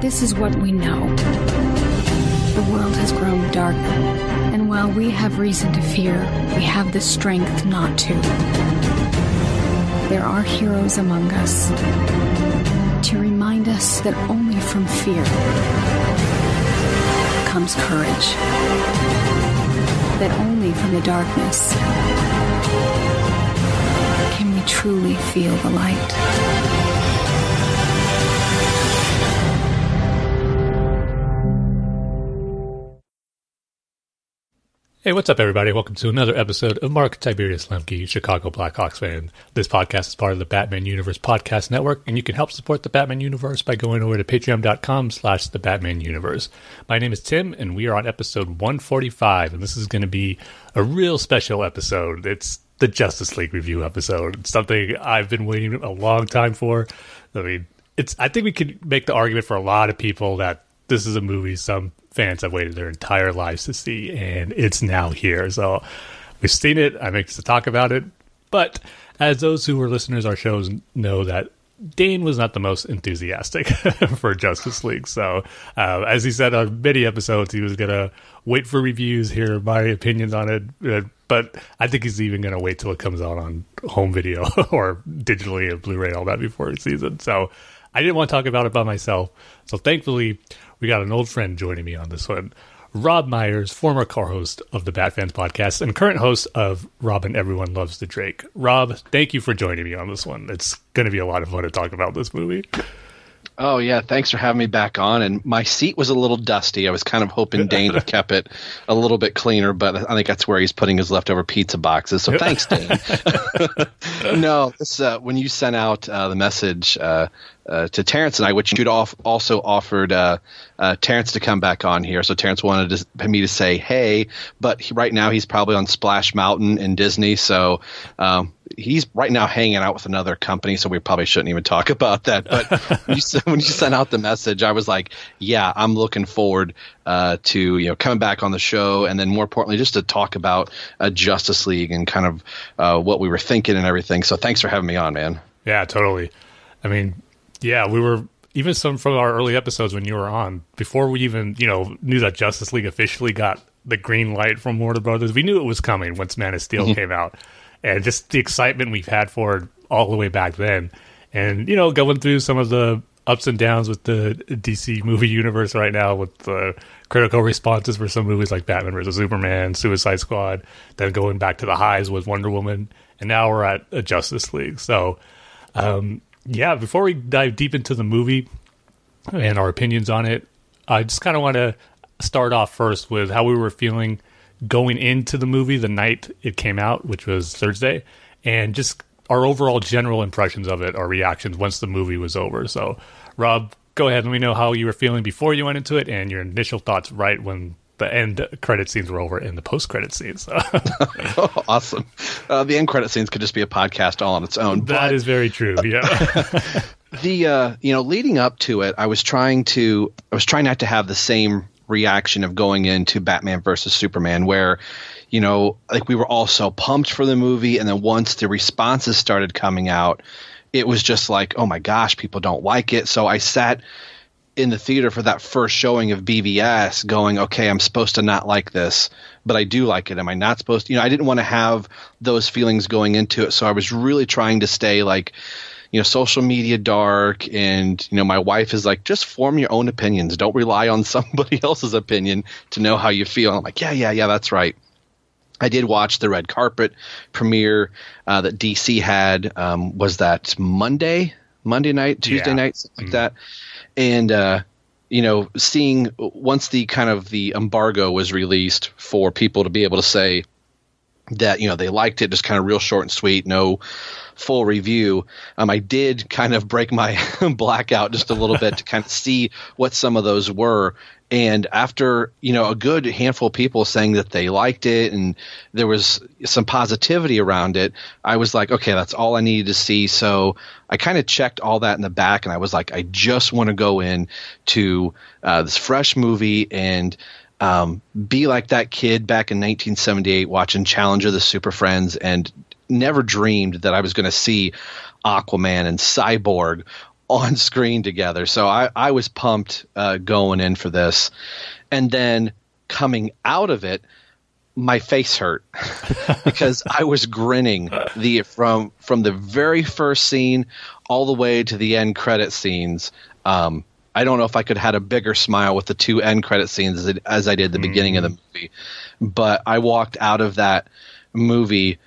This is what we know. The world has grown dark, and while we have reason to fear, we have the strength not to. There are heroes among us to remind us that only from fear comes courage. That only from the darkness can we truly feel the light. Hey, what's up, everybody? Welcome to another episode of Mark Tiberius Lemke, Chicago Blackhawks fan. This podcast is part of the Batman Universe Podcast Network, and you can help support the Batman Universe by going over to patreon.com slash the Batman Universe. My name is Tim, and we are on episode 145, and this is going to be a real special episode. It's the Justice League review episode. It's something I've been waiting a long time for. I mean, it's. I think we could make the argument for a lot of people that this is a movie some fans have waited their entire lives to see, and it's now here. So we've seen it. I'm anxious to talk about it. But as those who are listeners our shows know that Dane was not the most enthusiastic for Justice League. So, uh, as he said on many episodes, he was going to wait for reviews, hear my opinions on it. Uh, but I think he's even going to wait till it comes out on home video or digitally and Blu ray, all that before he sees it. So, I didn't want to talk about it by myself. So, thankfully, we got an old friend joining me on this one. Rob Myers, former co-host of the Bat Fans podcast and current host of Robin Everyone Loves the Drake. Rob, thank you for joining me on this one. It's going to be a lot of fun to talk about this movie. Oh yeah, thanks for having me back on. And my seat was a little dusty. I was kind of hoping Dane had kept it a little bit cleaner, but I think that's where he's putting his leftover pizza boxes. So thanks, Dane. no, this, uh, when you sent out uh, the message uh, uh, to Terrence and I, which you'd off, also offered uh, uh, Terrence to come back on here. So Terrence wanted to, me to say hey, but he, right now he's probably on Splash Mountain in Disney. So um, he's right now hanging out with another company. So we probably shouldn't even talk about that. But when, you, when you sent out the message, I was like, yeah, I'm looking forward uh, to you know coming back on the show, and then more importantly, just to talk about uh, Justice League and kind of uh, what we were thinking and everything. So thanks for having me on, man. Yeah, totally. I mean, yeah, we were even some from our early episodes when you were on before we even you know knew that Justice League officially got the green light from Warner Brothers. We knew it was coming once Man of Steel mm-hmm. came out, and just the excitement we've had for it all the way back then. And you know, going through some of the ups and downs with the DC movie universe right now, with the critical responses for some movies like Batman vs Superman, Suicide Squad, then going back to the highs with Wonder Woman, and now we're at a Justice League. So. Um, yeah, before we dive deep into the movie and our opinions on it, I just kind of want to start off first with how we were feeling going into the movie the night it came out, which was Thursday, and just our overall general impressions of it, our reactions once the movie was over. So, Rob, go ahead and let me know how you were feeling before you went into it and your initial thoughts right when the end credit scenes were over and the post credit scenes. oh, awesome. Uh, the end credit scenes could just be a podcast all on its own. That but, is very true. Yeah. the uh, you know leading up to it, I was trying to I was trying not to have the same reaction of going into Batman versus Superman where you know like we were all so pumped for the movie and then once the responses started coming out it was just like oh my gosh people don't like it so I sat in the theater for that first showing of BVS going, okay, I'm supposed to not like this, but I do like it. Am I not supposed to? You know, I didn't want to have those feelings going into it. So I was really trying to stay like, you know, social media dark. And, you know, my wife is like, just form your own opinions. Don't rely on somebody else's opinion to know how you feel. I'm like, yeah, yeah, yeah, that's right. I did watch the red carpet premiere uh, that DC had. Um, was that Monday, Monday night, Tuesday yeah. night, something like mm. that and uh, you know, seeing once the kind of the embargo was released for people to be able to say that you know they liked it, just kind of real short and sweet, no full review. Um, I did kind of break my blackout just a little bit to kind of see what some of those were, and after you know a good handful of people saying that they liked it and there was some positivity around it i was like okay that's all i needed to see so i kind of checked all that in the back and i was like i just want to go in to uh, this fresh movie and um, be like that kid back in 1978 watching challenge of the super friends and never dreamed that i was going to see aquaman and cyborg on screen together. So I, I was pumped uh, going in for this. And then coming out of it, my face hurt because I was grinning the from from the very first scene all the way to the end credit scenes. Um, I don't know if I could have had a bigger smile with the two end credit scenes as, it, as I did the mm. beginning of the movie, but I walked out of that movie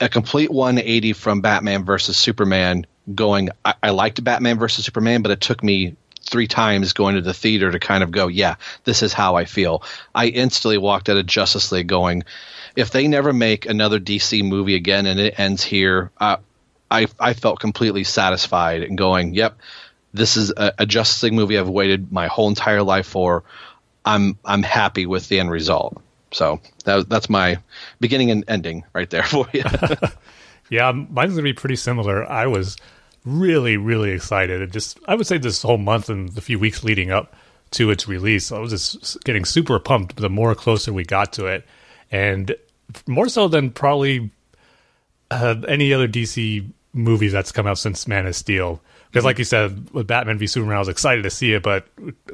a complete 180 from Batman versus Superman. Going, I, I liked Batman versus Superman, but it took me three times going to the theater to kind of go, yeah, this is how I feel. I instantly walked out of Justice League going, if they never make another DC movie again and it ends here, uh, I I felt completely satisfied and going, yep, this is a, a Justice League movie I've waited my whole entire life for. I'm I'm happy with the end result. So that, that's my beginning and ending right there for you. yeah, mine's gonna be pretty similar. I was really, really excited. And just, I would say this whole month and the few weeks leading up to its release, I was just getting super pumped the more closer we got to it. And more so than probably uh, any other DC movie that's come out since Man of Steel. Because, like mm-hmm. you said, with Batman v Superman, I was excited to see it, but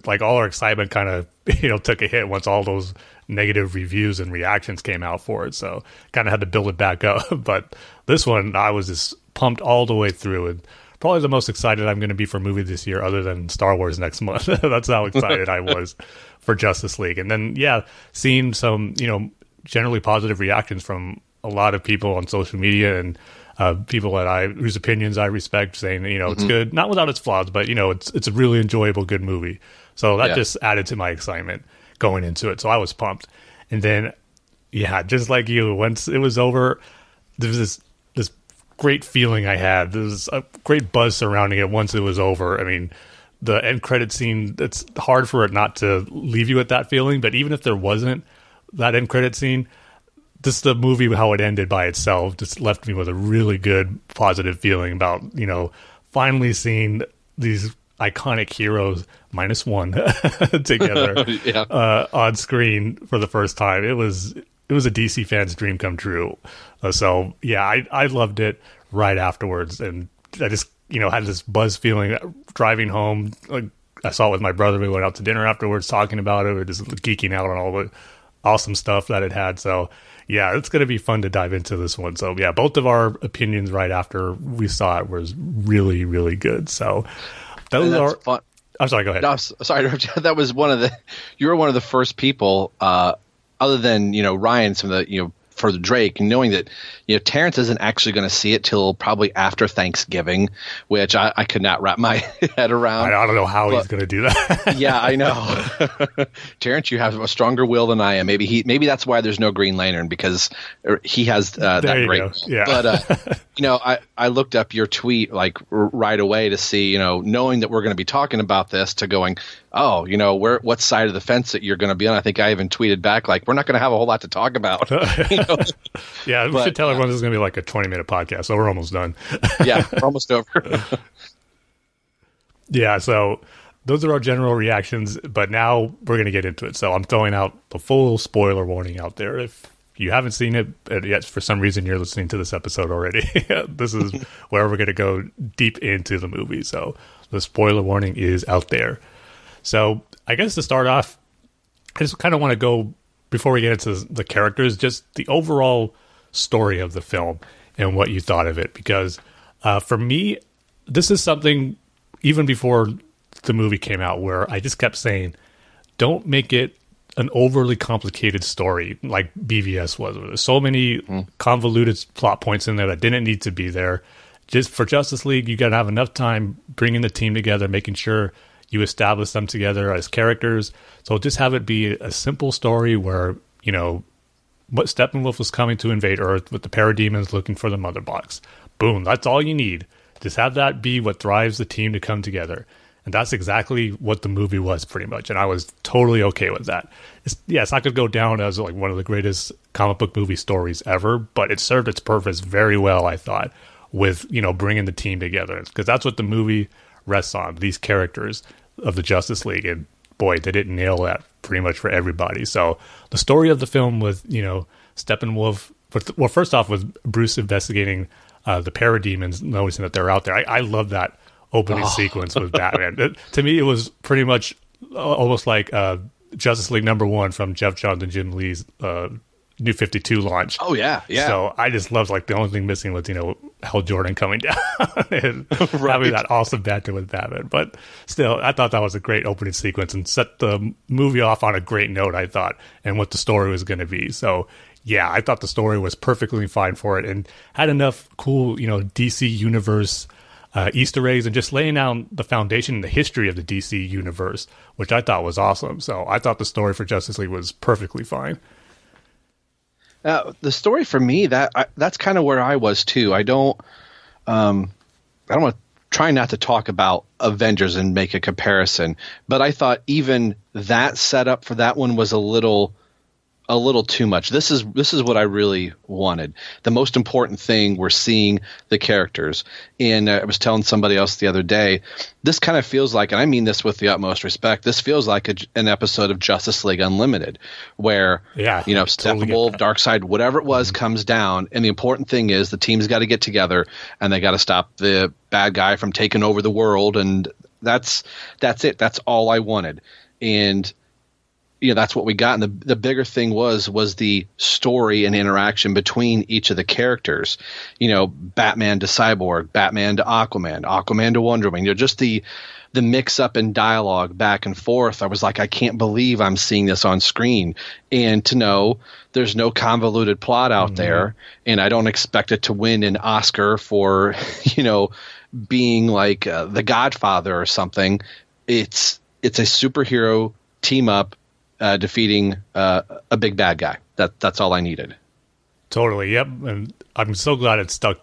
like all our excitement kind of you know took a hit once all those negative reviews and reactions came out for it. So, kind of had to build it back up. but this one, I was just pumped all the way through, and probably the most excited I'm going to be for a movie this year, other than Star Wars next month. That's how excited I was for Justice League. And then, yeah, seeing some, you know, generally positive reactions from a lot of people on social media and uh, people that I whose opinions I respect, saying you know it's mm-hmm. good, not without its flaws, but you know it's it's a really enjoyable, good movie. So that yeah. just added to my excitement going into it. So I was pumped. And then, yeah, just like you, once it was over, there was this this great feeling I had. There was a great buzz surrounding it once it was over. I mean, the end credit scene, it's hard for it not to leave you with that feeling, but even if there wasn't that end credit scene, just the movie, how it ended by itself, just left me with a really good, positive feeling about, you know, finally seeing these iconic heroes minus one together yeah. uh, on screen for the first time. It was it was a DC fan's dream come true. Uh, so yeah, I I loved it right afterwards, and I just you know had this buzz feeling driving home. Like I saw it with my brother. We went out to dinner afterwards, talking about it. We just geeking out on all the awesome stuff that it had. So yeah, it's going to be fun to dive into this one. So yeah, both of our opinions right after we saw it was really really good. So those are fun. I'm sorry. Go ahead. No, sorry, that was one of the. You were one of the first people uh, other than you know Ryan, some of the you know for the Drake, knowing that you know Terrence isn't actually going to see it till probably after Thanksgiving, which I, I could not wrap my head around. I, don't know how but, he's going to do that. yeah, I know, Terrence, you have a stronger will than I am. Maybe he, maybe that's why there's no Green Lantern because er, he has uh, that great. Go. Yeah, but uh, you know, I I looked up your tweet like r- right away to see you know knowing that we're going to be talking about this to going oh, you know, where what side of the fence that you're going to be on. I think I even tweeted back like, we're not going to have a whole lot to talk about. you know? yeah, we but, should tell everyone this is going to be like a 20 minute podcast, so we're almost done. yeah, we're almost over. yeah, so those are our general reactions, but now we're going to get into it. So I'm throwing out the full spoiler warning out there. If you haven't seen it uh, yet, for some reason you're listening to this episode already, this is where we're going to go deep into the movie. So the spoiler warning is out there. So I guess to start off, I just kind of want to go before we get into the characters, just the overall story of the film and what you thought of it. Because uh, for me, this is something even before the movie came out where I just kept saying, don't make it an overly complicated story like BVS was. There's so many mm. convoluted plot points in there that didn't need to be there. Just for Justice League, you got to have enough time bringing the team together, making sure you establish them together as characters. So just have it be a simple story where, you know, what Steppenwolf was coming to invade Earth with the parademons looking for the mother box. Boom, that's all you need. Just have that be what drives the team to come together. And that's exactly what the movie was pretty much. And I was totally okay with that. It's, going to go down as like one of the greatest comic book movie stories ever, but it served its purpose very well, I thought, with, you know, bringing the team together. Because that's what the movie rests on these characters of the Justice League. And boy, they didn't nail that pretty much for everybody. So the story of the film was, you know, Steppenwolf. Well, first off, was Bruce investigating uh, the parademons, noticing that they're out there. I, I love that opening Oh. sequence with Batman. It- to me, it was pretty much uh, almost like uh, Justice League number one from Geoff Johns and Jim Lee's uh, New Fifty Two launch. Oh yeah, yeah. So I just loved like the only thing missing was you know Hal Jordan coming down and having that awesome banter with Batman. But still, I thought that was a great opening sequence and set the movie off on a great note. I thought and what the story was going to be. So yeah, I thought the story was perfectly fine for it and had enough cool you know DC universe. Uh, Easter eggs and just laying down the foundation and the history of the DC universe, which I thought was awesome. So I thought the story for Justice League was perfectly fine. Uh, the story for me that I, that's kind of where I was too. I don't, um, I don't want to try not to talk about Avengers and make a comparison, but I thought even that setup for that one was a little, a little too much. This is this is what I really wanted. The most important thing we're seeing the characters. And uh, I was telling somebody else the other day, this kind of feels like, and I mean this with the utmost respect, this feels like a, an episode of Justice League Unlimited, where Yeah, you know, totally get Steppenwolf, that. Darkseid, whatever it was, comes down, and the important thing is the team's got to get together and they got to stop the bad guy from taking over the world, and that's that's it. That's all I wanted, and you know that's what we got. And the the bigger thing was was the story and interaction between each of the characters. You know, Batman to Cyborg, Batman to Aquaman, Aquaman to Wonder Woman. You know, just the the mix up in dialogue back and forth. I was like, I can't believe I'm seeing this on screen. And to know there's no convoluted plot out there, and I don't expect it to win an Oscar for, you know, being like uh, the Godfather or something. It's it's a superhero team up uh, defeating uh, a big bad guy. That that's all I needed. Totally. Yep. And I'm so glad it stuck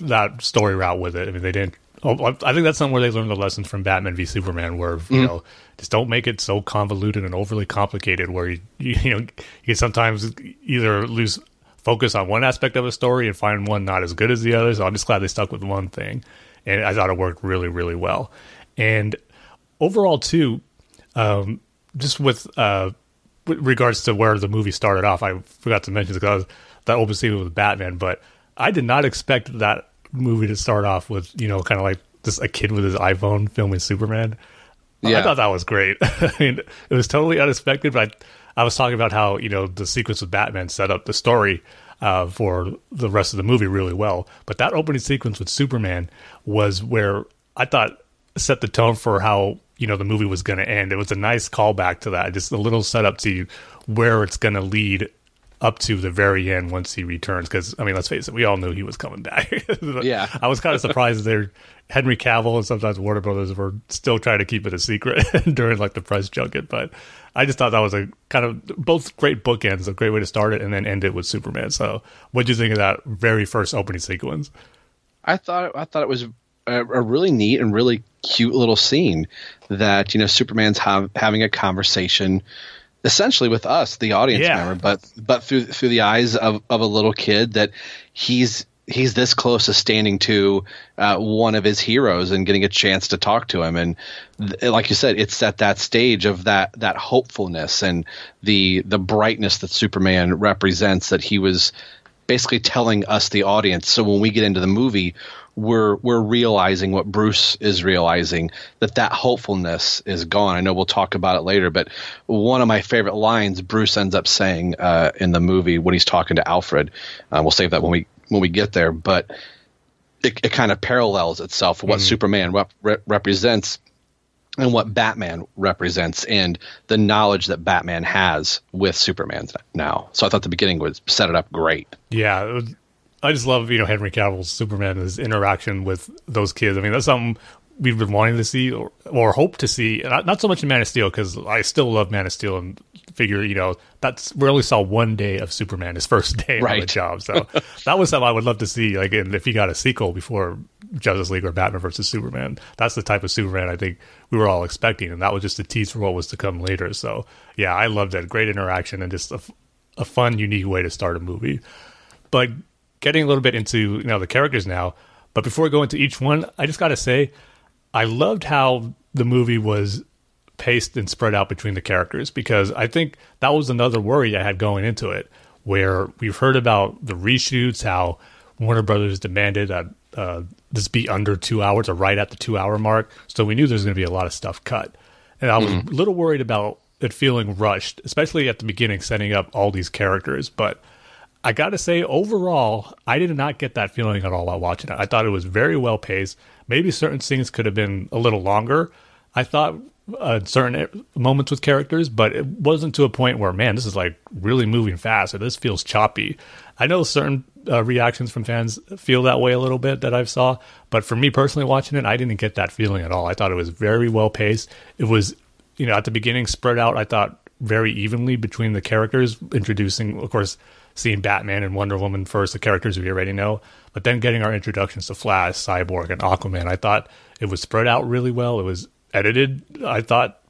that story route with it. I mean, they didn't. Oh, I think that's something where they learned the lessons from Batman v Superman, where you know just don't make it so convoluted and overly complicated, where you you, know you can sometimes either lose focus on one aspect of a story and find one not as good as the other. So I'm just glad they stuck with one thing, and I thought it worked really really well. And overall, too, um, just with uh, with regards to where the movie started off, I forgot to mention because that open scene with Batman, but I did not expect that movie to start off with you know kind of like just a kid with his iPhone filming Superman. Yeah. I thought that was great. I mean, it was totally unexpected, but I, I was talking about how you know the sequence with Batman set up the story uh, for the rest of the movie really well. But that opening sequence with Superman was where I thought set the tone for how you know the movie was going to end. It was a nice callback to that, just a little setup to where it's going to lead up to the very end once he returns. Because I mean, let's face it, we all knew he was coming back. Yeah. I was kind of surprised that Henry Cavill and sometimes Warner Brothers were still trying to keep it a secret during like the press junket. But I just thought that was a kind of both great bookends, a great way to start it and then end it with Superman. So, what do you think of that very first opening sequence? I thought I thought it was a, a really neat and really cute little scene that you know Superman's have, having a conversation essentially with us, the audience Yeah. member, but but through through the eyes of, of a little kid that he's he's this close to standing to uh, one of his heroes and getting a chance to talk to him and th- like you said it's at that stage of that that hopefulness and the the brightness that Superman represents that he was basically telling us the audience so when we get into the movie we're we're realizing what Bruce is realizing that that hopefulness is gone. I know we'll talk about it later, but one of my favorite lines Bruce ends up saying uh, in the movie when he's talking to Alfred. Uh, we'll save that when we when we get there, but it, it kind of parallels itself what Superman rep- re- represents and what Batman represents and the knowledge that Batman has with Superman now. So I thought the beginning was set it up great. Yeah, I just love you know Henry Cavill's Superman and his interaction with those kids. I mean, that's something we've been wanting to see or, or hope to see. Not, not so much in Man of Steel because I still love Man of Steel and figure you know that's we only saw one day of Superman his first day on the job. So that was something I would love to see. Like, and if he got a sequel before Justice League or Batman versus Superman, that's the type of Superman I think we were all expecting, and that was just a tease for what was to come later. So yeah, I loved that Great interaction and just a fun, unique way to start a movie but getting a little bit into you know the characters now. But before we go into each one, I just got to say, I loved how the movie was paced and spread out between the characters because I think that was another worry I had going into it, where we've heard about the reshoots, how Warner Brothers demanded that uh, this be under two hours or right at the two hour mark. So we knew there was going to be a lot of stuff cut. And I was mm-hmm. a little worried about it feeling rushed, especially at the beginning, setting up all these characters. But I got to say, overall, I did not get that feeling at all while watching it. I thought it was very well paced. Maybe certain scenes could have been a little longer. I thought uh, certain moments with characters, but it wasn't to a point where, man, this is like really moving fast or this feels choppy. I know certain uh, reactions from fans feel that way a little bit that I've saw, but for me personally watching it, I didn't get that feeling at all. I thought it was very well paced. It was, you know, at the beginning spread out. I thought very evenly between the characters, introducing, of course, seeing Batman and Wonder Woman first, the characters we already know, but then getting our introductions to Flash, Cyborg, and Aquaman. I thought it was spread out really well. It was edited, I thought,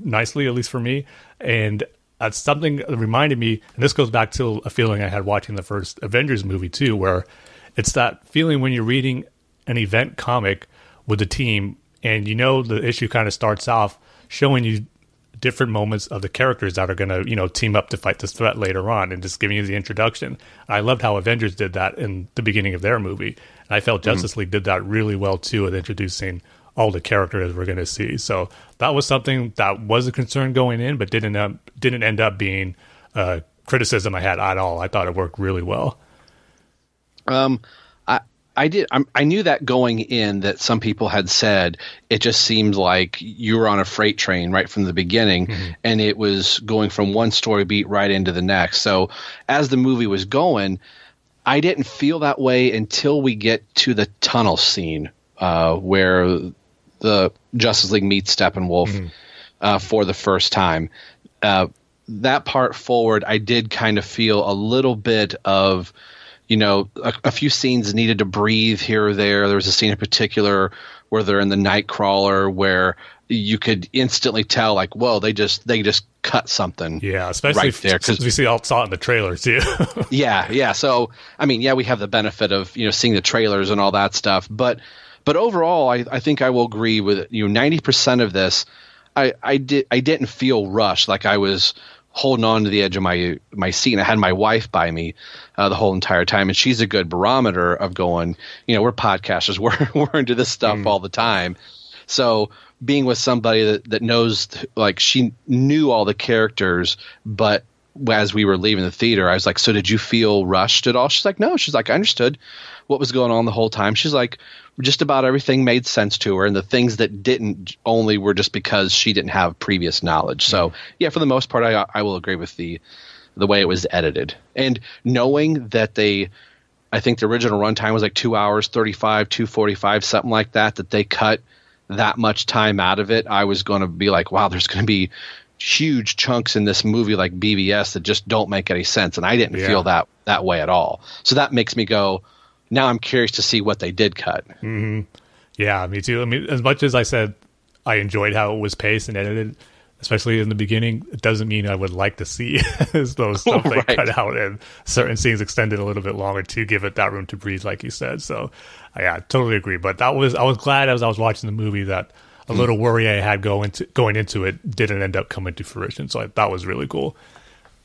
nicely, at least for me. And that's something that reminded me, and this goes back to a feeling I had watching the first Avengers movie too, where it's that feeling when you're reading an event comic with the team and you know the issue kind of starts off showing you different moments of the characters that are going to you know team up to fight this threat later on and just giving you the introduction i loved how avengers did that in the beginning of their movie and i felt mm-hmm. justice league did that really well too with introducing all the characters we're going to see. So that was something that was a concern going in, but didn't um, didn't end up being a criticism I had at all. I thought it worked really well. Um, I did I'm, i knew that going in that some people had said it just seemed like you were on a freight train right from the beginning, mm-hmm. and it was going from one story beat right into the next. So as the movie was going. I didn't feel that way until we get to the tunnel scene uh, where the Justice League meets Steppenwolf mm-hmm. uh, for the first time. Uh, that part forward, I did kind of feel a little bit of, you know, a, a, few scenes needed to breathe here or there. There was a scene in particular where they're in the Knightcrawler where you could instantly tell, like, whoa, they just they just cut something. Yeah, especially right there because we see all saw it in the trailer too. yeah, yeah. So I mean, yeah, we have the benefit of you know seeing the trailers and all that stuff, but but overall, I, I think I will agree with you. Ninety percent of this, I, I did I didn't feel rushed like I was holding on to the edge of my my seat. And I had my wife by me uh, the whole entire time, and she's a good barometer of going. You know, we're podcasters. We're we're into this stuff mm. all the time. So being with somebody that, that knows, like she knew all the characters, but as we were leaving the theater, I was like, "So did you feel rushed at all?" She's like, "No." She's like, "I understood what was going on the whole time." She's like, just about everything made sense to her, and the things that didn't only were just because she didn't have previous knowledge. So, yeah, for the most part, I I will agree with the the way it was edited, and knowing that they. I think the original runtime was like two hours, 35, 245, something like that, that they cut that much time out of it. I was going to be like, wow, there's going to be huge chunks in this movie like BVS that just don't make any sense. And I didn't yeah. feel that, that way at all. So that makes me go, now I'm curious to see what they did cut. Mm-hmm. Yeah, me too. I mean, as much as I said I enjoyed how it was paced and edited, especially in the beginning, it doesn't mean I would like to see those stuff they right. cut out and certain scenes extended a little bit longer to give it that room to breathe, like you said. So, yeah, totally agree. But that was I was glad as I was watching the movie that a mm. little worry I had going to, going into it didn't end up coming to fruition. So I, that was really cool.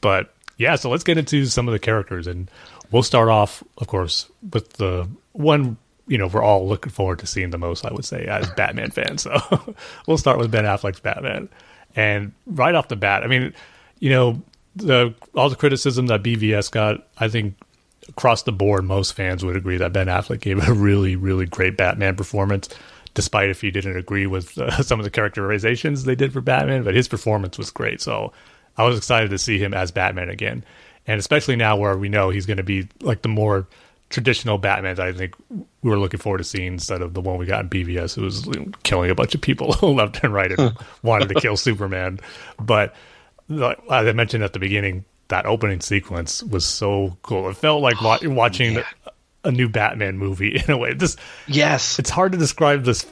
But yeah, so let's get into some of the characters and we'll start off, of course, with the one you know we're all looking forward to seeing the most. I would say as Batman fans. So we'll start with Ben Affleck's Batman, and right off the bat, I mean, you know, the all the criticism that BVS got, I think across the board, most fans would agree that Ben Affleck gave a really, really great Batman performance. Despite if you didn't agree with uh, some of the characterizations they did for Batman, but his performance was great. So I was excited to see him as Batman again and especially now where we know he's going to be like the more traditional Batman I think we were looking forward to seeing instead of the one we got in BVS who was killing a bunch of people left and right and wanted to kill Superman. But like, as I mentioned at the beginning, that opening sequence was so cool. It felt like wa- oh, watching yeah. a new Batman movie in a way. This yes, it's hard to describe this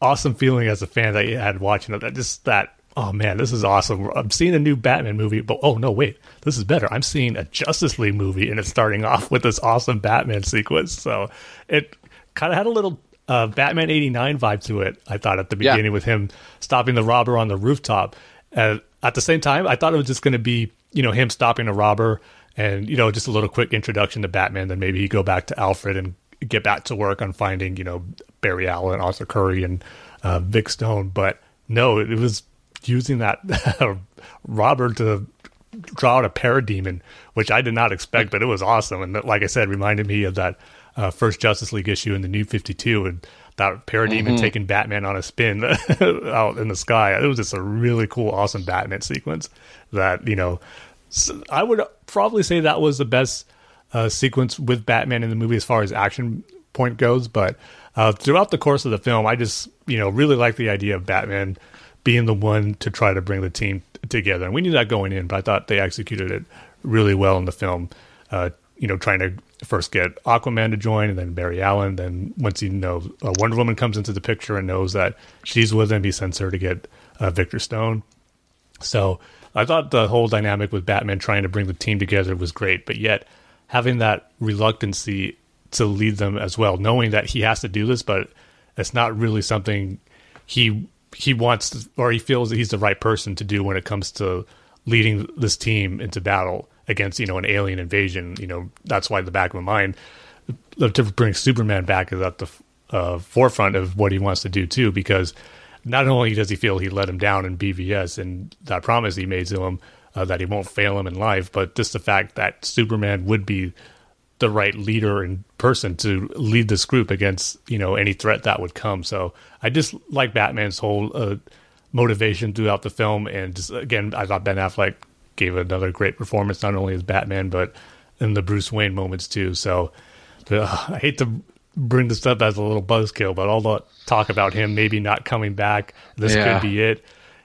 awesome feeling as a fan that you had watching it. That just that oh man, this is awesome. I'm seeing a new Batman movie, but oh no, wait, this is better. I'm seeing a Justice League movie, and it's starting off with this awesome Batman sequence. So it kind of had a little uh, Batman '89 vibe to it. I thought at the beginning yeah. with him stopping the robber on the rooftop. Uh, at the same time, I thought it was just going to be you know him stopping a robber and you know just a little quick introduction to Batman. Then maybe he go back to Alfred and get back to work on finding you know Barry Allen, Arthur Curry, and uh, Vic Stone. But no, it was using that Robert to draw out a parademon, which I did not expect, but it was awesome. And like I said, reminded me of that uh, first Justice League issue in the New Fifty Two, and that parademon mm-hmm. taking Batman on a spin out in the sky. It was just a really cool, awesome Batman sequence. That you know, I would probably say that was the best uh, sequence with Batman in the movie as far as action point goes. But uh, throughout the course of the film, I just you know really like the idea of Batman being the one to try to bring the team together. And we knew that going in, but I thought they executed it really well in the film. Uh, you know, trying to first get Aquaman to join, and then Barry Allen. Then once he knows uh, Wonder Woman comes into the picture and knows that she's with him, he sends her to get uh, Victor Stone. So I thought the whole dynamic with Batman trying to bring the team together was great, but yet having that reluctancy to lead them as well, knowing that he has to do this, but it's not really something he he wants to, or he feels that he's the right person to do when it comes to leading this team into battle against you know an alien invasion. You know that's why the back of my mind to bring Superman back is at the uh, forefront of what he wants to do too, because not only does he feel he let him down in BVS and that promise he made to him uh, that he won't fail him in life, but just the fact that Superman would be the right leader and person to lead this group against you know any threat that would come. So I just like Batman's whole uh, motivation throughout the film, and just again, I thought Ben Affleck gave another great performance, not only as Batman but in the Bruce Wayne moments too. So uh, I hate to bring this up as a little buzzkill, but all the talk about him maybe not coming back, this yeah. could be it.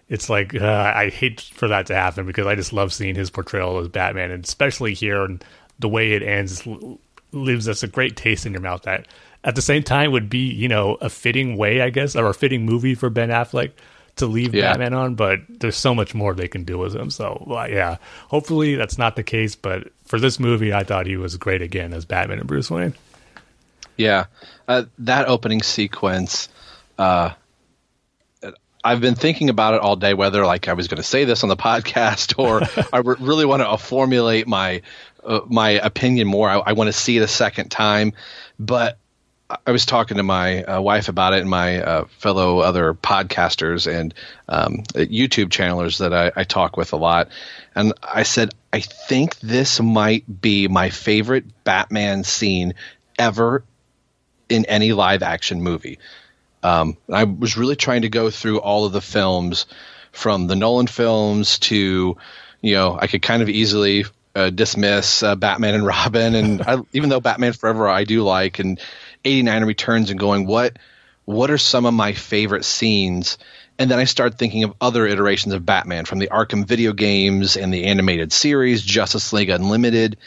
It's like uh, I hate for that to happen because I just love seeing his portrayal as Batman, and especially here and the way it ends leaves us a great taste in your mouth. That at the same time would be you know a fitting way, I guess, or a fitting movie for Ben Affleck to leave yeah. Batman on. But there's so much more they can do with him. So uh, yeah, hopefully that's not the case. But for this movie, I thought he was great again as Batman and Bruce Wayne. Yeah, uh, that opening sequence. Uh, I've been thinking about it all day, whether like I was going to say this on the podcast or I really want to formulate my uh, my opinion more. I, I want to see it a second time, but I was talking to my uh, wife about it and my uh, fellow other podcasters and um, YouTube channelers that I, I, talk with a lot. And I said, I think this might be my favorite Batman scene ever in any live action movie. Um, I was really trying to go through all of the films from the Nolan films to, you know, I could kind of easily uh, dismiss uh, Batman and Robin, and I, even though Batman Forever I do like, and 89 Returns, and going what what are some of my favorite scenes? And then I start thinking of other iterations of Batman from the Arkham video games and the animated series, Justice League Unlimited,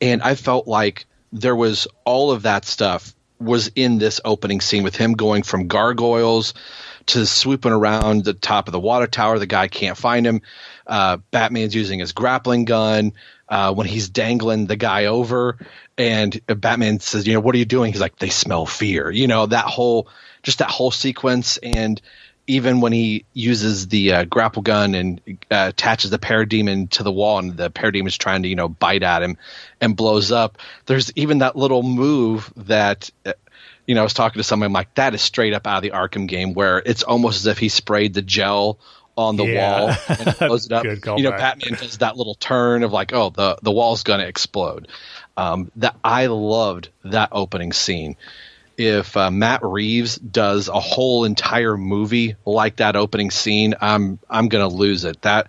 and I felt like there was all of that stuff was in this opening scene with him going from gargoyles to swooping around the top of the water tower. The guy can't find him. Uh, Batman's using his grappling gun uh, when he's dangling the guy over, and Batman says, "You know, what are you doing?" He's like, "They smell fear." You know, that whole just that whole sequence, and even when he uses the uh, grapple gun and uh, attaches the parademon to the wall, and the parademon is trying to you know bite at him and blows up. There's even that little move that. Uh, you know, I was talking to someone I'm like, that is straight up out of the Arkham game, where it's almost as if he sprayed the gel on the yeah. wall and close it up. you know, back. Batman does that little turn of like, oh, the the wall's gonna explode. Um, that I loved that opening scene. If uh, Matt Reeves does a whole entire movie like that opening scene, I'm I'm gonna lose it. That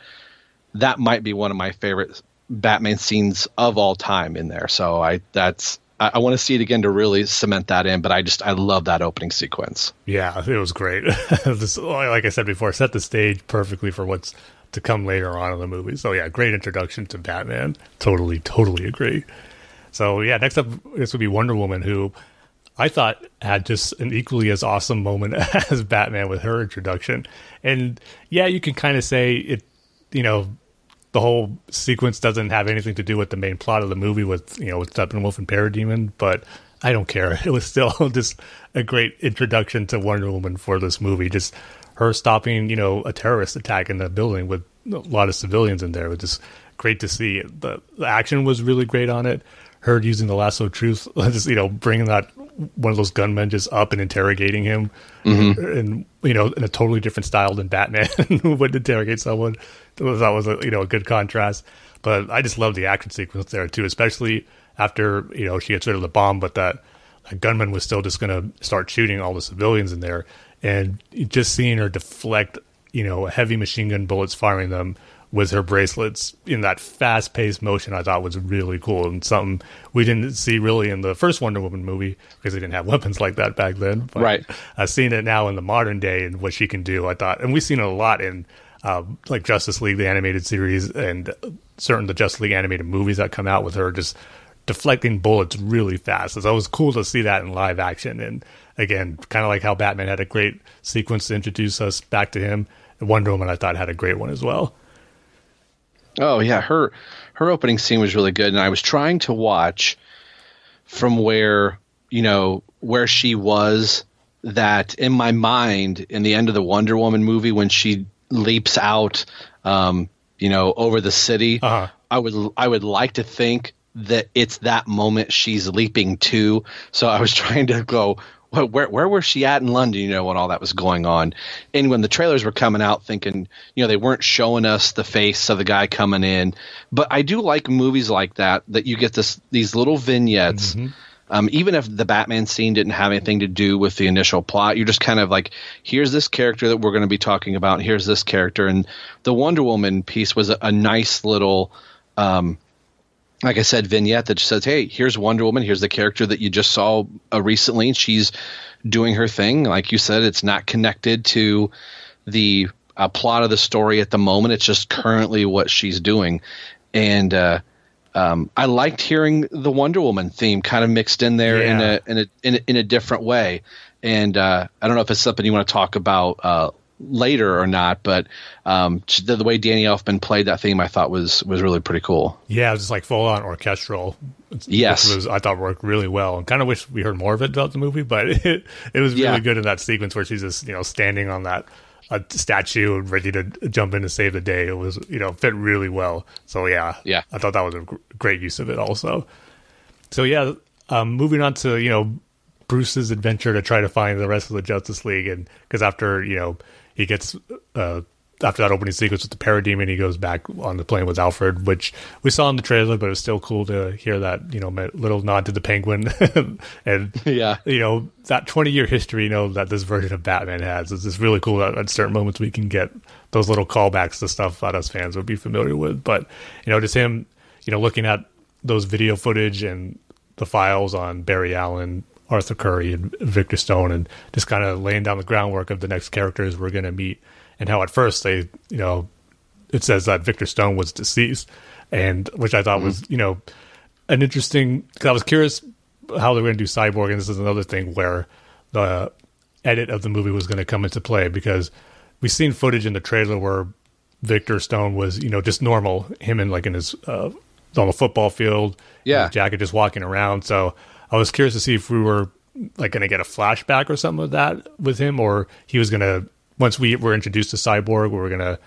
that might be one of my favorite Batman scenes of all time in there. So I that's I, I want to see it again to really cement that in. But I just I love that opening sequence. Yeah, it was great. this, like I said before, set the stage perfectly for what's to come later on in the movie. So yeah, great introduction to Batman. Totally, totally agree. So yeah, next up this would be Wonder Woman, who I thought had just an equally as awesome moment as Batman with her introduction. And yeah, you can kind of say it, you know, the whole sequence doesn't have anything to do with the main plot of the movie with you know with Steppenwolf and Parademon, but I don't care. It was still just a great introduction to Wonder Woman for this movie. Just her stopping you know a terrorist attack in the building with a lot of civilians in there. It was just great to see. The, the action was really great on it. Her using the lasso of truth, just you know, bringing that one of those gunmen just up and interrogating him, mm-hmm. and you know, in a totally different style than Batman would interrogate someone. That was, that was a, you know a good contrast. But I just love the action sequence there too, especially after you know she gets rid of the bomb, but that, that gunman was still just going to start shooting all the civilians in there, and just seeing her deflect you know heavy machine gun bullets firing them with her bracelets in that fast paced motion I thought was really cool and something we didn't see really in the first Wonder Woman movie because they didn't have weapons like that back then. But Right. I've seen it now in the modern day and what she can do. I thought, and we've seen it a lot in uh, like Justice League, the animated series, and certain the Justice League animated movies that come out with her just deflecting bullets really fast. So it was cool to see that in live action. And again, kind of like how Batman had a great sequence to introduce us back to him. Wonder Woman, I thought, had a great one as well. Oh yeah, her her opening scene was really good, and I was trying to watch from where you know where she was. That in my mind, in the end of the Wonder Woman movie, when she leaps out, um, you know, over the city, Uh-huh. I would I would like to think that it's that moment she's leaping to. So I was trying to go. Where, where where was she at in London? You know when all that was going on, and when the trailers were coming out, thinking you know they weren't showing us the face of the guy coming in, but I do like movies like that that you get this these little vignettes. Um, even if the Batman scene didn't have anything to do with the initial plot, you're just kind of like, here's this character that we're going to be talking about. And here's this character, and the Wonder Woman piece was a, a nice little um, like I said, vignette that just says, "Hey, here's Wonder Woman. Here's the character that you just saw uh, recently. and She's doing her thing. Like you said, it's not connected to the uh, plot of the story at the moment. It's just currently what she's doing." And uh, um, I liked hearing the Wonder Woman theme kind of mixed in there in a in a in a, in a different way. And uh, I don't know if it's something you want to talk about uh, later or not, but um, the, the way Danny Elfman played that theme, I thought was was really pretty cool. Yeah, it was just like full on orchestral. Yes. which was I thought worked really well. And kind of wish we heard more of it throughout the movie, but it it was really Yeah. good in that sequence where she's just you know standing on that a statue and ready to jump in to save the day. It was you know fit really well. So yeah, Yeah. I thought that was a great use of it also. So yeah, um, moving on to you know Bruce's adventure to try to find the rest of the Justice League, and because after you know he gets uh, after that opening sequence with the Parademon, he goes back on the plane with Alfred, which we saw in the trailer, but it was still cool to hear that you know little nod to the Penguin, and Yeah. you know that twenty year history, you know that this version of Batman has. It's just really cool that at certain moments we can get those little callbacks to stuff that us fans would be familiar with. But you know, just him, you know, looking at those video footage and the files on Barry Allen, Arthur Curry, and Victor Stone, and just kind of laying down the groundwork of the next characters we're going to meet, and how at first they, you know, it says that Victor Stone was deceased, and which I thought was, you know, an interesting. Cause I was curious how they were going to do Cyborg, and this is another thing where the edit of the movie was going to come into play because we've seen footage in the trailer where Victor Stone was, you know, just normal, him in like in his uh, on the football field, Yeah. jacket, just walking around. So I was curious to see if we were like going to get a flashback or something of that with him, or he was going to once we were introduced to Cyborg, we were going to,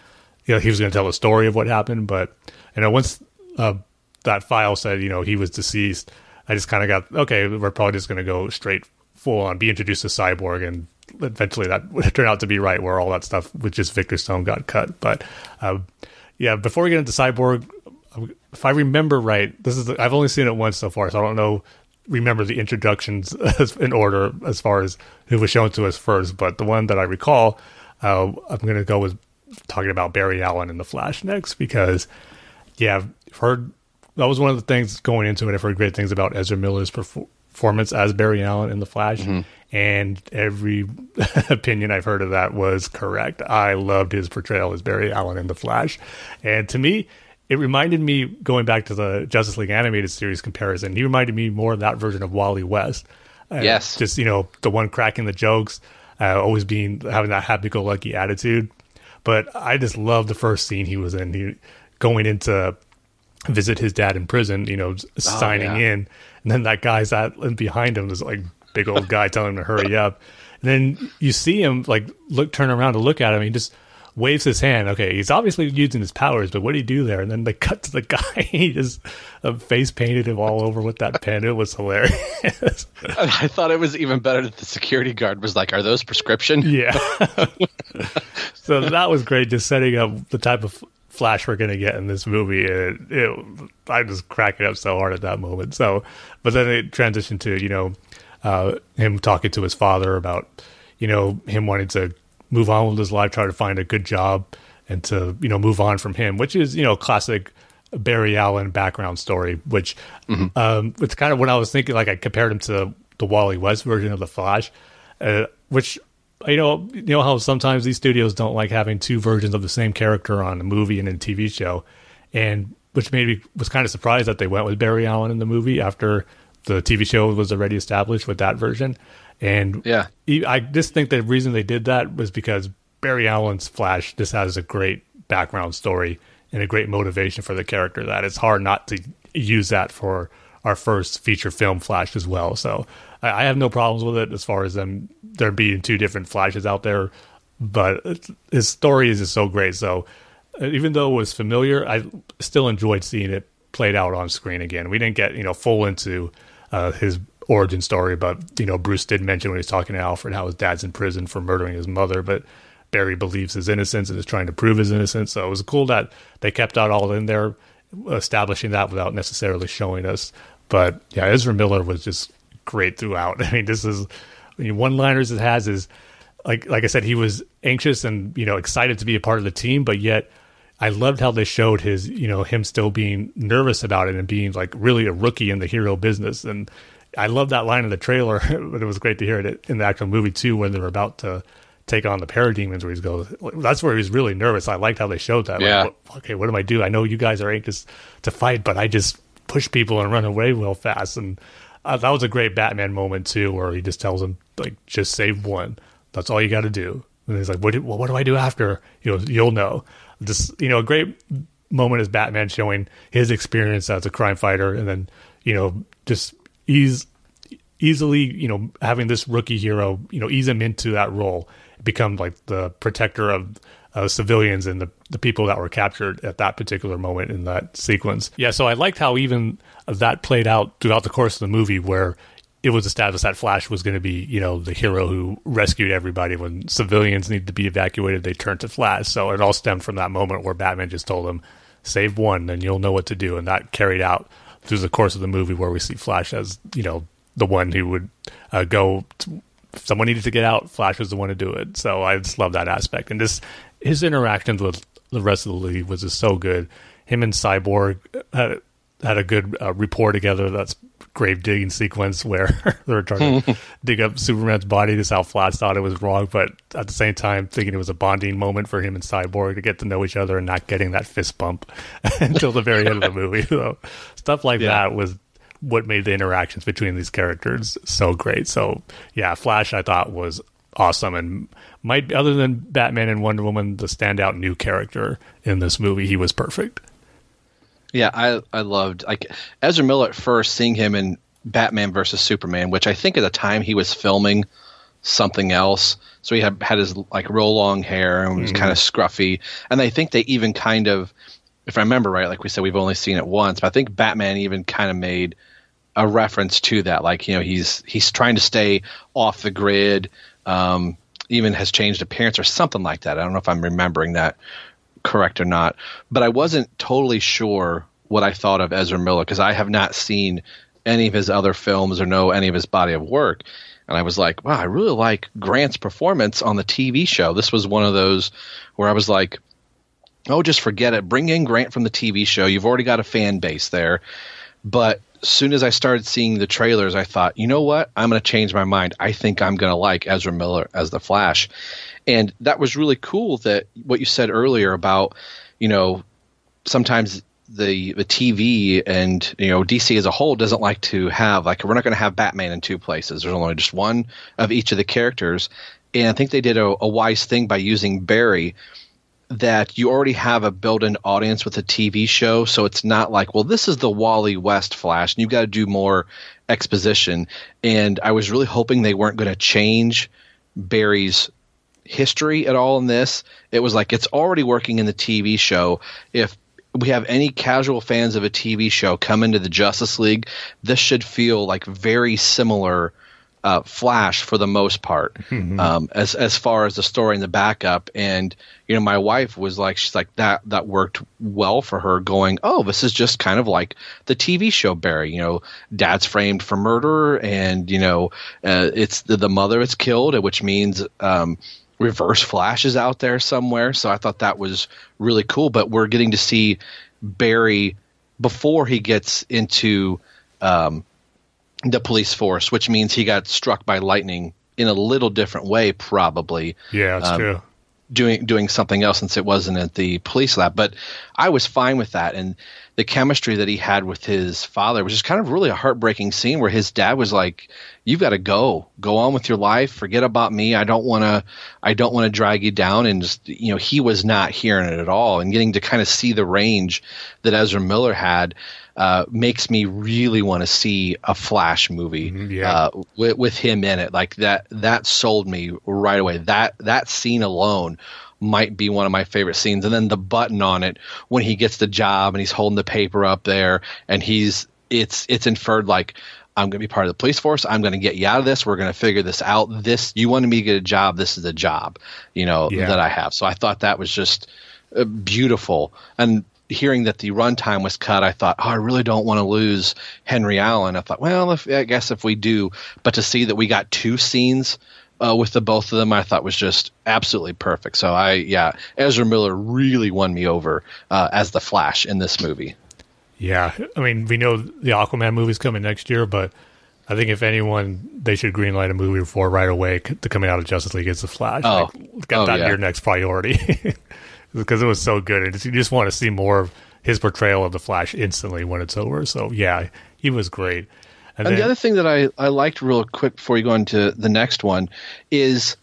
you know, he was going to tell a story of what happened. But you know, once uh, that file said, you know, he was deceased, I just kind of got okay. We're probably just going to go straight full on, be introduced to Cyborg, and eventually that would turn out to be right, where all that stuff with just Victor Stone got cut. But uh, yeah, before we get into Cyborg, if I remember right, this is the, I've only seen it once so far, so I don't know remember the introductions in order as far as who was shown to us first. But the one that I recall, uh, I'm going to go with talking about Barry Allen in the Flash next because yeah, I've heard that was one of the things going into it. I've heard great things about Ezra Miller's perfor- performance as Barry Allen in the Flash, and every opinion I've heard of that was correct. I loved his portrayal as Barry Allen in the Flash, and to me, it reminded me going back to the Justice League animated series comparison. He reminded me more of that version of Wally West. Uh, Yes. just you know the one cracking the jokes, uh, always being having that happy-go-lucky attitude. But I just love the first scene he was in. He going into visit his dad in prison, you know, signing Oh, yeah. in, and then that guy's at and behind him, is like big old guy telling him to hurry up. And then you see him like look, turn around to look at him. He just waves his hand. Okay, he's obviously using his powers, but what did he do there? And then they cut to the guy. he just uh, face painted him all over with that pen. It was hilarious. I thought it was even better that the security guard was like, "Are those prescription?" Yeah. so that was great, just setting up the type of flash we're going to get in this movie. It, it, I just cracking up so hard at that moment. So, but then it transitioned to you know uh, him talking to his father about you know him wanting to move on with his life, try to find a good job, and to you know move on from him, which is you know classic Barry Allen background story. Which mm-hmm. um, it's kind of when I was thinking, like I compared him to the Wally West version of the Flash, uh, which you know you know how sometimes these studios don't like having two versions of the same character on a movie and a TV show, and which made me was kind of surprised that they went with Barry Allen in the movie after the TV show was already established with that version. And yeah, I just think the reason they did that was because Barry Allen's Flash just has a great background story and a great motivation for the character that it's hard not to use that for our first feature film Flash as well. So I, have no problems with it as far as them there being two different Flashes out there, but his story is just so great. So uh, even though it was familiar, I still enjoyed seeing it played out on screen again. We didn't get you know full into uh, his origin story, but you know, Bruce did mention when he was talking to Alfred how his dad's in prison for murdering his mother, but Barry believes his innocence and is trying to prove his innocence. So it was cool that they kept that all in there, establishing that without necessarily showing us. But yeah, Ezra Miller was just great throughout. I mean, this is I mean, one liners it has is like like I said, he was anxious and you know excited to be a part of the team, but yet I loved how they showed his you know him still being nervous about it and being like really a rookie in the hero business and I love that line in the trailer, but it was great to hear it in the actual movie too when they're about to take on the parademons where he goes that's where he was really nervous. I liked how they showed that yeah. Like, okay what do i do? I know you guys are anxious to fight but i just push people and run away real fast. And uh, that was a great batman moment too where he just tells him like just save one. That's all you got to do. And he's like what do, well, what do i do after? You know you'll know. Just you know a great moment is batman showing his experience as a crime fighter and then you know just ease easily, you know, having this rookie hero, you know, ease him into that role, become like the protector of uh, civilians and the, the people that were captured at that particular moment in that sequence. Yeah, so I liked how even that played out throughout the course of the movie, where it was established that Flash was going to be, you know, the hero who rescued everybody when civilians needed to be evacuated. They turned to Flash, so it all stemmed from that moment where Batman just told him, "Save one, and you'll know what to do," and that carried out through the course of the movie where we see Flash as you know the one who would uh, go. To, someone needed to get out, Flash was the one to do it. So I just love that aspect, and just his interactions with the rest of the league was just so good. Him and Cyborg had had a good uh, rapport together. That's grave digging sequence where they were trying to hmm. dig up Superman's body. This how Flash thought it was wrong, but at the same time thinking it was a bonding moment for him and Cyborg to get to know each other and not getting that fist bump until the very end of the movie. So stuff like yeah. that was what made the interactions between these characters so great. So yeah, Flash I thought was awesome and might other than Batman and Wonder Woman the standout new character in this movie. He was perfect. Yeah, I I loved like Ezra Miller at first seeing him in Batman versus Superman, which I think at the time he was filming something else. So he had had his like real long hair and was mm-hmm. kind of scruffy. And I think they even kind of, if I remember right, like we said, we've only seen it once, but I think Batman even kind of made a reference to that. Like you know, he's he's trying to stay off the grid. Um, even has changed appearance or something like that. I don't know if I'm remembering that correct or not, but I wasn't totally sure what I thought of Ezra Miller because I have not seen any of his other films or know any of his body of work. And I was like, wow, I really like Grant's performance on the TV show. This was one of those where I was like, oh, just forget it. Bring in Grant from the TV show. You've already got a fan base there. But as soon as I started seeing the trailers, I thought, you know what? I'm going to change my mind. I think I'm going to like Ezra Miller as the Flash. And that was really cool that what you said earlier about, you know, sometimes the the TV and you know DC as a whole doesn't like to have like we're not going to have Batman in two places. There's only just one of each of the characters, and I think they did a, a wise thing by using Barry that you already have a built-in audience with a TV show, so it's not like, well, this is the Wally West Flash, and you've got to do more exposition. And I was really hoping they weren't going to change Barry's history at all in this. It was like it's already working in the TV show. If we have any casual fans of a TV show come into the Justice League, this should feel like very similar uh, Flash for the most part, mm-hmm. um, as as far as the story and the backup. And you know, my wife was like, she's like that that worked well for her. Going, oh, this is just kind of like the TV show Barry. You know, dad's framed for murder, and you know, uh, it's the, the mother is killed, which means. Um, reverse flash is out there somewhere so i thought that was really cool but we're getting to see barry before he gets into um, the police force, which means he got struck by lightning in a little different way, probably. Yeah, that's um, true. Doing doing something else since it wasn't at the police lab, but I was fine with that, and the chemistry that he had with his father was just kind of really a heartbreaking scene where his dad was like, "You've got to go, go on with your life, forget about me. I don't want to, I don't want to drag you down." And just you know, he was not hearing it at all, and getting to kind of see the range that Ezra Miller had uh, makes me really want to see a Flash movie mm-hmm, yeah. uh, with, with him in it. Like that, that sold me right away. That that scene alone might be one of my favorite scenes. And then the button on it when he gets the job and he's holding the paper up there and he's it's it's inferred like I'm going to be part of the police force. I'm going to get you out of this. We're going to figure this out. This you wanted me to get a job. This is a job, you know, yeah. that I have. So I thought that was just uh, beautiful. And hearing that the runtime was cut, I thought, oh, I really don't want to lose Henry Allen. I thought, well, if, I guess if we do, but to see that we got two scenes uh, with the both of them, I thought was just absolutely perfect. So I, yeah, Ezra Miller really won me over uh, as the Flash in this movie. Yeah, I mean, we know the Aquaman movie's coming next year, but I think if anyone, they should greenlight a movie for right away to coming out of Justice League is the Flash. Oh, like, got oh, that yeah. your next priority. because it was so good. And you just want to see more of his portrayal of the Flash instantly when it's over. So yeah, he was great. And, and then, the other thing that I, I liked real quick before you go into the next one is,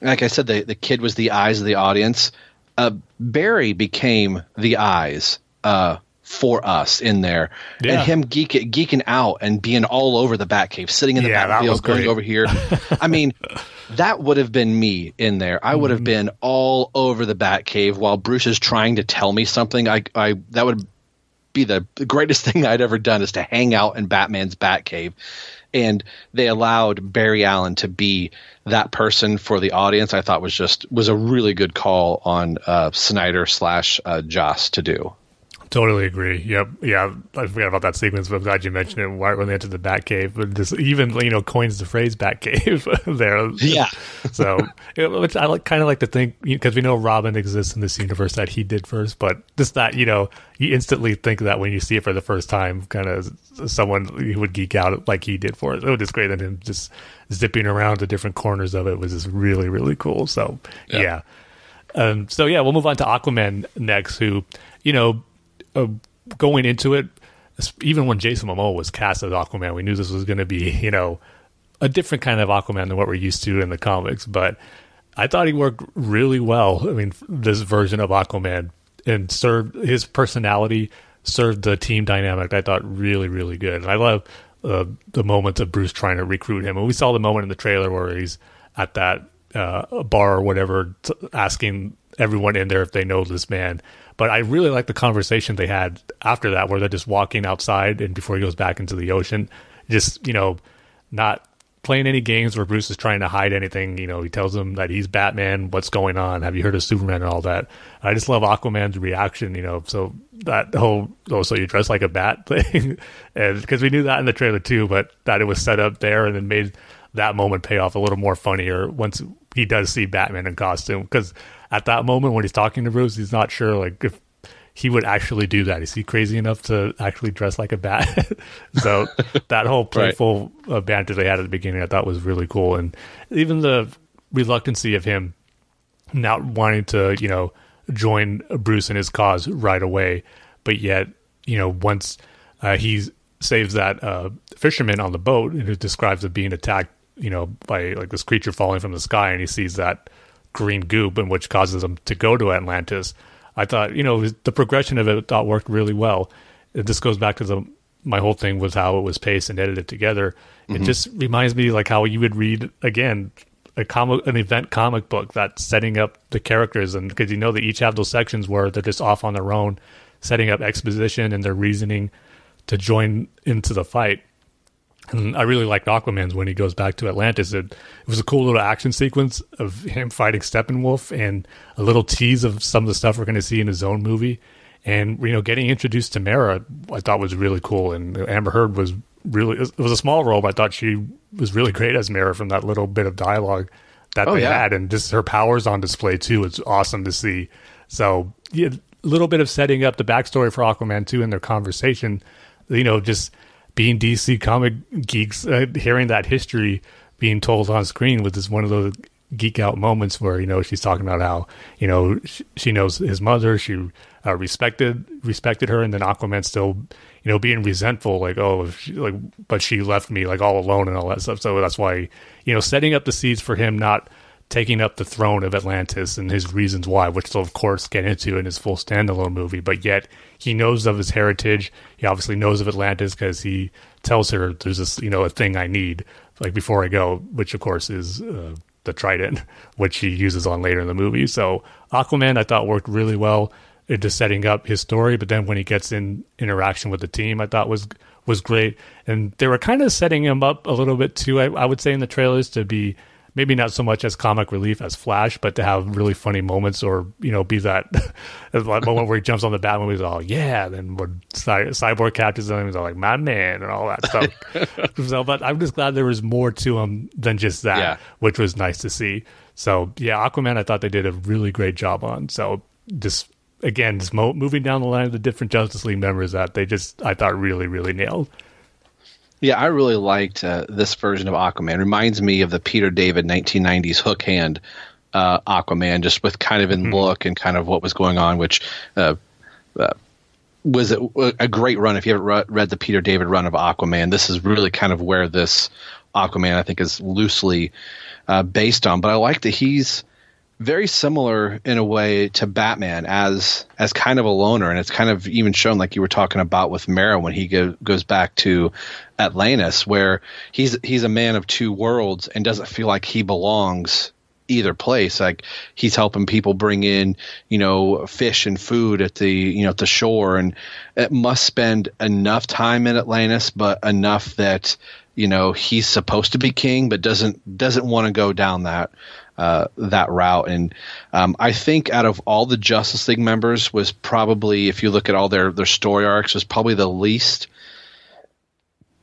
like I said, the, the kid was the eyes of the audience. Uh, Barry became the eyes uh, for us in there, yeah. and him geek, geeking out and being all over the Batcave, sitting in the yeah, going over here. I mean, that would have been me in there. I would have mm-hmm. been all over the Batcave while Bruce is trying to tell me something. I, I that would be the greatest thing I'd ever done is to hang out in Batman's Batcave. And they allowed Barry Allen to be that person for the audience. I thought was just was a really good call on uh, Snyder slash uh, Joss to do. Totally agree. Yep. Yeah. I forgot about that sequence, but I'm glad you mentioned it when they entered the Batcave. But just even, you know, coins the phrase Batcave there. Yeah. so, which I like, kind of like to think, because we know Robin exists in this universe that he did first, but just that, you know, you instantly think that when you see it for the first time, kind of someone who would geek out like he did for it. It was just great. And him just zipping around to different corners of it was just really, really cool. So, yeah. yeah. Um, so, yeah, we'll move on to Aquaman next, who, you know, uh, going into it, even when Jason Momoa was cast as Aquaman, we knew this was going to be, you know, a different kind of Aquaman than what we're used to in the comics. But I thought he worked really well. I mean, this version of Aquaman and served his personality, served the team dynamic. I thought really, really good. And I love uh, the moments of Bruce trying to recruit him. And we saw the moment in the trailer where he's at that uh, bar or whatever, t- asking everyone in there if they know this man. But I really like the conversation they had after that, where they're just walking outside and before he goes back into the ocean, just you know, not playing any games where Bruce is trying to hide anything. You know, he tells him that he's Batman. What's going on? Have you heard of Superman and all that? I just love Aquaman's reaction. You know, so that whole oh, so you dress like a bat thing, and because we knew that in the trailer too, but that it was set up there and then made that moment pay off a little more funnier once he does see Batman in costume because at that moment when he's talking to Bruce, he's not sure like if he would actually do that. Is he crazy enough to actually dress like a bat? so that whole playful right. uh, banter they had at the beginning, I thought was really cool, and even the reluctancy of him not wanting to, you know, join Bruce in his cause right away, but yet, you know, once uh, he saves that uh, fisherman on the boat, and who describes it being attacked, you know, by like this creature falling from the sky, and he sees that green goop, and which causes him to go to Atlantis. I thought, you know, the progression of it thought worked really well. This goes back to the my whole thing was how it was paced and edited together. Mm-hmm. It just reminds me like how you would read again a comic an event comic book that's setting up the characters and because you know they each have those sections where they're just off on their own setting up exposition and their reasoning to join into the fight and I really liked Aquaman's when he goes back to Atlantis. It, it was a cool little action sequence of him fighting Steppenwolf and a little tease of some of the stuff we're going to see in his own movie. And you know, getting introduced to Mera, I thought was really cool. And Amber Heard was really it was a small role, but I thought she was really great as Mera from that little bit of dialogue that oh, they yeah. had, and just her powers on display too. It's awesome to see. So yeah, a little bit of setting up the backstory for Aquaman too in their conversation. You know, just being DC comic geeks, uh, hearing that history being told on screen was just one of those geek out moments where you know she's talking about how you know she, knows his mother, she uh, respected respected her, and then Aquaman still you know being resentful, like oh, she, like but she left me like all alone and all that stuff. So that's why you know setting up the seeds for him not taking up the throne of Atlantis and his reasons why, which they'll of course get into in his full standalone movie. But yet he knows of his heritage. He obviously knows of Atlantis because he tells her there's this you know a thing I need like before I go, which of course is uh, the trident, which he uses on later in the movie. So Aquaman I thought worked really well into setting up his story, but then when he gets in interaction with the team, I thought was was great. And they were kind of setting him up a little bit too. I, I would say in the trailers to be maybe not so much as comic relief as Flash, but to have really funny moments or, you know, be that, moment where he jumps on the Batman, he's all, oh, yeah, then when Cy- Cyborg catches him, he's all like, my man, and all that stuff. so, but I'm just glad there was more to him than just that, yeah. which was nice to see. So, yeah, Aquaman, I thought they did a really great job on. So, just again, just mo- moving down the line of the different Justice League members that they just, I thought, really, really nailed. Yeah, I really liked uh, this version of Aquaman. Reminds me of the Peter David 1990s hook hand uh, Aquaman, just with kind of in mm-hmm. look and kind of what was going on, which uh, uh was a, a, great run. If you haven't read the Peter David run of Aquaman, this is really kind of where this Aquaman, I think, is loosely uh, based on. But I like that he's very similar in a way to Batman as as kind of a loner, and it's kind of even shown like you were talking about with Mera when he go, goes back to Atlantis, where he's he's a man of two worlds and doesn't feel like he belongs either place. Like he's helping people bring in, you know, fish and food at the you know at the shore, and it must spend enough time in Atlantis, but enough that you know he's supposed to be king, but doesn't doesn't want to go down that uh, that route. And um, I think out of all the Justice League members, was probably if you look at all their their story arcs, was probably the least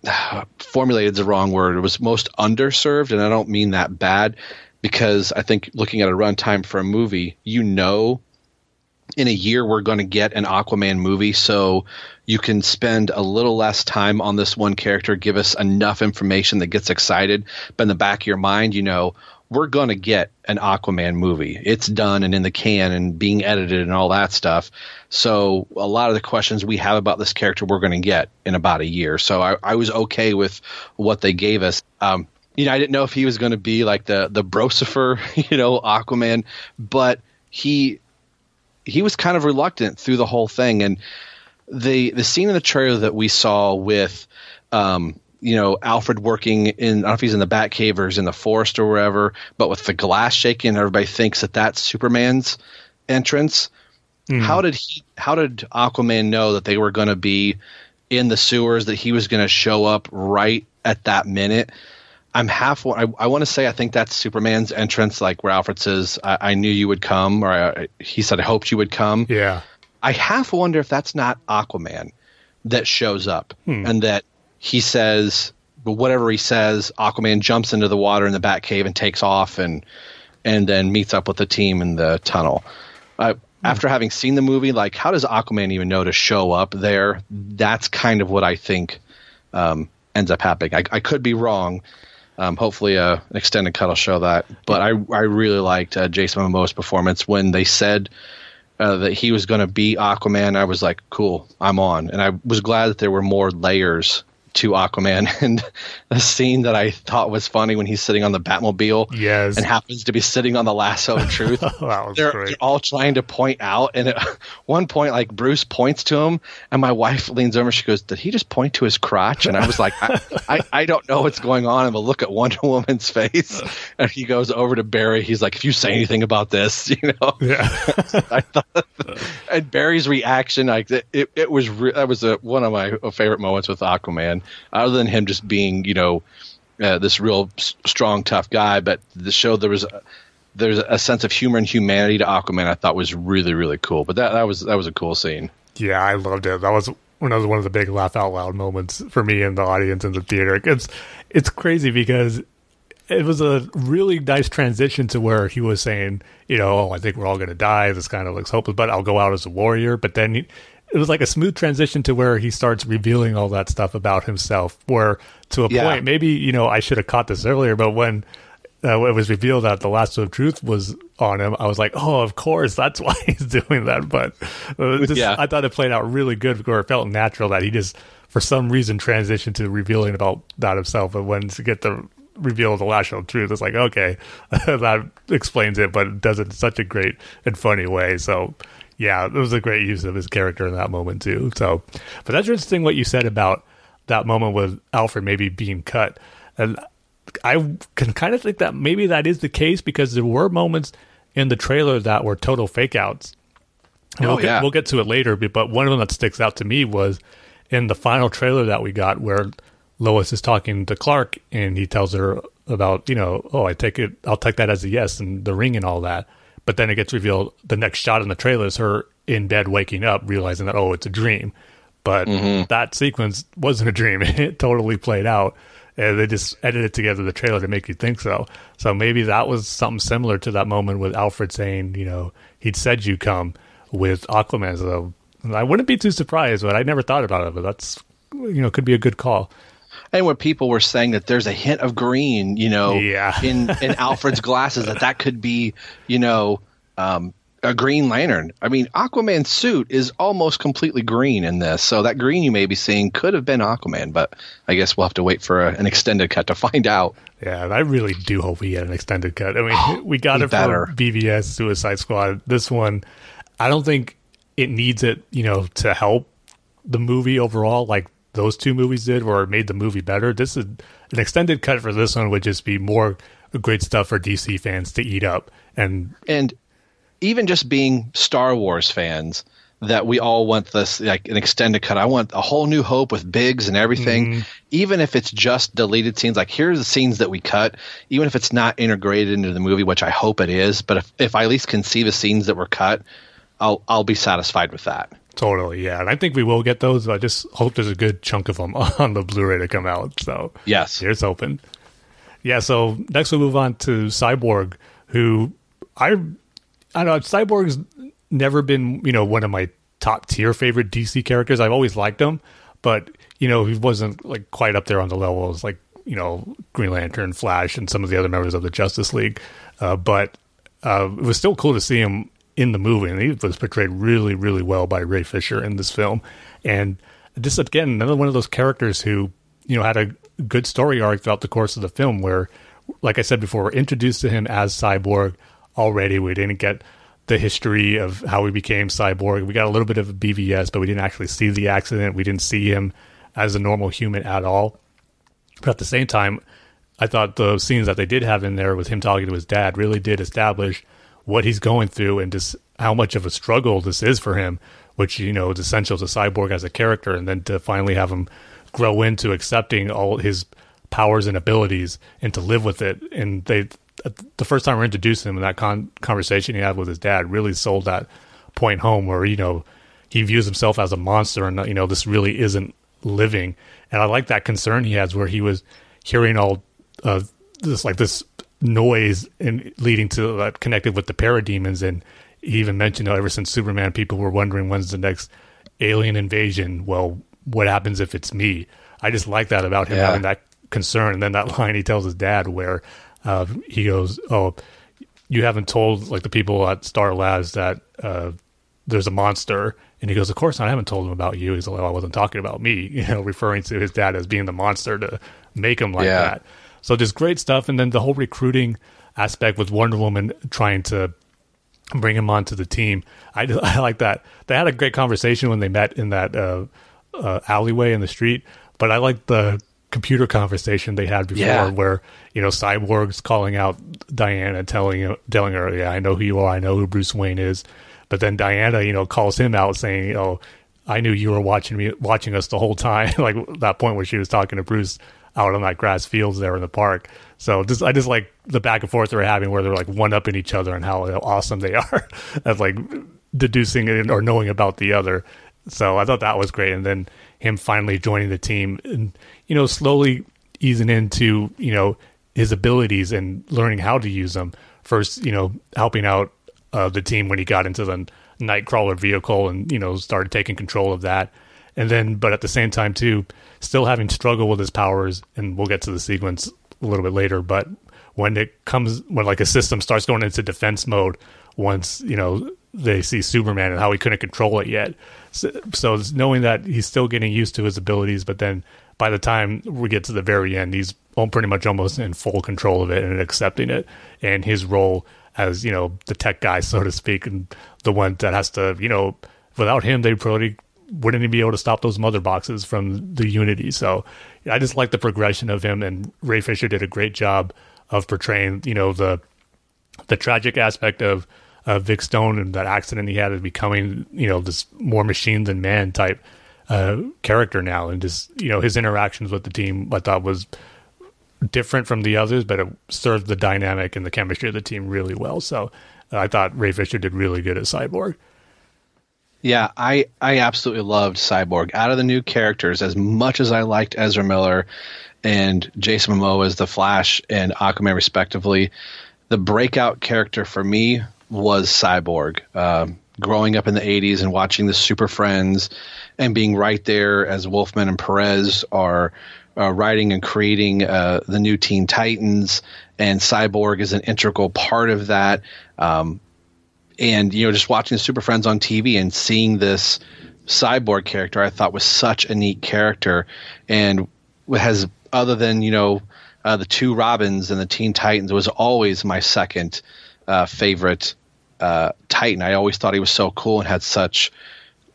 formulated the wrong word. It was most underserved, and I don't mean that bad because I think looking at a runtime for a movie, you know in a year we're going to get an Aquaman movie, so you can spend a little less time on this one character, give us enough information that gets excited, but in the back of your mind, you know, we're going to get an Aquaman movie. It's done and in the can and being edited and all that stuff. So a lot of the questions we have about this character, we're going to get in about a year. So I, I was okay with what they gave us. Um, you know, I didn't know if he was going to be like the the Brosifer, you know, Aquaman, but he he was kind of reluctant through the whole thing. And the the scene in the trailer that we saw with um, you know Alfred working in I don't know if he's in the Batcave or he's in the forest or wherever, but with the glass shaking, everybody thinks that that's Superman's entrance. Mm. How did he? How did Aquaman know that they were going to be in the sewers? That he was going to show up right at that minute? I'm half. I, I want to say I think that's Superman's entrance, like where Alfred says, "I, I knew you would come," or I, he said, "I hoped you would come." Yeah. I half wonder if that's not Aquaman that shows up, hmm. and that he says, but whatever he says, Aquaman jumps into the water in the Batcave and takes off, and and then meets up with the team in the tunnel. Uh, after having seen the movie, like how does Aquaman even know to show up there? That's kind of what I think um, ends up happening. I, I could be wrong. Um, hopefully, uh, an extended cut will show that. But I I really liked uh, Jason Momoa's performance when they said uh, that he was going to be Aquaman. I was like, cool, I'm on, and I was glad that there were more layers to Aquaman, and the scene that I thought was funny when he's sitting on the Batmobile, Yes. and happens to be sitting on the lasso of truth. that was they're, great. they're all trying to point out, and at one point, like Bruce points to him, and my wife leans over. She goes, "Did he just point to his crotch?" And I was like, "I, I, I don't know what's going on." And but look at Wonder Woman's face, and he goes over to Barry. He's like, "If you say anything about this, you know." Yeah. I thought, and Barry's reaction, like it, it, it was re- that was a, one of my favorite moments with Aquaman. Other than him just being, you know, uh, this real s- strong, tough guy, but the show there was a, there's a sense of humor and humanity to Aquaman. I thought was really really cool. But that that was that was a cool scene. Yeah, I loved it. That was of the, one of the big laugh out loud moments for me and the audience in the theater. It's it's crazy because it was a really nice transition to where he was saying, you know, oh, I think we're all going to die. This kind of looks hopeless, but I'll go out as a warrior. But then he, it was like a smooth transition to where he starts revealing all that stuff about himself. Where to a Yeah. point, maybe you know, I should have caught this earlier, but when uh, it was revealed that the lasso of truth was on him, I was like, "Oh, of course, that's why he's doing that." But uh, just, Yeah. I thought it played out really good, where it felt natural that he just, for some reason, transitioned to revealing about that himself. And when to get the reveal of the lasso of truth, it's like, okay, that explains it, but it does it in such a great and funny way. So, yeah, it was a great use of his character in that moment too. So, but that's interesting what you said about that moment with Alfred maybe being cut, and I can kind of think that maybe that is the case because there were moments in the trailer that were total fake outs. And Oh, we'll, get, yeah. we'll get to it later, but but one of them that sticks out to me was in the final trailer that we got where Lois is talking to Clark and he tells her about, you know, oh, I take it, I'll take that as a yes and the ring and all that. But then it gets revealed the next shot in the trailer is her in bed waking up, realizing that, oh, it's a dream. But mm-hmm. that sequence wasn't a dream. It totally played out. And they just edited together the trailer to make you think so. So maybe that was something similar to that moment with Alfred saying, you know, he'd said you come with Aquaman. So I wouldn't be too surprised, but I never thought about it. But that's, you know, could be a good call. And when people were saying that there's a hint of green, you know, Yeah. in in Alfred's glasses, that that could be, you know, um, a Green Lantern. I mean, Aquaman's suit is almost completely green in this, so that green you may be seeing could have been Aquaman. But I guess we'll have to wait for a, an extended cut to find out. Yeah, I really do hope we get an extended cut. I mean, we got it better. for BVS Suicide Squad. This one, I don't think it needs it, you know, to help the movie overall, like those two movies did, or made the movie better. This is an extended cut for this one would just be more great stuff for DC fans to eat up. And and even just being Star Wars fans, that we all want this like an extended cut. I want a whole new hope with Biggs and everything. Mm-hmm. Even if it's just deleted scenes, like here's the scenes that we cut. Even if it's not integrated into the movie, which I hope it is, but if, if I at least can see the scenes that were cut, I'll I'll be satisfied with that. Totally, yeah. And I think we will get those. I just hope there's a good chunk of them on the Blu-ray to come out. So Yes. Here's hoping. Yeah, so next we'll move on to Cyborg, who I I don't know, Cyborg's never been, you know, one of my top tier favorite DC characters. I've always liked him, but you know, he wasn't like quite up there on the levels like, you know, Green Lantern, Flash, and some of the other members of the Justice League. Uh, but uh, it was still cool to see him in the movie, and he was portrayed really, really well by Ray Fisher in this film. And just again, another one of those characters who, you know, had a good story arc throughout the course of the film where, like I said before, we're introduced to him as Cyborg already. We didn't get the history of how he became Cyborg. We got a little bit of a BVS, but we didn't actually see the accident. We didn't see him as a normal human at all. But at the same time, I thought the scenes that they did have in there with him talking to his dad really did establish what he's going through and just how much of a struggle this is for him, which, you know, is essential to Cyborg as a character. And then to finally have him grow into accepting all his powers and abilities and to live with it. And they, the first time we're introduced him in that con- conversation he had with his dad really sold that point home where, you know, he views himself as a monster and, you know, this really isn't living. And I like that concern he has where he was hearing all uh, this like this noise and leading to that connected with the parademons and he even mentioned you know, ever since superman people were wondering when's the next alien invasion well what happens if it's me i just like that about him Yeah. having that concern and then that line he tells his dad where uh, he goes oh you haven't told like the people at star labs that uh, there's a monster, and he goes, "Of course, not. I haven't told him about you." He's like, oh, "I wasn't talking about me," you know, referring to his dad as being the monster to make him like Yeah. that. So just great stuff, and then the whole recruiting aspect with Wonder Woman trying to bring him onto the team. I, I like that. They had a great conversation when they met in that uh, uh, alleyway in the street, but I like the computer conversation they had before Yeah. where you know cyborg's calling out diana telling telling her yeah i know who you are i know who bruce wayne is but then diana you know calls him out saying oh i knew you were watching me watching us the whole time like that point where she was talking to bruce out on that grass fields there in the park so just i just like the back and forth they're having where they're like one upping each other and how awesome they are as like deducing it or knowing about the other so I thought that was great. And then him finally joining the team and, you know, slowly easing into, you know, his abilities and learning how to use them. First, you know, helping out uh, the team when he got into the Knightcrawler vehicle and, you know, started taking control of that. And then, but at the same time, too, still having struggle with his powers. And we'll get to the sequence a little bit later. But when it comes, when like a system starts going into defense mode, once, you know, they see Superman and how he couldn't control it yet. So, so knowing that he's still getting used to his abilities, but then by the time we get to the very end, he's pretty much almost in full control of it and accepting it. And his role as you know the tech guy, so to speak, and the one that has to, you know, without him, they probably wouldn't even be able to stop those mother boxes from the Unity. So I just like the progression of him, and Ray Fisher did a great job of portraying, you know, the the tragic aspect of uh, Vic Stone and that accident he had is becoming, you know, this more machine than man type uh, character now, and just you know his interactions with the team, I thought was different from the others, but it served the dynamic and the chemistry of the team really well. So I thought Ray Fisher did really good as Cyborg. Yeah, I I absolutely loved Cyborg. Out of the new characters, as much as I liked Ezra Miller and Jason Momoa as the Flash and Aquaman respectively, the breakout character for me was Cyborg. Um, growing up in the '80s and watching the Super Friends and being right there as Wolfman and Perez are uh, writing and creating uh, the new Teen Titans, and Cyborg is an integral part of that. Um, and you know just watching the super friends on tv and seeing this cyborg character i thought was such a neat character and has other than you know uh, the two robins and the teen titans was always my second uh, favorite uh, titan i always thought he was so cool and had such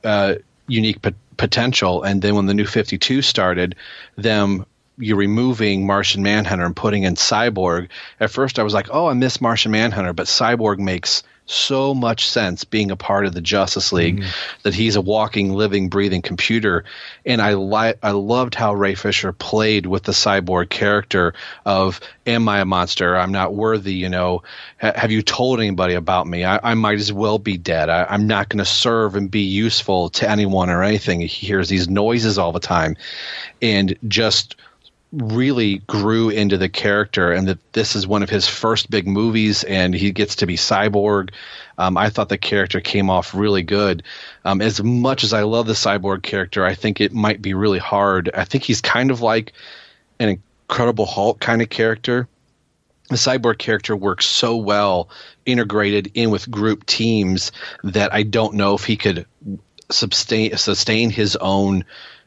uh, unique pot- potential and then when the new 52 started them you're removing Martian Manhunter and putting in Cyborg. At first, I was like, "Oh, I miss Martian Manhunter," but Cyborg makes so much sense being a part of the Justice League mm-hmm. that he's a walking, living, breathing computer. And I li- I loved how Ray Fisher played with the Cyborg character of, "Am I a monster? I'm not worthy." You know, "Ha- have you told anybody about me? I, I might as well be dead. I, I'm not going to serve and be useful to anyone or anything. He hears these noises all the time, and just really grew into the character and that this is one of his first big movies and he gets to be cyborg. Um, i thought the character came off really good. Um, as much as i love the cyborg character i think it might be really hard. I think he's kind of like an incredible hulk kind of character. The cyborg character works so well integrated in with group teams that i don't know if he could sustain sustain his own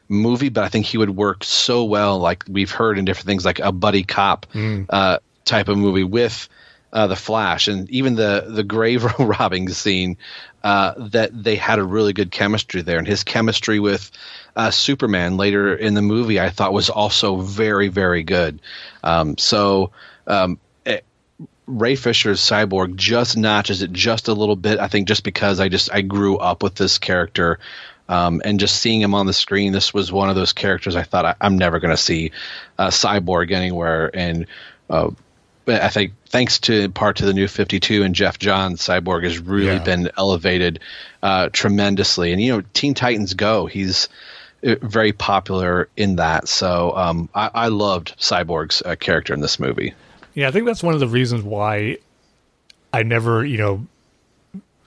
movie, but I think he would work so well, like we've heard in different things, like a buddy cop uh, type of movie with uh, the Flash, and even the the grave robbing scene. Uh, that they had a really good chemistry there, and his chemistry with uh, Superman later in the movie, I thought was also very, very good. Um, so. Um, eh, Ray Fisher's Cyborg just notches it just a little bit. I think just because I just I grew up with this character, um, and just seeing him on the screen, this was one of those characters I thought I, I'm never going to see uh, Cyborg anywhere. And uh, I think thanks to in part to the new 52 and Geoff Johns, Cyborg has really Yeah. been elevated uh, tremendously. And you know, Teen Titans Go, he's uh, very popular in that. So um, I, I loved Cyborg's uh, character in this movie. Yeah, I think that's one of the reasons why I never, you know,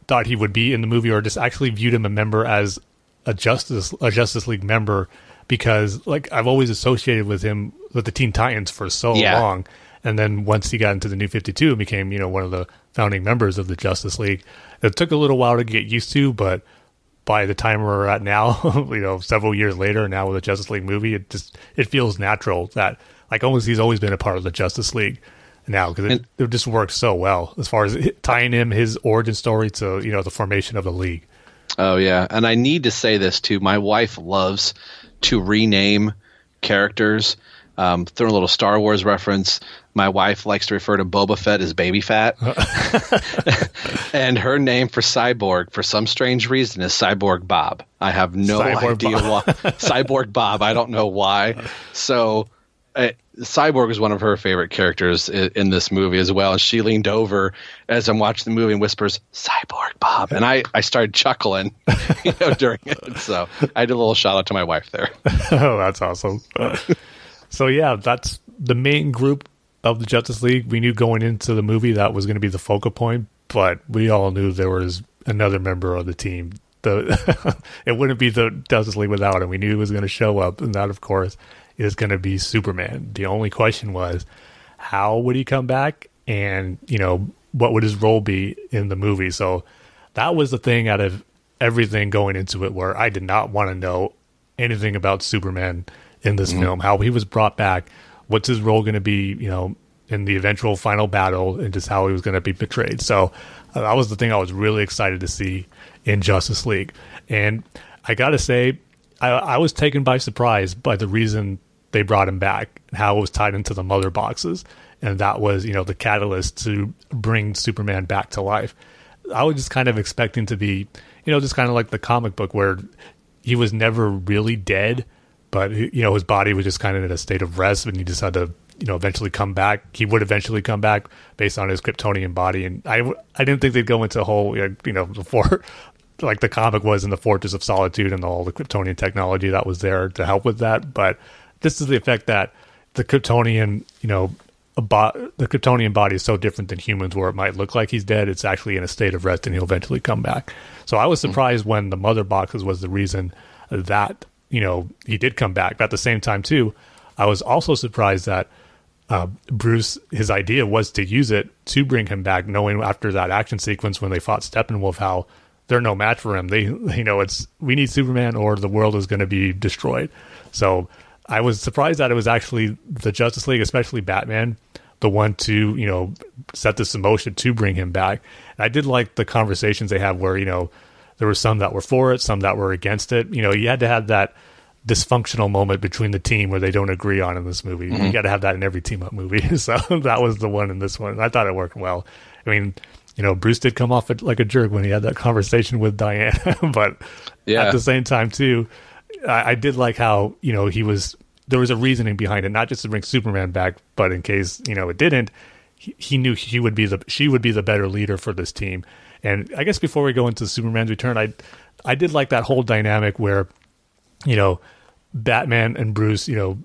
thought he would be in the movie or just actually viewed him a member as a Justice a Justice League member because like I've always associated with him with the Teen Titans for so Yeah. long And then once he got into the New 52 and became, you know, one of the founding members of the Justice League, it took a little while to get used to, but by the time we're at now, you know, several years later, now with the Justice League movie, it just it feels natural that like almost he's always been a part of the Justice League now because it, it, just works so well as far as tying him his origin story to you know the formation of the league. Oh yeah, and I need to say this too. My wife loves to rename characters. Um, throw a little Star Wars reference. My wife likes to refer to Boba Fett as Baby Fat, and her name for Cyborg, for some strange reason, is Cyborg Bob. I have no Cyborg idea Bob. why. Cyborg Bob. I don't know why. So uh, Cyborg is one of her favorite characters in, in, this movie as well. And she leaned over as I'm watching the movie and whispers, "Cyborg Bob," and I, I started chuckling, you know, during it. So I did a little shout out to my wife there. oh, that's awesome. so yeah, that's the main group of the Justice League. We knew going into the movie that was going to be the focal point, but we all knew there was another member of the team. The it wouldn't be the Justice League without him. We knew he was going to show up, and that, of course is going to be Superman. The only question was, how would he come back? And, you know, what would his role be in the movie? So that was the thing out of everything going into it where I did not want to know anything about Superman in this mm-hmm. film, how he was brought back, what's his role going to be, you know, in the eventual final battle, and just how he was going to be betrayed. So uh, that was the thing I was really excited to see in Justice League. And I got to say, I, I was taken by surprise by the reason they brought him back, how it was tied into the mother boxes, and that was you know the catalyst to bring Superman back to life. I was just kind of expecting to be, you know, just kind of like the comic book where he was never really dead, but you know his body was just kind of in a state of rest, and he just had to you know eventually come back. He would eventually come back based on his Kryptonian body, and I I didn't think they'd go into a whole you know before like the comic was in the Fortress of Solitude and all the Kryptonian technology that was there to help with that, but this is the effect that the Kryptonian, you know, bo- the Kryptonian body is so different than humans, where it might look like he's dead. It's actually in a state of rest, and he'll eventually come back. So I was hmm. surprised mm-hmm. when the mother boxes was the reason that you know he did come back. But at the same time, too, I was also surprised that uh, Bruce, his idea was to use it to bring him back, knowing after that action sequence when they fought Steppenwolf how they're no match for him. They, you know, it's we need Superman or the world is going to be destroyed. So I was surprised that it was actually the Justice League, especially Batman, the one to you know set this in motion to bring him back. And I did like the conversations they have where you know there were some that were for it, some that were against it. You know, you had to have that dysfunctional moment between the team where they don't agree on in this movie. Mm-hmm. You got to have that in every team up movie. so that was the one in this one. I thought it worked well. I mean, you know, Bruce did come off like a jerk when he had that conversation with Diane, but yeah. at the same time too, I, I did like how you know he was there was a reasoning behind it, not just to bring Superman back, but in case you know it didn't, he, he knew he would be the she would be the better leader for this team. And I guess before we go into Superman's return, I I did like that whole dynamic where, you know, Batman and Bruce, you know,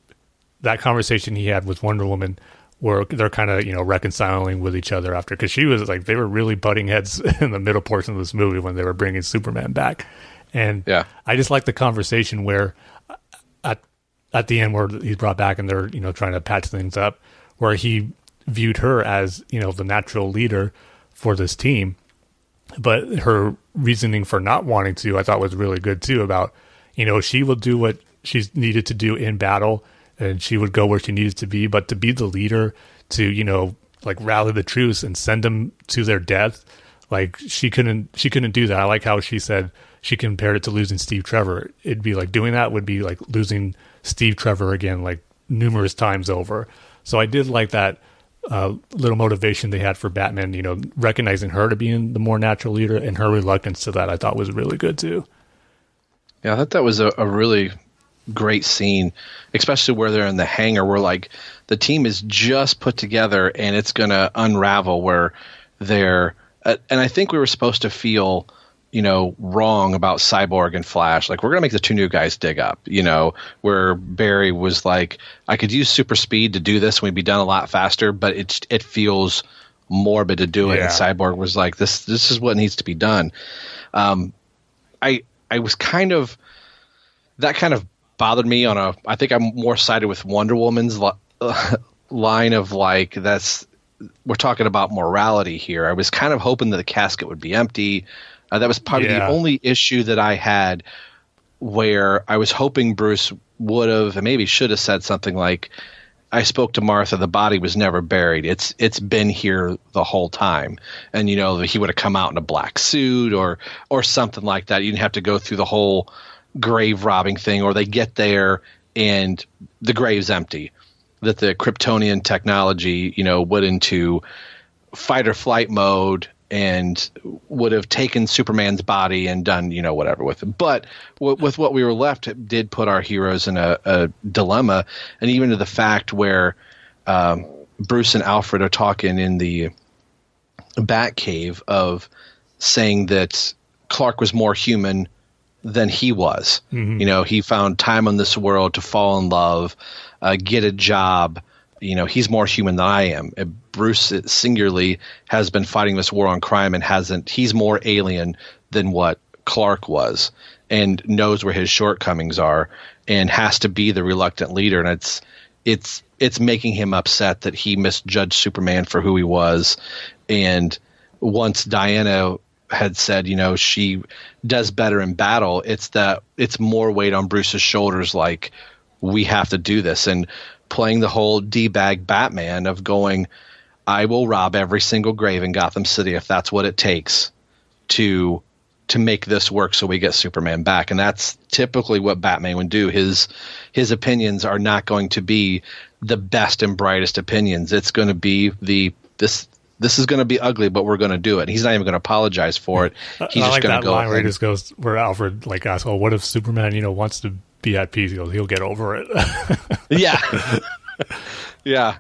that conversation he had with Wonder Woman, where they're kind of you know reconciling with each other after because she was like they were really butting heads in the middle portion of this movie when they were bringing Superman back, and yeah, I just like the conversation where uh, at at the end where he's brought back and they're you know trying to patch things up, where he viewed her as you know the natural leader for this team, but her reasoning for not wanting to I thought was really good too. About you know she will do what she's needed to do in battle and she would go where she needed to be, but to be the leader to you know like rally the troops and send them to their death like she couldn't she couldn't do that. I like how she said she compared it to losing Steve Trevor. It'd be like doing that would be like losing Steve Trevor again, like numerous times over. So I did like that uh, little motivation they had for Batman. You know, recognizing her to being the more natural leader and her reluctance to that. I thought was really good too. Yeah, I thought that was a, a really great scene, especially where they're in the hangar, where like the team is just put together and it's going to unravel. Where they're uh, and I think we were supposed to feel, you know, wrong about Cyborg and Flash. Like we're gonna make the two new guys dig up. You know, where Barry was like, I could use super speed to do this and we'd be done a lot faster, but it it feels morbid to do it. Yeah. And Cyborg was like, this this is what needs to be done. Um, I I was kind of that kind of bothered me on a. I think I'm more sided with Wonder Woman's line of like that's we're talking about morality here. I was kind of hoping that the casket would be empty. Uh, that was probably Yeah. the only issue that I had where I was hoping Bruce would have and maybe should have said something like I spoke to Martha. The body was never buried. It's it's been here the whole time. And you know he would have come out in a black suit or or something like that. You didn't have to go through the whole grave robbing thing or they get there and the grave's empty that the Kryptonian technology you know went into fight or flight mode and would have taken Superman's body and done you know whatever with it. But w- with what we were left, it did put our heroes in a, a dilemma, and even to the fact where um, Bruce and Alfred are talking in the Batcave of saying that Clark was more human than he was. You know, he found time on this world to fall in love, uh, get a job. You know, he's more human than I am. Uh, Bruce singularly has been fighting this war on crime and hasn't. He's more alien than what Clark was, and knows where his shortcomings are, and has to be the reluctant leader. And it's it's it's making him upset that he misjudged Superman for who he was, and once Diana had said, you know, she does better in battle, it's that it's more weight on Bruce's shoulders like we have to do this and playing the whole D-bag Batman of going I will rob every single grave in Gotham City if that's what it takes to to make this work so we get Superman back. And that's typically what Batman would do. His his opinions are not going to be the best and brightest opinions. It's going to be the this this is going to be ugly but we're going to do it. He's not even going to apologize for it. He's I just like going to go line where he just goes, where Alfred like asks, "Oh, what if Superman, you know, wants to be at peace?" He goes, "He'll get over it." Yeah, yeah.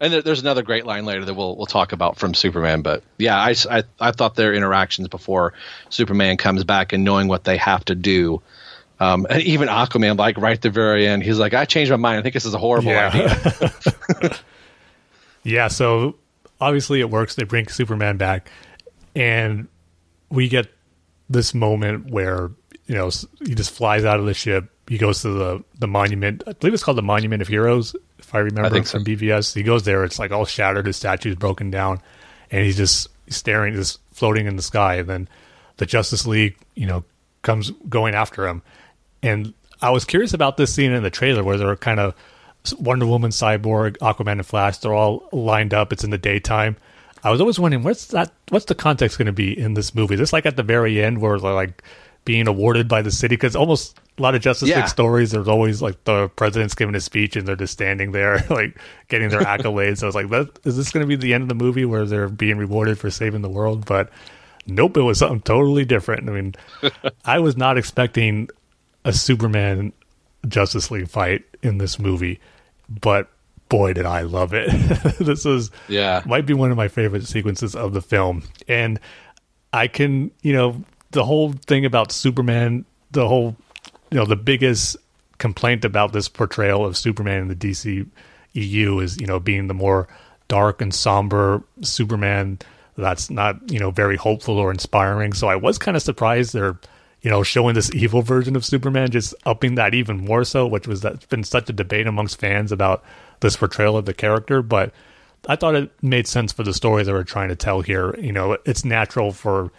And there's another great line later that we'll we'll talk about from Superman. But yeah, I I thought their interactions before Superman comes back and knowing what they have to do. Um, and even Aquaman, like right at the very end, he's like, "I changed my mind. I think this is a horrible idea." yeah. So obviously it works. They bring Superman back, and we get this moment where you know he just flies out of the ship. He goes to the the monument. I believe it's called the Monument of Heroes, if I remember I think so. from BVS. He goes there. It's like all shattered. His statue's broken down, and he's just staring, just floating in the sky. And then the Justice League, you know, comes going after him. And I was curious about this scene in the trailer where they're kind of Wonder Woman, Cyborg, Aquaman, and Flash. They're all lined up. It's in the daytime. I was always wondering what's that? What's the context going to be in this movie? Is this like at the very end where they're like being awarded by the city? Because almost a lot of Justice Yeah. League stories, there's always like the president's giving a speech and they're just standing there, like getting their accolades. So I was like, that, is this going to be the end of the movie where they're being rewarded for saving the world? But nope, it was something totally different. I mean, I was not expecting a Superman Justice League fight in this movie, but boy, did I love it. this is Yeah. might be one of my favorite sequences of the film, and I can you know the whole thing about Superman, the whole you know the biggest complaint about this portrayal of Superman in the DC EU is you know being the more dark and somber Superman that's not you know very hopeful or inspiring. So I was kind of surprised they're you know showing this evil version of Superman, just upping that even more so, which was that's been such a debate amongst fans about this portrayal of the character, but. I thought it made sense for the story they were trying to tell here. You know, it's natural for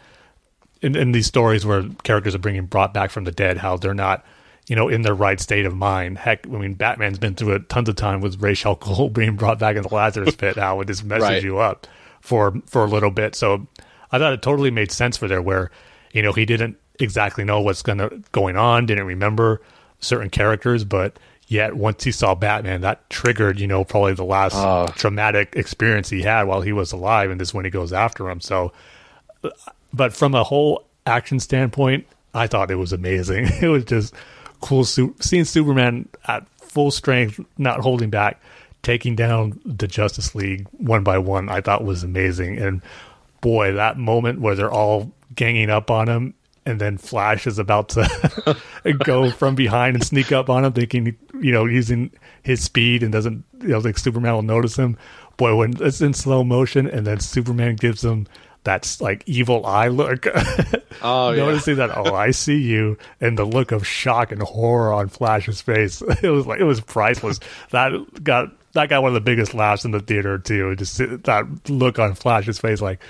in, in these stories where characters are being brought back from the dead, how they're not, you know, in their right state of mind. Heck, I mean, Batman's been through it tons of time with al Ghul being brought back in the Lazarus pit. How it just messes Right. you up for for a little bit. So I thought it totally made sense for there, where you know he didn't exactly know what's gonna going on, didn't remember certain characters, but yet once he saw Batman, that triggered you know probably the last Oh. traumatic experience he had while he was alive, and this when he goes after him. So but from a whole action standpoint, I thought it was amazing. It was just cool su- seeing Superman at full strength, not holding back, taking down the Justice League one by one. I thought was amazing. And boy, that moment where they're all ganging up on him. And then Flash is about to go from behind and sneak up on him, thinking, you know, using his speed and doesn't, you know, think Superman will notice him. Boy, when it's in slow motion and then Superman gives him that's like evil eye look. Oh, yeah. Noticing that, oh, I see you, and the look of shock and horror on Flash's face. It was like it was priceless. that got that got one of the biggest laughs in the theater too. Just that look on Flash's face, like,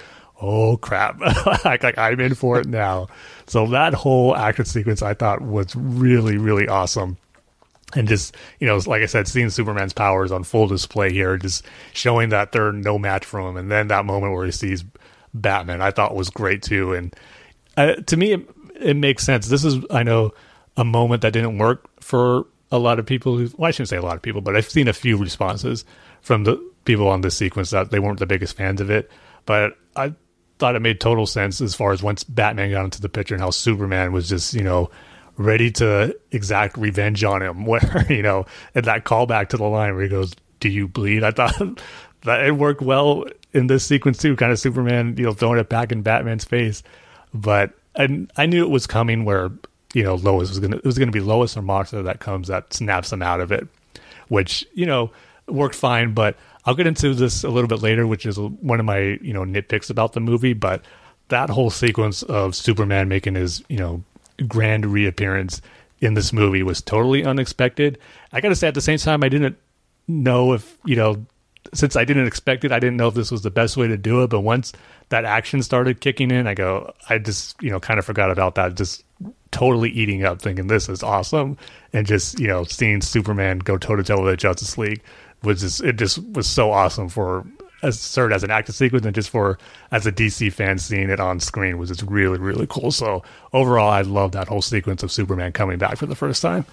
oh crap, like, like I'm in for it now. So that whole action sequence I thought was really really awesome. And just you know, like I said, seeing Superman's powers on full display here, just showing that they're no match for him, and then that moment where he sees Batman, I thought was great too. And uh, to me, it, it makes sense. This is, I know, a moment that didn't work for a lot of people. Who, well, I shouldn't say a lot of people, but I've seen a few responses from the people on this sequence that they weren't the biggest fans of it. But I thought it made total sense as far as once Batman got into the picture and how Superman was just, you know, ready to exact revenge on him. Where, you know, and that callback to the line where he goes, Do you bleed? I thought that it worked well in this sequence too, kind of Superman, you know, throwing it back in Batman's face. But I, I knew it was coming where, you know, Lois was gonna it was gonna be Lois or Martha that comes that snaps him out of it. Which, you know, worked fine, but I'll get into this a little bit later, which is one of my you know nitpicks about the movie. But that whole sequence of Superman making his you know grand reappearance in this movie was totally unexpected. I got to say, at the same time, I didn't know if you know since I didn't expect it, I didn't know if this was the best way to do it. But once that action started kicking in, I go, I just you know kind of forgot about that. Just totally eating up, thinking this is awesome, and just you know seeing Superman go toe to toe with the Justice League was just it just was so awesome for as served as an active sequence and just for as a DC fan seeing it on screen was just really really cool. So overall, I love that whole sequence of Superman coming back for the first time.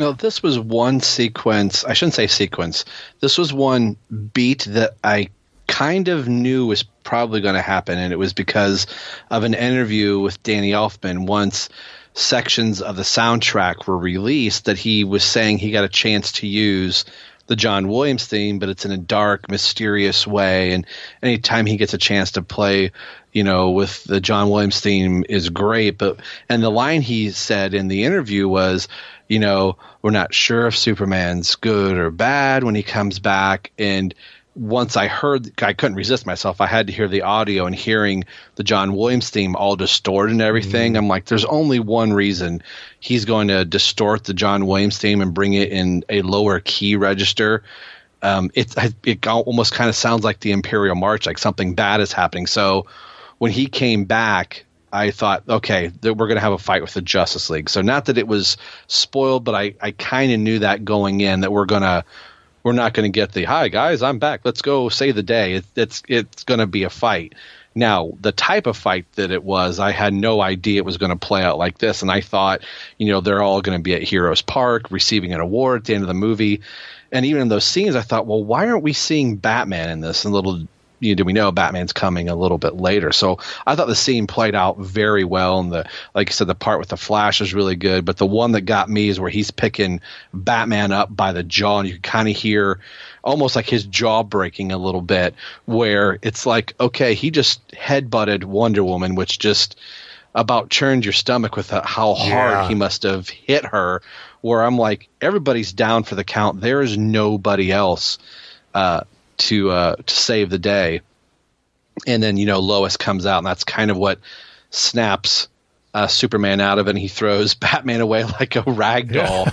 Well, this was one sequence. I shouldn't say sequence. This was one beat that I kind of knew was probably going to happen, and it was because of an interview with Danny Elfman once sections of the soundtrack were released that he was saying he got a chance to use the John Williams theme, but it's in a dark, mysterious way. And anytime he gets a chance to play, you know, with the John Williams theme is great. But and the line he said in the interview was, you know, we're not sure if Superman's good or bad when he comes back, and once I heard, I couldn't resist myself. I had to hear the audio and hearing the John Williams theme all distorted and everything. Mm. I'm like, there's only one reason he's going to distort the John Williams theme and bring it in a lower key register. Um, it it almost kind of sounds like the Imperial March, like something bad is happening. So when he came back, I thought, okay, we're going to have a fight with the Justice League. So not that it was spoiled, but I, I kind of knew that going in that we're going to we're not going to get the hi guys, I'm back. Let's go save the day. It, it's it's going to be a fight. Now, the type of fight that it was, I had no idea it was going to play out like this, and I thought, you know, they're all going to be at Heroes Park receiving an award at the end of the movie. And even in those scenes, I thought, well, why aren't we seeing Batman in this? And little you know, do we know Batman's coming a little bit later? So I thought the scene played out very well, and the like I said, the part with the Flash is really good. But the one that got me is where he's picking Batman up by the jaw, and you can kind of hear almost like his jaw breaking a little bit, where it's like, okay, he just headbutted Wonder Woman, which just about churned your stomach with how hard yeah. he must have hit her. Where I'm like, everybody's down for the count. There is nobody else. Uh, to uh, to save the day. And then you know Lois comes out, and that's kind of what snaps uh, Superman out of it, and he throws Batman away like a rag doll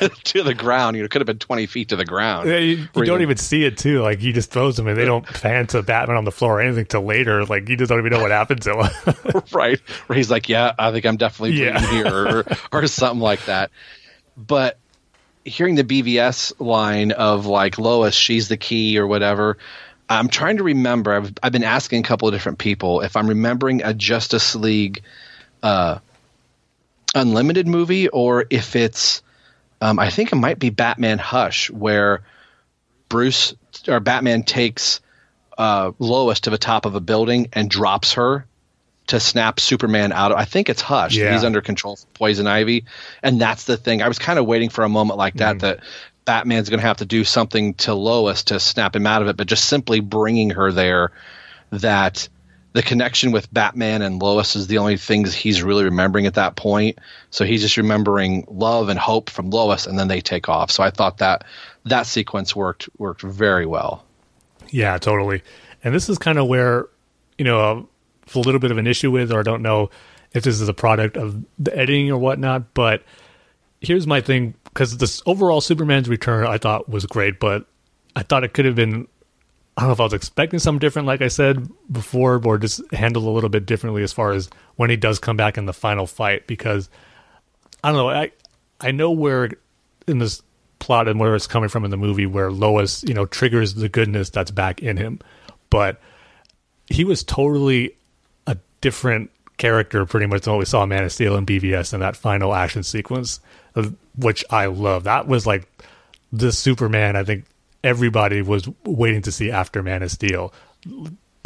yeah. to the ground. You know, could have been twenty feet to the ground. Yeah, you, you don't even see it too. Like he just throws him, and they don't pan to Batman on the floor or anything till later. Like you just don't even know what happened to him. right, where he's like, "Yeah, I think I'm definitely yeah. here," or, or something like that. But hearing the BVS line of like Lois, she's the key or whatever. I'm trying to remember. I've I've been asking a couple of different people if I'm remembering a Justice League uh, Unlimited movie or if it's. Um, I think it might be Batman Hush, where Bruce or Batman takes uh, Lois to the top of a building and drops her to snap Superman out of. I think it's Hush. Yeah. He's under control of Poison Ivy, and that's the thing. I was kind of waiting for a moment like that mm. that Batman's going to have to do something to Lois to snap him out of it, but just simply bringing her there, that the connection with Batman and Lois is the only things he's really remembering at that point. So he's just remembering love and hope from Lois, and then they take off. So I thought that that sequence worked worked very well. Yeah, totally. And this is kind of where you know a little bit of an issue with, or I don't know if this is a product of the editing or whatnot. But here's my thing because this overall Superman's return I thought was great, but I thought it could have been. I don't know if I was expecting something different, like I said before, or just handled a little bit differently as far as when he does come back in the final fight. Because I don't know, I I know where in this plot and where it's coming from in the movie, where Lois, you know, triggers the goodness that's back in him, but he was totally different character, pretty much than what we saw in Man of Steel and BVS in that final action sequence which I love. That was like the Superman. I think everybody was waiting to see after Man of Steel. The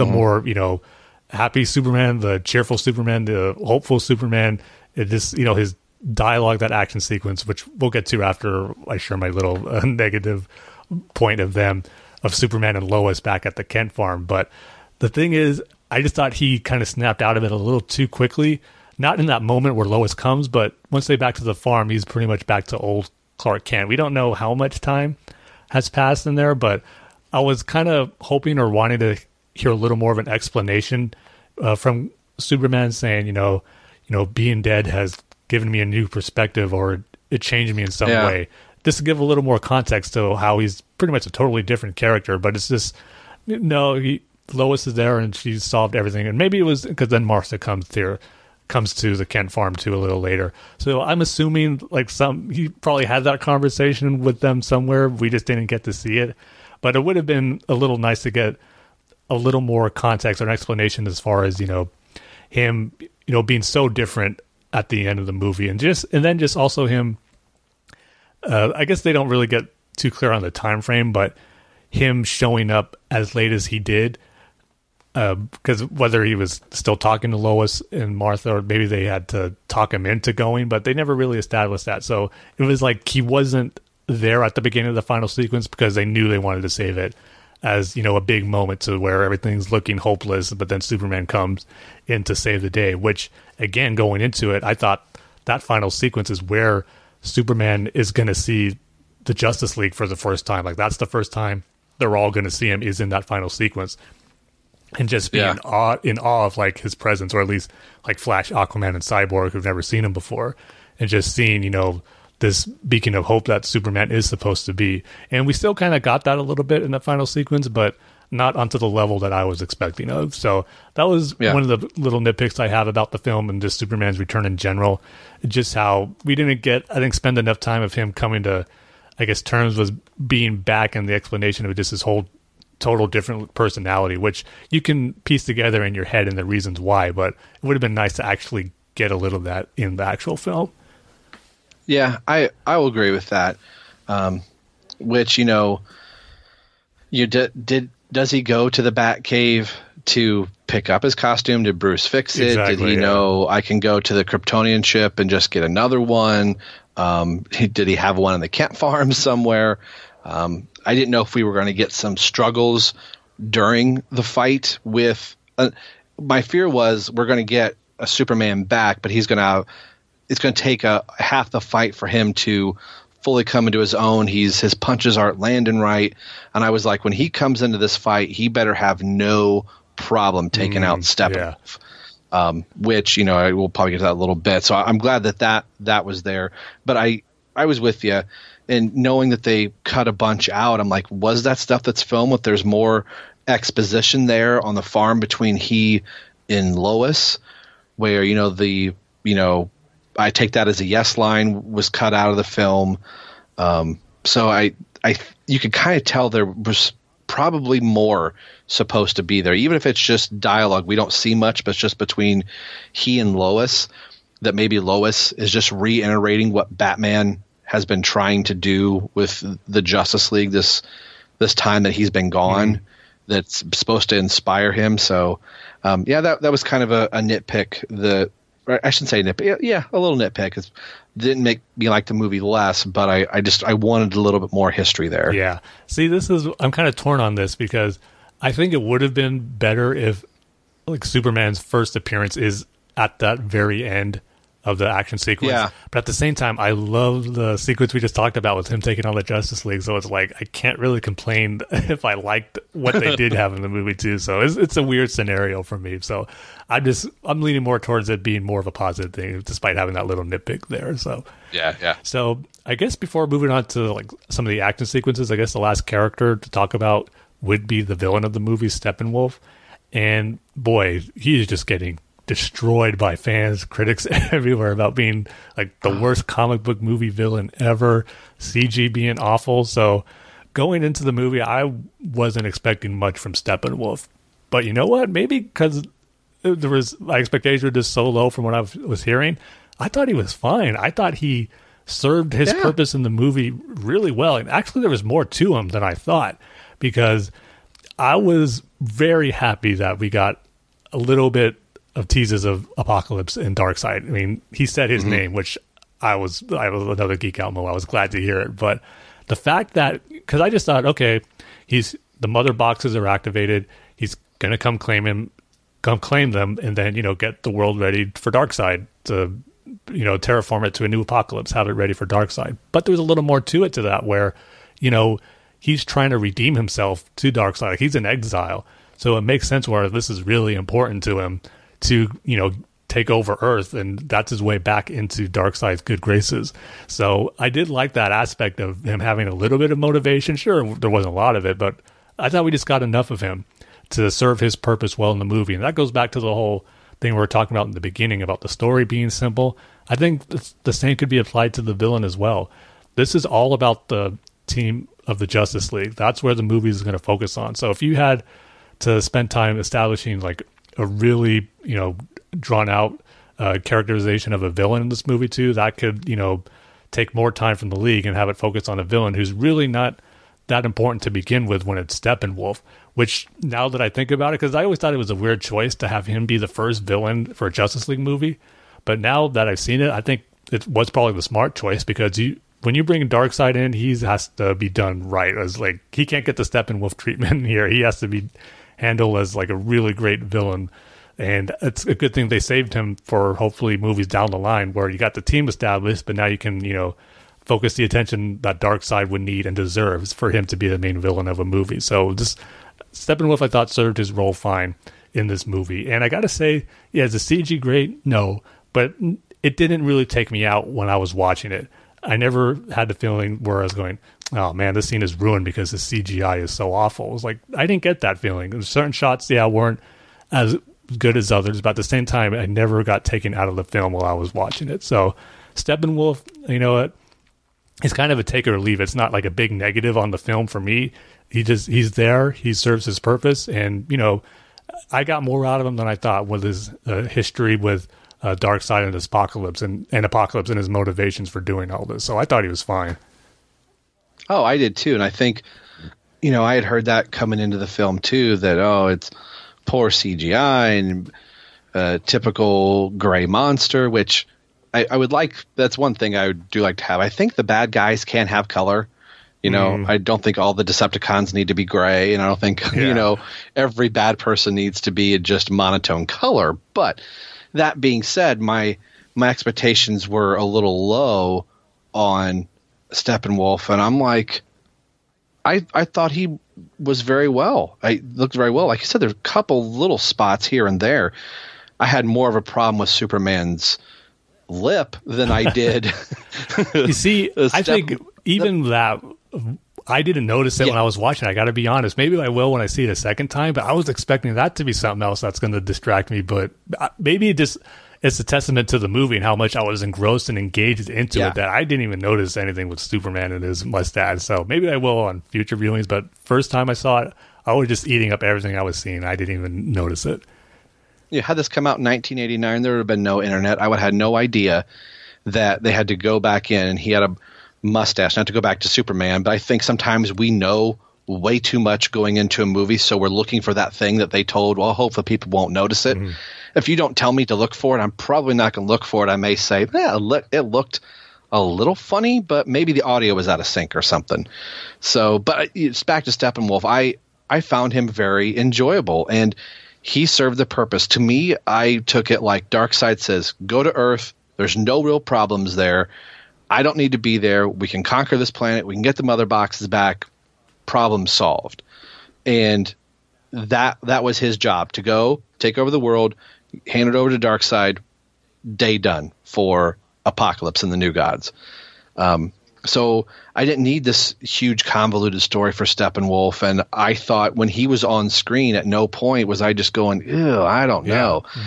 mm-hmm. more you know, happy Superman, the cheerful Superman, the hopeful Superman. It just you know his dialogue, that action sequence, which we'll get to after I share my little uh, negative point of them of Superman and Lois back at the Kent farm. But the thing is, I just thought he kind of snapped out of it a little too quickly not in that moment where Lois comes, but once they back to the farm, he's pretty much back to old Clark Kent. We don't know how much time has passed in there, but I was kind of hoping or wanting to hear a little more of an explanation uh, from Superman saying, you know, you know, being dead has given me a new perspective or it changed me in some yeah. way. Just to give a little more context to how he's pretty much a totally different character, but it's just no, he, Lois is there and she's solved everything, and maybe it was because then Martha comes here comes to the Kent farm too a little later. So I'm assuming like some he probably had that conversation with them somewhere. We just didn't get to see it. But it would have been a little nice to get a little more context or an explanation as far as, you know, him, you know, being so different at the end of the movie and just and then just also him uh, I guess they don't really get too clear on the time frame, but him showing up as late as he did because uh, whether he was still talking to Lois and Martha, or maybe they had to talk him into going, but they never really established that. So it was like he wasn't there at the beginning of the final sequence because they knew they wanted to save it as you know a big moment to where everything's looking hopeless, but then Superman comes in to save the day. Which again, going into it, I thought that final sequence is where Superman is going to see the Justice League for the first time. Like that's the first time they're all going to see him is in that final sequence and just being yeah. in, awe, in awe of like his presence, or at least like Flash, Aquaman, and Cyborg who've never seen him before, and just seeing you know this beacon of hope that Superman is supposed to be. And we still kind of got that a little bit in the final sequence, but not onto the level that I was expecting of. So that was yeah. one of the little nitpicks I have about the film and just Superman's return in general. Just how we didn't get, I think, spend enough time of him coming to, I guess, terms with being back and the explanation of just his whole total different personality, which you can piece together in your head and the reasons why. But it would have been nice to actually get a little of that in the actual film. Yeah, I I will agree with that. Um, which you know, you did did does he go to the Bat Cave to pick up his costume? Did Bruce fix it? Exactly, did he yeah. know I can go to the Kryptonian ship and just get another one? Um, did he have one in the Kent farm somewhere? Um, I didn't know if we were going to get some struggles during the fight with. Uh, my fear was we're going to get a Superman back, but he's going to. It's going to take a half the fight for him to fully come into his own. He's his punches aren't landing right, and I was like, when he comes into this fight, he better have no problem taking mm, out Steppenwolf. Yeah. Um, which you know I will probably get to that a little bit. So I'm glad that that that was there. But I I was with you and knowing that they cut a bunch out, I'm like, was that stuff that's filmed? If there's more exposition there on the farm between he and Lois, where you know the you know I take that as a yes line was cut out of the film. Um, so I I you could kind of tell there was probably more supposed to be there, even if it's just dialogue. We don't see much, but it's just between he and Lois. That maybe Lois is just reiterating what Batman has been trying to do with the Justice League this this time that he's been gone. Mm-hmm. That's supposed to inspire him. So, um, yeah, that that was kind of a, a nitpick. The I shouldn't say nitpick. Yeah, a little nitpick. It didn't make me like the movie less, but I, I just I wanted a little bit more history there. Yeah. See, this is I'm kind of torn on this because I think it would have been better if like Superman's first appearance is at that very end of the action sequence. Yeah. But at the same time, I love the sequence we just talked about with him taking on the Justice League. So it's like I can't really complain if I liked what they did have in the movie too. So it's it's a weird scenario for me. So I'm just I'm leaning more towards it being more of a positive thing, despite having that little nitpick there. So Yeah, yeah. so I guess before moving on to like some of the action sequences, I guess the last character to talk about would be the villain of the movie, Steppenwolf. And boy, he is just getting destroyed by fans, critics everywhere about being like the worst comic book movie villain ever, CG being awful. So going into the movie, I wasn't expecting much from Steppenwolf. But you know what? Maybe because there was my expectations were just so low from what I was- hearing. I thought he was fine. I thought he served his Yeah. purpose in the movie really well. And actually, there was more to him than I thought because I was very happy that we got a little bit of teases of Apocalypse and Darkseid. I mean, he said his mm-hmm. name, which I was I was another geek out mo. I was glad to hear it, but the fact that because I just thought, okay, he's the mother boxes are activated. He's gonna come claim him, come claim them, and then you know get the world ready for Darkseid to you know terraform it to a new apocalypse, have it ready for Darkseid. But there's a little more to it to that, where you know he's trying to redeem himself to Darkseid. he's in exile, so it makes sense where this is really important to him to you know take over Earth, and that's his way back into Darkseid's good graces. So I did like that aspect of him having a little bit of motivation. Sure, there wasn't a lot of it, but I thought we just got enough of him to serve his purpose well in the movie, and that goes back to the whole thing we were talking about in the beginning about the story being simple. I think the same could be applied to the villain as well. This is all about the team of the Justice League. That's where the movie is going to focus on. So if you had to spend time establishing like a really you know drawn out uh, characterization of a villain in this movie too, that could you know take more time from the league and have it focus on a villain who's really not that important to begin with when it's Steppenwolf. Which now that I think about it, because I always thought it was a weird choice to have him be the first villain for a Justice League movie, but now that I've seen it, I think it was probably the smart choice because you when you bring Darkseid in, he has to be done right. As like he can't get the Steppenwolf treatment here. He has to be handled as like a really great villain. And it's a good thing they saved him for hopefully movies down the line where you got the team established, but now you can, you know, focus the attention that Darkseid would need and deserves for him to be the main villain of a movie. So just Steppenwolf, I thought served his role fine in this movie. And I got to say, yeah, is the CG great? No, but it didn't really take me out when I was watching it. I never had the feeling where I was going, oh man, this scene is ruined because the CGI is so awful. It was like, I didn't get that feeling. There's certain shots, yeah, weren't as good as others, but at the same time, I never got taken out of the film while I was watching it. So, Steppenwolf, you know what? It's kind of a take or leave. It's not like a big negative on the film for me. He just he's there. He serves his purpose, and you know, I got more out of him than I thought with his uh, history with uh, Side and apocalypse and, and apocalypse and his motivations for doing all this. So I thought he was fine. Oh, I did too, and I think you know I had heard that coming into the film too. That oh, it's poor CGI and uh, typical gray monster, which I, I would like. That's one thing I do like to have. I think the bad guys can have color. You know, I don't think all the Decepticons need to be gray, and I don't think Yeah. you know every bad person needs to be just monotone color. But that being said, my my expectations were a little low on Steppenwolf, and I'm like, I I thought he was very well. I looked very well. Like you said, there's a couple little spots here and there. I had more of a problem with Superman's lip than I did. You see, The I think even that I didn't notice it when I was watching. I got to be honest. Maybe I will when I see it a second time. But I was expecting that to be something else that's going to distract me. But uh, maybe it just it's a testament to the movie and how much I was engrossed and engaged into Yeah. it that I didn't even notice anything with Superman and his mustache. So maybe I will on future viewings. But first time I saw it, I was just eating up everything I was seeing. I didn't even notice it. Yeah, had this come out in 1989, there would have been no internet. I would have had no idea that they had to go back in and he had a mustache. Not to go back to Superman, but I think sometimes we know way too much going into a movie, so we're looking for that thing that they told. Well, hopefully people won't notice it. Mm-hmm. If you don't tell me to look for it, I'm probably not going to look for it. I may say, yeah, it looked a little funny, but maybe the audio was out of sync or something. So, but it's back to Steppenwolf. I I found him very enjoyable, and he served the purpose. To me, I took it like Darkseid says, "Go to Earth, There's no real problems there. I don't need to be there. We can conquer this planet. We can get the mother boxes back. Problem solved. And that that was his job to go take over the world, hand it over to Darkseid, Day done for Apocalypse and the New Gods. Um, so I didn't need this huge convoluted story for Steppenwolf, and I thought when he was on screen, at no point was I just going, "Ew, I don't know." Yeah.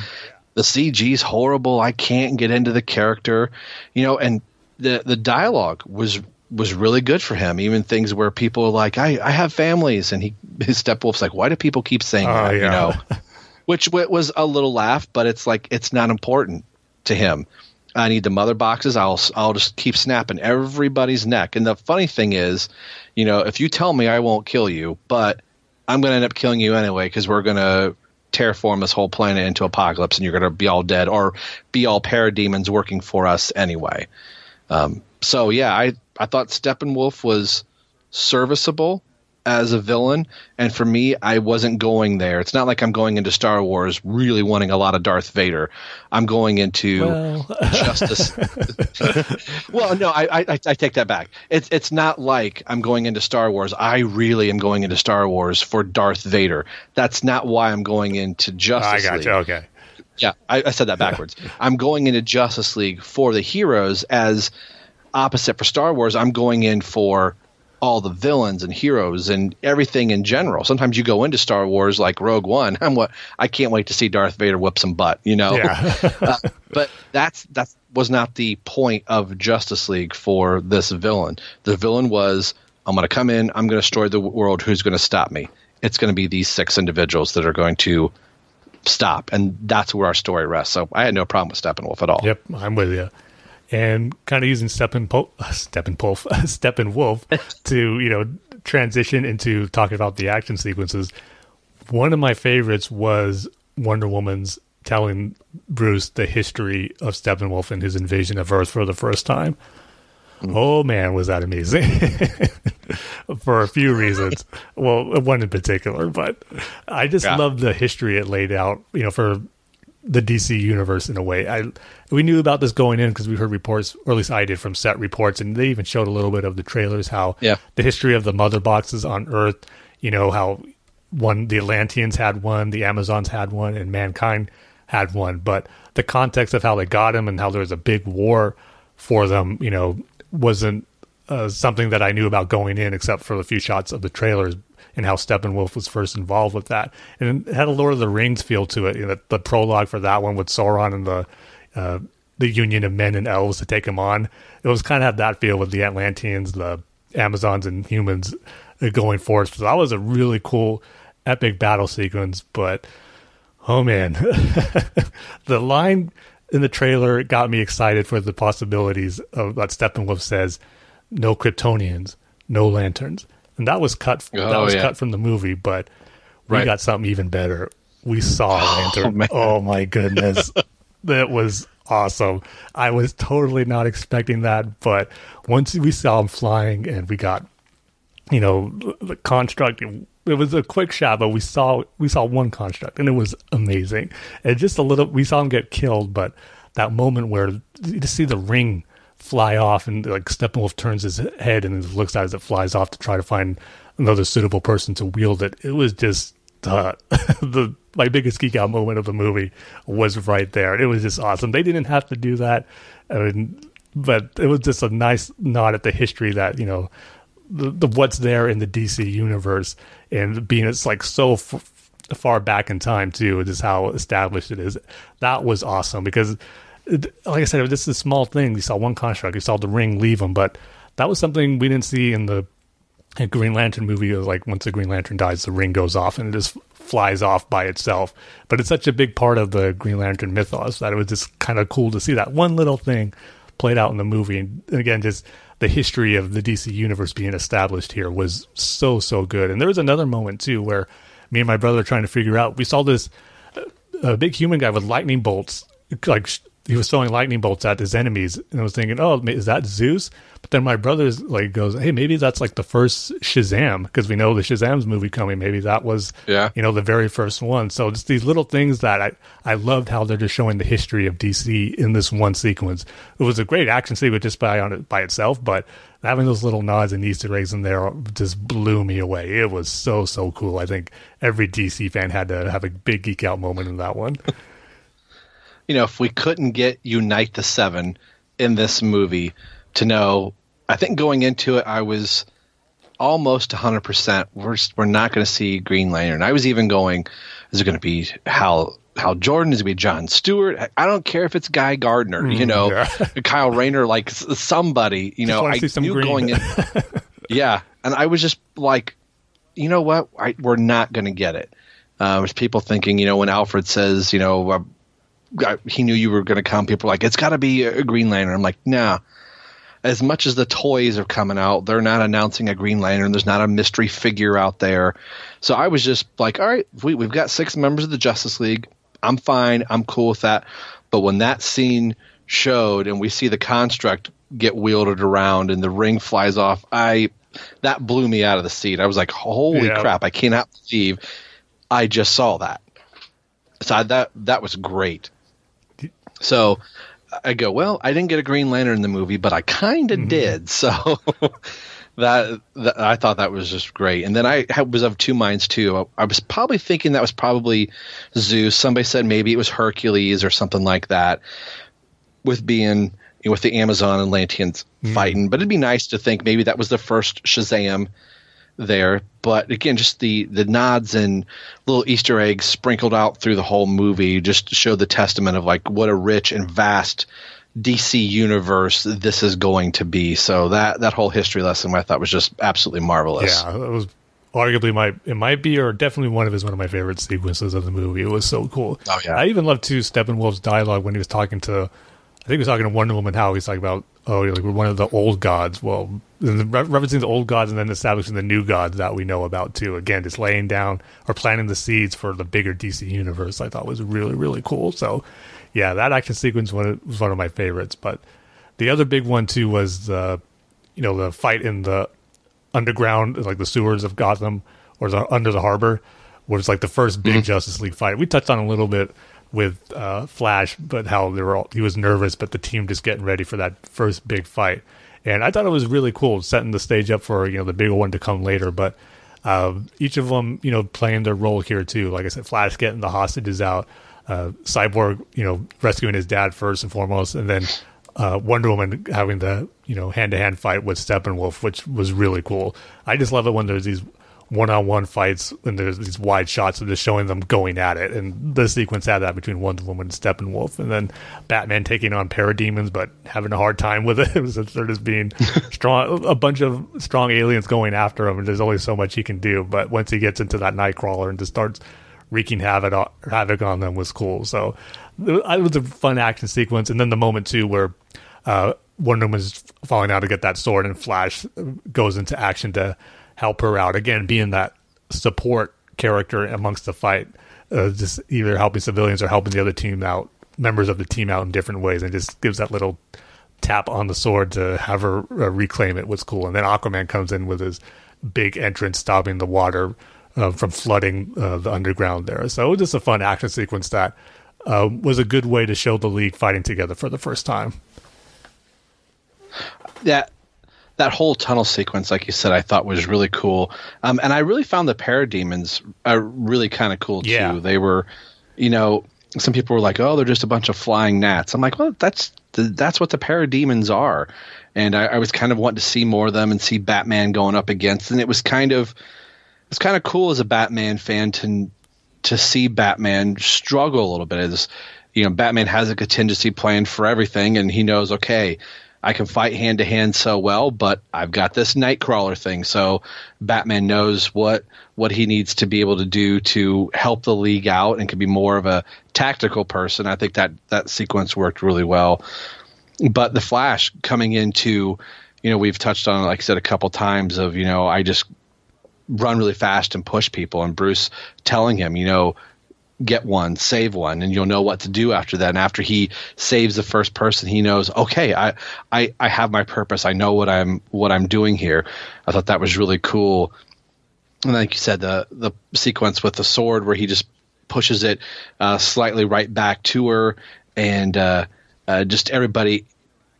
The CG's horrible. I can't get into the character, you know. And the the dialogue was was really good for him. Even things where people are like, "I I have families," and he his Steppenwolf's like, "Why do people keep saying uh, that?" Yeah. You know, which was a little laugh, but it's like it's not important to him. I need the mother boxes. I'll I'll just keep snapping everybody's neck. And the funny thing is, you know, if you tell me I won't kill you, but I'm going to end up killing you anyway because we're going to terraform this whole planet into apocalypse, and you're going to be all dead or be all parademons working for us anyway. Um, so yeah, I I thought Steppenwolf was serviceable as a villain. And for me, I wasn't going there. It's not like I'm going into Star Wars really wanting a lot of Darth Vader. I'm going into well. Justice. well, no, I, I, I take that back. It's it's not like I'm going into Star Wars. I really am going into Star Wars for Darth Vader. That's not why I'm going into Justice I got you. Okay. Yeah, I, I said that backwards. I'm going into Justice League for the heroes as opposite for Star Wars. I'm going in for all the villains and heroes and everything in general. Sometimes you go into Star Wars like Rogue One. I'm what I can't wait to see Darth Vader whip some butt, you know. Yeah. uh, but that's that was not the point of Justice League for this villain. The villain was I'm going to come in, I'm going to destroy the world. Who's going to stop me? It's going to be these six individuals that are going to stop, and that's where our story rests. So I had no problem with Steppenwolf at all. Yep, I'm with you and kind of using Steppenwolf, Steppenwolf, Steppenwolf to you know transition into talking about the action sequences. One of my favorites was Wonder Woman's telling Bruce the history of Steppenwolf and his invasion of Earth for the first time. Mm. Oh man, was that amazing! for a few reasons. well, one in particular, but I just yeah. love the history it laid out. You know, for the DC universe in a way. I we knew about this going in because we heard reports, or at least I did from set reports, and they even showed a little bit of the trailers how yeah. the history of the mother boxes on Earth. You know how one the Atlanteans had one, the Amazons had one, and mankind had one, but the context of how they got them and how there was a big war for them, you know, wasn't uh, something that I knew about going in, except for a few shots of the trailers and how Steppenwolf was first involved with that. And it had a Lord of the Rings feel to it. You know, the, prologue for that one with Sauron and the uh, the union of men and elves to take him on. It was kind of had that feel with the Atlanteans, the Amazons, and humans uh, going forth. So that was a really cool, epic battle sequence. But oh man, the line in the trailer got me excited for the possibilities of what Steppenwolf says: "No Kryptonians, no lanterns." And that was cut. Oh, that was yeah. cut from the movie, but we right. got something even better. We saw oh, Lantern. Oh, oh my goodness, that was awesome. I was totally not expecting that, but once we saw him flying and we got, you know, the construct. It was a quick shot, but we saw we saw one construct, and it was amazing. And just a little, we saw him get killed, but that moment where to see the ring fly off, and like Steppenwolf turns his head and looks at it as it flies off to try to find another suitable person to wield it. It was just uh, the my biggest geek out moment of the movie was right there. It was just awesome. They didn't have to do that, I mean, but it was just a nice nod at the history that you know the, the what's there in the DC universe and being it's like so. F- far back in time too, just how established it is. That was awesome because like I said, this is a small thing. You saw one construct, you saw the ring leave him, but that was something we didn't see in the Green Lantern movie. Was Like once the Green Lantern dies, the ring goes off and it just flies off by itself. But it's such a big part of the Green Lantern mythos that it was just kind of cool to see that one little thing played out in the movie. And again, just the history of the DC universe being established here was so so good. And there was another moment too where me and my brother trying to figure out. We saw this uh, a big human guy with lightning bolts like he was throwing lightning bolts at his enemies, and I was thinking, oh, is that Zeus? But then my brother's like goes, hey, maybe that's like the first Shazam because we know the Shazam's movie coming. Maybe that was, yeah, you know, the very first one. So just these little things that I I loved how they're just showing the history of DC in this one sequence. It was a great action sequence just by on it by itself, but having those little nods and Easter eggs in there just blew me away. It was so so cool. I think every DC fan had to have a big geek out moment in that one. you know, if we couldn't get Unite the Seven in this movie to know, I think going into it, I was almost 100% we're, we're not going to see Green Lantern. I was even going, is it going to be Hal Hal Jordan? Is it going to be John Stewart? I don't care if it's Guy Gardner, mm, you know, yeah. Kyle Rayner, like somebody, you know, I knew green. going in. yeah. And I was just like, you know what? I, we're not going to get it. Uh, there's people thinking, you know, when Alfred says, you know, he knew you were going to come. People were like, it's got to be a Green Lantern. I'm like, nah. As much as the toys are coming out, they're not announcing a Green Lantern. There's not a mystery figure out there. So I was just like, all right, we, we've got six members of the Justice League. I'm fine. I'm cool with that. But when that scene showed and we see the construct get wielded around and the ring flies off, I that blew me out of the seat. I was like, holy yeah. crap! I cannot believe I just saw that. So I, that that was great. So I go, well, I didn't get a Green Lantern in the movie, but I kind of mm-hmm. did. So that, that, I thought that was just great. And then I was of two minds too. I, I, was probably thinking that was probably Zeus. Somebody said maybe it was Hercules or something like that, with being you know, with the Amazon and Atlanteans mm-hmm. fighting. But it'd be nice to think maybe that was the first Shazam there. But again, just the the nods and little Easter eggs sprinkled out through the whole movie just show the testament of like what a rich and vast DC universe this is going to be. So that that whole history lesson I thought was just absolutely marvelous. Yeah, it was arguably my it might be or definitely one of his one of my favorite sequences of the movie. It was so cool. Oh yeah. I even loved too Steppenwolf's dialogue when he was talking to I think he was talking to Wonder Woman how he's talking about oh, like we're one of the old gods. Well, referencing the old gods and then establishing the new gods that we know about too. Again, just laying down or planting the seeds for the bigger DC universe. I thought was really really cool. So, yeah, that action sequence was one of my favorites. But the other big one too was the, you know, the fight in the underground, like the sewers of Gotham or the, under the harbor, was like the first big mm-hmm. Justice League fight. We touched on a little bit with uh, Flash, but how they were all, he was nervous, but the team just getting ready for that first big fight. And I thought it was really cool setting the stage up for you know the bigger one to come later. But uh, each of them, you know, playing their role here too. Like I said, Flash getting the hostages out, uh, Cyborg, you know, rescuing his dad first and foremost, and then uh, Wonder Woman having the you know hand to hand fight with Steppenwolf, which was really cool. I just love it when there's these one-on-one fights and there's these wide shots of just showing them going at it. And the sequence had that between Wonder Woman and Steppenwolf, and then Batman taking on parademons but having a hard time with it. it was they're just being strong, a bunch of strong aliens going after him, and there's only so much he can do. But once he gets into that Knightcrawler and just starts wreaking havoc on, havoc on them was cool. So it was a fun action sequence, and then the moment too where. Uh, Wonder Woman's falling out to get that sword, and Flash goes into action to help her out. Again, being that support character amongst the fight, uh, just either helping civilians or helping the other team out, members of the team out in different ways, and just gives that little tap on the sword to have her uh, reclaim it was cool. And then Aquaman comes in with his big entrance, stopping the water uh, from flooding uh, the underground there. So it was just a fun action sequence that uh, was a good way to show the league fighting together for the first time. Yeah, that whole tunnel sequence, like you said, I thought was really cool. Um, and I really found the parademons are really kind of cool too. They were, you know, some people were like, "Oh, they're just a bunch of flying gnats." I'm like, "Well, that's the, that's what the parademons are." And I, I was kind of wanting to see more of them and see Batman going up against. And it was kind of it's kind of cool as a Batman fan to to see Batman struggle a little bit. As you know, Batman has a contingency plan for everything, and he knows, okay, I can fight hand to hand so well, but I've got this Knightcrawler thing. So Batman knows what what he needs to be able to do to help the league out and can be more of a tactical person. I think that that sequence worked really well. But the Flash coming into, you know, we've touched on, like I said, a couple times of, you know, I just run really fast and push people, and Bruce telling him, you know, get one, save one, and you'll know what to do after that. And after he saves the first person, he knows, okay, I, I, I have my purpose. I know what I'm what I'm doing here. I thought that was really cool. And like you said, the the sequence with the sword where he just pushes it uh, slightly right back to her, and uh, uh, just everybody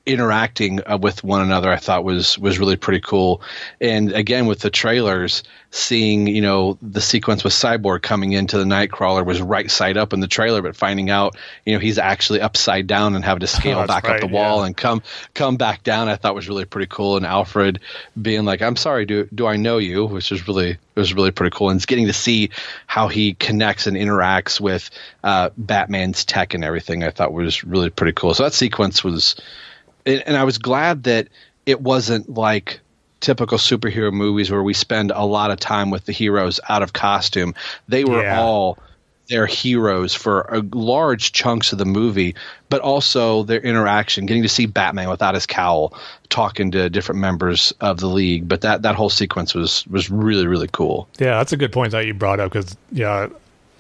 interacting uh, with one another I thought was was really pretty cool. And again with the trailers, seeing you know the sequence with Cyborg coming into the Knightcrawler was right side up in the trailer, but finding out you know he's actually upside down and having to scale oh, back right, up the wall yeah. and come come back down, I thought was really pretty cool. And Alfred being like, "I'm sorry, do do I know you?" which was really was really pretty cool. And it's getting to see how he connects and interacts with uh, Batman's tech and everything. I thought was really pretty cool. So that sequence was and I was glad that it wasn't like typical superhero movies where we spend a lot of time with the heroes out of costume. They were yeah. all their heroes for a large chunks of the movie, but also their interaction, getting to see Batman without his cowl, talking to different members of the league. But that, that whole sequence was was really really cool. Yeah, that's a good point that you brought up because yeah,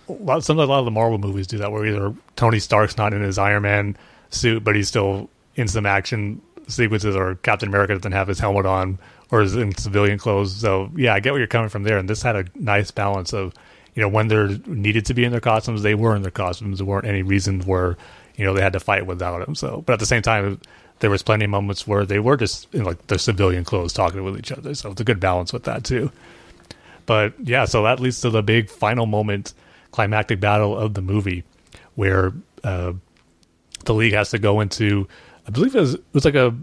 a lot, some a lot of the Marvel movies do that where either Tony Stark's not in his Iron Man suit, but he's still in some action sequences, or Captain America doesn't have his helmet on, or is in civilian clothes. So yeah, I get where you're coming from there. And this had a nice balance of, you know, when they're needed to be in their costumes, they were in their costumes. There weren't any reasons where, you know, they had to fight without them. So, but at the same time, there was plenty of moments where they were just in like their civilian clothes talking with each other. So it's a good balance with that too. But yeah, so that leads to the big final moment, climactic battle of the movie, where uh, the league has to go into I believe it was it was like a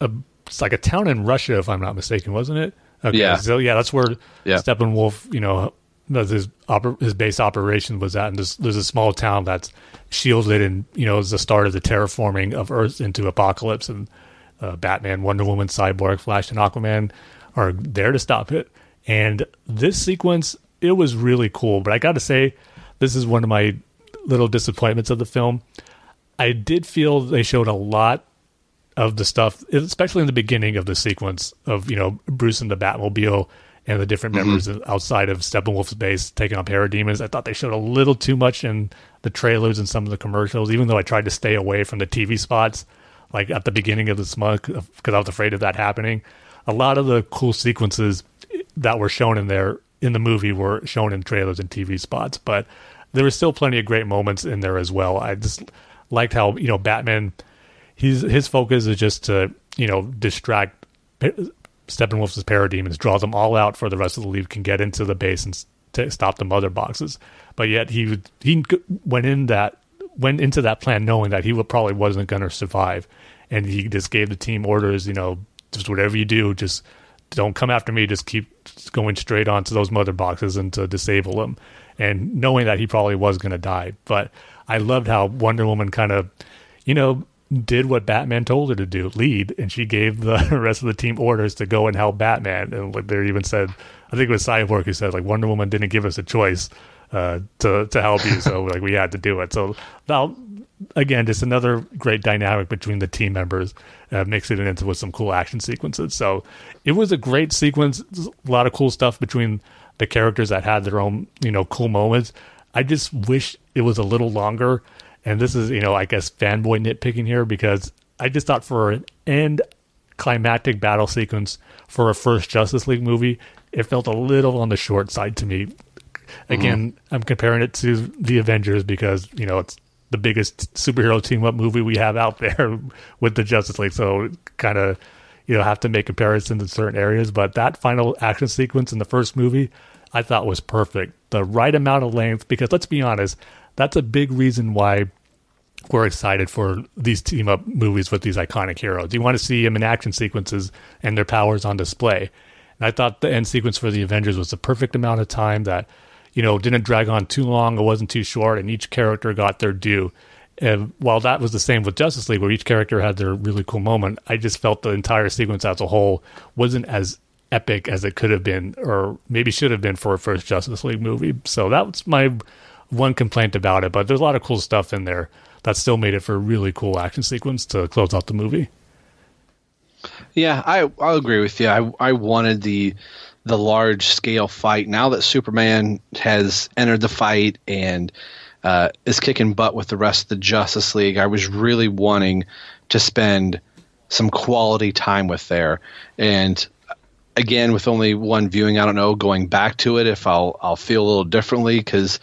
a it's like a town in Russia, if I'm not mistaken, wasn't it? Okay, yeah. So yeah, that's where yeah. Steppenwolf, you know, his oper- his base operation was at, and there's, there's a small town that's shielded, and you know, is the start of the terraforming of Earth into Apokolips, and uh, Batman, Wonder Woman, Cyborg, Flash, and Aquaman are there to stop it. And this sequence, it was really cool, but I got to say, this is one of my little disappointments of the film. I did feel they showed a lot of the stuff, especially in the beginning of the sequence of you know Bruce and the Batmobile and the different mm-hmm. members outside of Steppenwolf's base taking on parademons. I thought they showed a little too much in the trailers and some of the commercials, even though I tried to stay away from the TV spots, like at the beginning of this month, because I was afraid of that happening. A lot of the cool sequences that were shown in there in the movie were shown in trailers and TV spots, but there were still plenty of great moments in there as well. I just liked how you know Batman, he's his focus is just to you know distract Steppenwolf's parademons, draw them all out for the rest of the league can get into the base and to stop the mother boxes. But yet he he went in that went into that plan knowing that he probably wasn't going to survive, and he just gave the team orders. You know, just whatever you do, just don't come after me. Just keep going straight on to those mother boxes and to disable them. And knowing that he probably was going to die, but I loved how Wonder Woman kind of, you know, did what Batman told her to do, lead, and she gave the rest of the team orders to go and help Batman. And like they even said, I think it was Cyborg who said like Wonder Woman didn't give us a choice uh, to to help you, so like we had to do it. So now again, just another great dynamic between the team members, uh, mixing it into with some cool action sequences. So it was a great sequence, a lot of cool stuff between the characters that had their own you know cool moments. I just wish it was a little longer. And this is, you know, I guess fanboy nitpicking here because I just thought for an end climactic battle sequence for a first Justice League movie, it felt a little on the short side to me. Again, mm-hmm. I'm comparing it to the Avengers because, you know, it's the biggest superhero team up movie we have out there with the Justice League. So kind of, you know, have to make comparisons in certain areas. But that final action sequence in the first movie, I thought was perfect. The right amount of length, because let's be honest, that's a big reason why we're excited for these team up movies with these iconic heroes. You want to see them in action sequences and their powers on display. And I thought the end sequence for the Avengers was the perfect amount of time that, you know, didn't drag on too long, it wasn't too short, and each character got their due. And while that was the same with Justice League, where each character had their really cool moment, I just felt the entire sequence as a whole wasn't as epic as it could have been, or maybe should have been for a first Justice League movie. So that was my one complaint about it. But there's a lot of cool stuff in there that still made it for a really cool action sequence to close out the movie. Yeah, I I'll agree with you. I I wanted the the large scale fight. Now that Superman has entered the fight and uh, is kicking butt with the rest of the Justice League, I was really wanting to spend some quality time with there. And again, with only one viewing, I don't know going back to it if I'll I'll feel a little differently because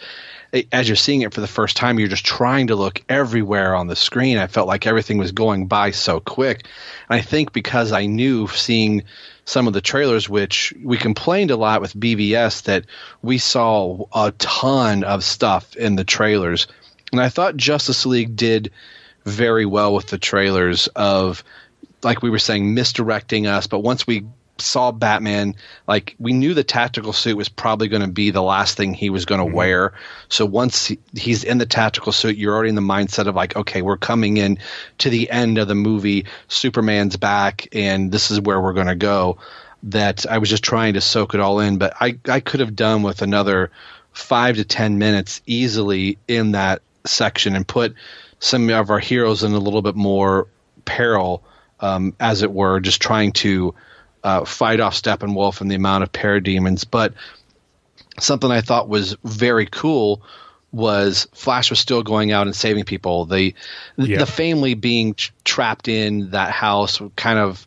as you're seeing it for the first time, you're just trying to look everywhere on the screen. I felt like everything was going by so quick. And I think because I knew seeing some of the trailers, which we complained a lot with BVS that we saw a ton of stuff in the trailers. And I thought Justice League did very well with the trailers of like we were saying misdirecting us but once we saw Batman, like we knew the tactical suit was probably going to be the last thing he was going to mm-hmm. wear. So once he, he's in the tactical suit, you're already in the mindset of like, okay, we're coming in to the end of the movie. Superman's back, and this is where we're going to go. That I was just trying to soak it all in, but I I could have done with another five to ten minutes easily in that section and put some of our heroes in a little bit more peril, um, as it were, just trying to uh, fight off Steppenwolf and the amount of parademons. But something I thought was very cool was Flash was still going out and saving people. The yeah. the family being trapped in that house kind of.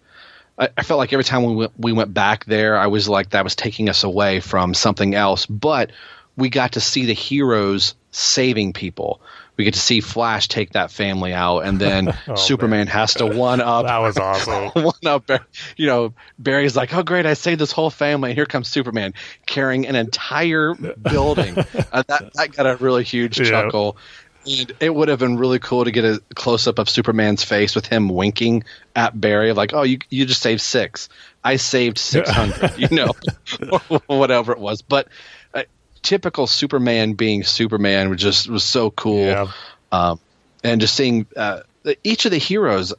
I, I felt like every time we went, we went back there, I was like that was taking us away from something else. But we got to see the heroes saving people we get to see Flash take that family out, and then oh, Superman man. has to one up. that was awesome. one up, you know, Barry's like, "Oh, great! I saved this whole family." And here comes Superman carrying an entire building. uh, that that got a really huge yeah. chuckle. And it would have been really cool to get a close up of Superman's face with him winking at Barry, like, "Oh, you you just saved six. I saved six hundred, you know, whatever it was." But typical Superman being Superman was just was so cool. Yeah. Um, and just seeing uh, each of the heroes,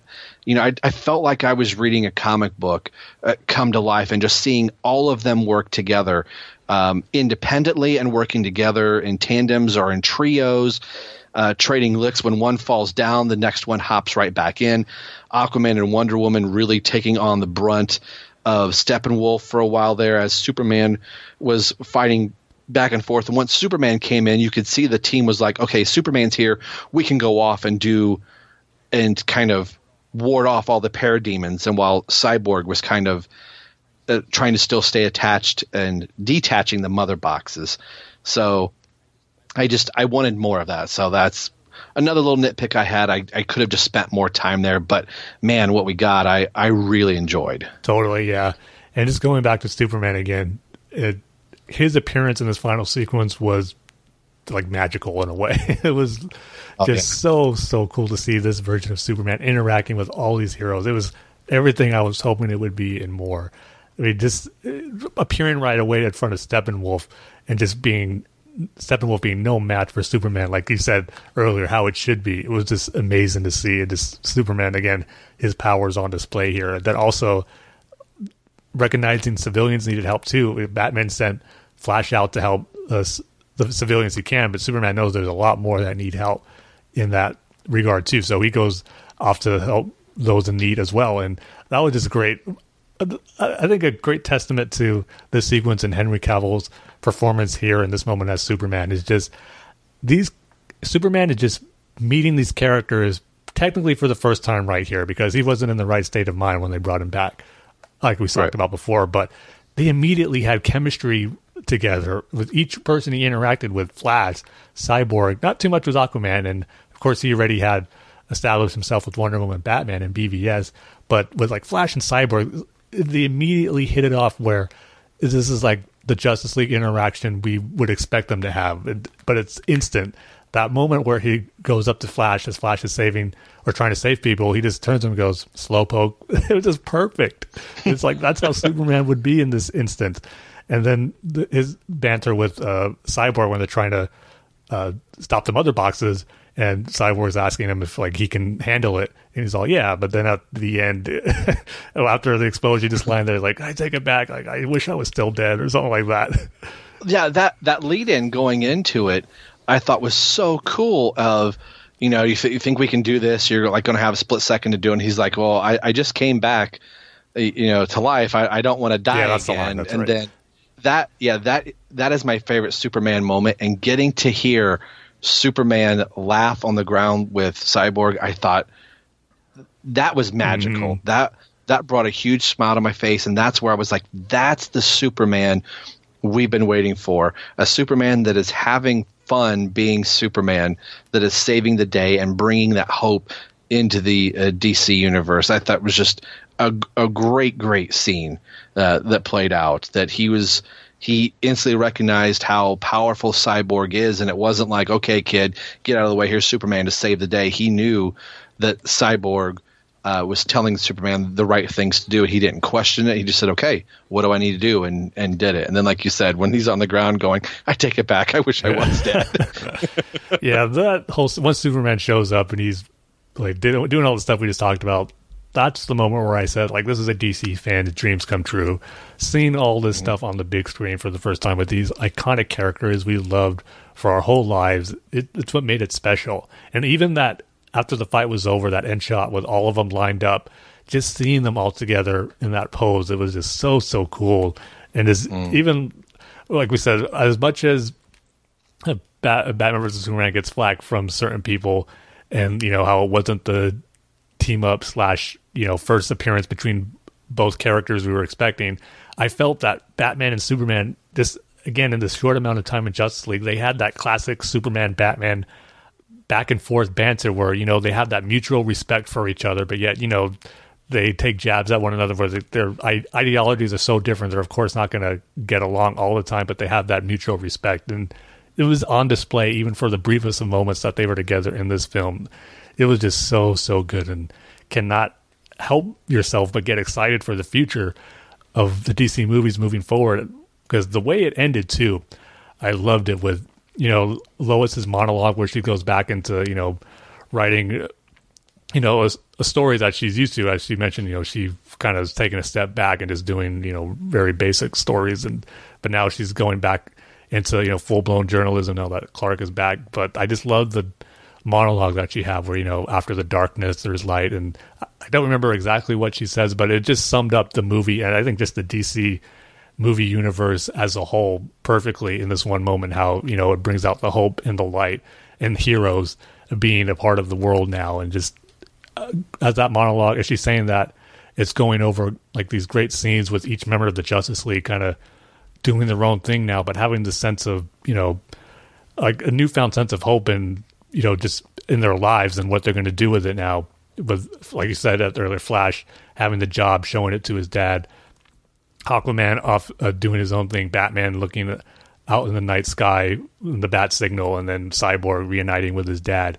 you know, I, I, felt like I was reading a comic book uh, come to life, and just seeing all of them work together um, independently and working together in tandems or in trios. Uh, trading licks when one falls down, the next one hops right back in. Aquaman and Wonder Woman really taking on the brunt of Steppenwolf for a while there, as Superman was fighting back and forth. And once Superman came in, you could see the team was like, okay, Superman's here. We can go off and do and kind of ward off all the parademons. And while Cyborg was kind of uh, trying to still stay attached and detaching the mother boxes. So I just I wanted more of that. So that's another little nitpick I had. I, I could have just spent more time there, but man, what we got, I I really enjoyed. Totally, yeah. And just going back to Superman again, it his appearance in this final sequence was like magical in a way. it was oh, just yeah. so so cool to see this version of Superman interacting with all these heroes. It was everything I was hoping it would be and more. I mean, just uh, appearing right away in front of Steppenwolf and just being Steppenwolf being no match for Superman, like you said earlier, how it should be. It was just amazing to see. And just Superman again, his powers on display here. That also recognizing civilians needed help too. Batman sent Flash out to help the civilians he can, but Superman knows there's a lot more that need help in that regard too. So he goes off to help those in need as well, and that was just great. I think a great testament to the sequence and Henry Cavill's performance here in this moment as Superman is just these Superman is just meeting these characters technically for the first time right here because he wasn't in the right state of mind when they brought him back like we talked right. about before, but they immediately had chemistry together. With each person he interacted with Flash, Cyborg, not too much with Aquaman, and of course he already had established himself with Wonder Woman, Batman, and BVS, but with like Flash and Cyborg, they immediately hit it off where this is like the Justice League interaction we would expect them to have, but it's instant that moment where he goes up to Flash as Flash is saving or trying to save people, he just turns him and goes, Slowpoke. it was just perfect. It's like that's how Superman would be in this instant. And then the, his banter with uh, Cyborg when they're trying to uh, stop the mother boxes, and Cyborg's asking him if like he can handle it, and he's all yeah. But then at the end, after the explosion, just lying there like I take it back, like I wish I was still dead or something like that. Yeah, that that lead in going into it I thought was so cool of you know you, th- you think we can do this you're like going to have a split second to do it and he's like well I, I just came back you know to life I, I don't want to die yeah, again the and right. then that yeah that that is my favorite Superman moment, and getting to hear Superman laugh on the ground with Cyborg, I thought that was magical. Mm-hmm. That that brought a huge smile to my face, and that's where I was like, that's the Superman we've been waiting for. A Superman that is having fun being Superman, that is saving the day and bringing that hope into the uh, DC universe. I thought was just a, a great, great scene uh, that played out. That he was he instantly recognized how powerful Cyborg is, and it wasn't like, okay, kid, get out of the way. Here's Superman to save the day. He knew that Cyborg uh, was telling Superman the right things to do. He didn't question it. He just said, "Okay, what do I need to do?" and and did it. And then, like you said, when he's on the ground going, "I take it back. I wish I was dead." yeah, that whole once Superman shows up and he's like doing all the stuff we just talked about. That's the moment where I said, like, this is a DC fan. dreams come true. Seeing all this mm-hmm. stuff on the big screen for the first time with these iconic characters we loved for our whole lives, it, it's what made it special. And even that after the fight was over, that end shot with all of them lined up, just seeing them all together in that pose, it was just so so cool. And is mm. even like we said, as much as Bat- Batman versus Superman gets flack from certain people, and you know how it wasn't the team up slash you know first appearance between both characters we were expecting. I felt that Batman and Superman, this again in this short amount of time in Justice League, they had that classic Superman Batman back and forth banter where you know they have that mutual respect for each other, but yet you know they take jabs at one another where they, their ideologies are so different. They're of course not going to get along all the time, but they have that mutual respect, and it was on display even for the briefest of moments that they were together in this film. It was just so so good, and cannot help yourself but get excited for the future of the DC movies moving forward because the way it ended too, I loved it with you know Lois's monologue where she goes back into you know writing you know a, a, story that she's used to. As she mentioned you know she kind of has taken a step back and is doing you know very basic stories. And but now she's going back into you know full blown journalism now that Clark is back. But I just love the monologue that she have where you know after the darkness there's light. And I don't remember exactly what she says but it just summed up the movie and I think just the DC movie universe as a whole perfectly in this one moment how you know it brings out the hope and the light and heroes being a part of the world now. And just uh, as that monologue as she's saying that it's going over like these great scenes with each member of the justice league kind of doing their own thing now but having the sense of you know like a newfound sense of hope and you know just in their lives and what they're going to do with it now. With like you said at earlier flash having the job showing it to his dad Aquaman off uh, doing his own thing, Batman looking out in the night sky, the bat signal, and then Cyborg reuniting with his dad,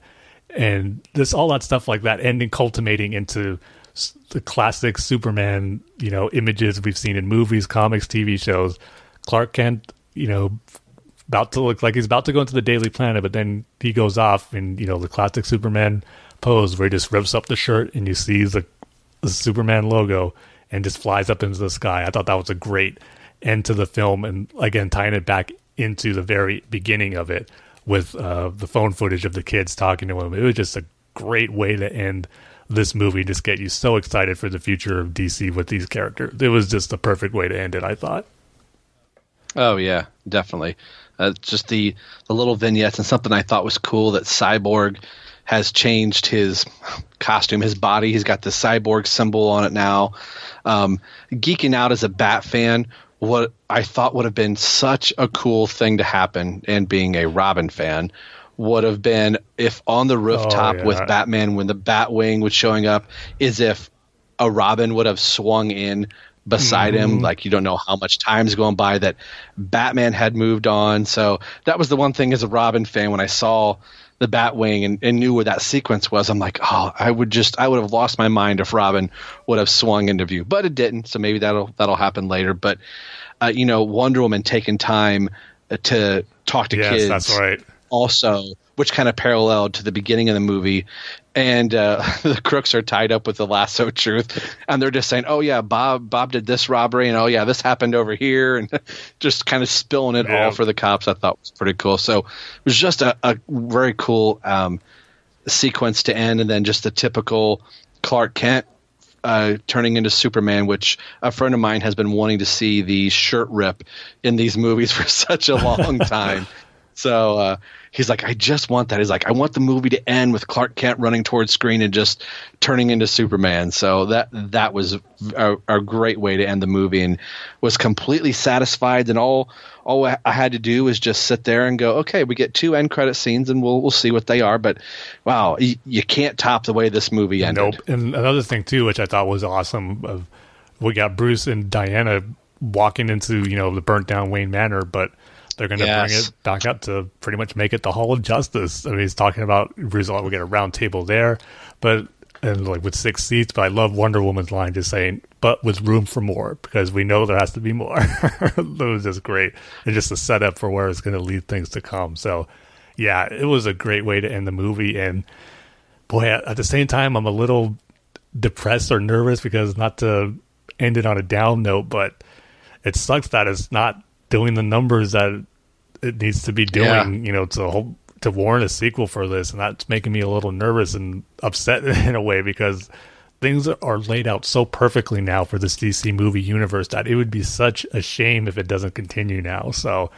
and this all that stuff like that ending culminating into the classic Superman, you know, images we've seen in movies, comics, TV shows. Clark Kent, you know, about to look like he's about to go into the Daily Planet, but then he goes off in you know the classic Superman pose where he just rips up the shirt and you see the, the Superman logo and just flies up into the sky. I thought that was a great end to the film, and again tying it back into the very beginning of it with uh, the phone footage of the kids talking to him. It was just a great way to end this movie. Just get you so excited for the future of DC with these characters. It was just the perfect way to end it. I thought. Oh yeah, definitely. Uh, just the the little vignettes and something I thought was cool that Cyborg has changed his costume, his body. He's got the cyborg symbol on it now. Um, geeking out as a Bat fan, what I thought would have been such a cool thing to happen, and being a Robin fan, would have been if on the rooftop oh, yeah. with Batman, when the Batwing was showing up, is if a Robin would have swung in beside mm-hmm. him. Like you don't know how much time's going by that Batman had moved on. So that was the one thing as a Robin fan when I saw the Batwing and, and knew where that sequence was, I'm like, oh, I would just, I would have lost my mind if Robin would have swung into view, but it didn't. So maybe that'll that'll happen later. But uh, you know, Wonder Woman taking time to talk to yes, kids. That's right. Also, which kind of paralleled to the beginning of the movie. And uh, the crooks are tied up with the lasso truth, and they're just saying, "Oh yeah, Bob Bob did this robbery, and oh yeah, this happened over here," and just kind of spilling it yeah. all for the cops. I thought was pretty cool. So it was just a, a very cool um, sequence to end, and then just the typical Clark Kent uh, turning into Superman, which a friend of mine has been wanting to see the shirt rip in these movies for such a long time. So uh, he's like, I just want that. He's like, I want the movie to end with Clark Kent running towards screen and just turning into Superman. So that that was a, a great way to end the movie, and was completely satisfied. And all all I had to do was just sit there and go, okay, we get two end credit scenes, and we'll we'll see what they are. But wow, you, you can't top the way this movie ended. Nope. And another thing too, which I thought was awesome, of we got Bruce and Diana walking into you know the burnt down Wayne Manor, but they're going to yes. bring it back up to pretty much make it the Hall of Justice. I mean, he's talking about result. We get a round table there, but and like with six seats. But I love Wonder Woman's line just saying, "But with room for more," because we know there has to be more. that was just great. and just a setup for where it's going to lead things to come. So, yeah, it was a great way to end the movie. And boy, at, at the same time, I'm a little depressed or nervous because not to end it on a down note, but it sucks that it's not doing the numbers that it needs to be doing, yeah. you know, to to warrant a sequel for this, and that's making me a little nervous and upset in a way because things are laid out so perfectly now for this DC movie universe that it would be such a shame if it doesn't continue now. So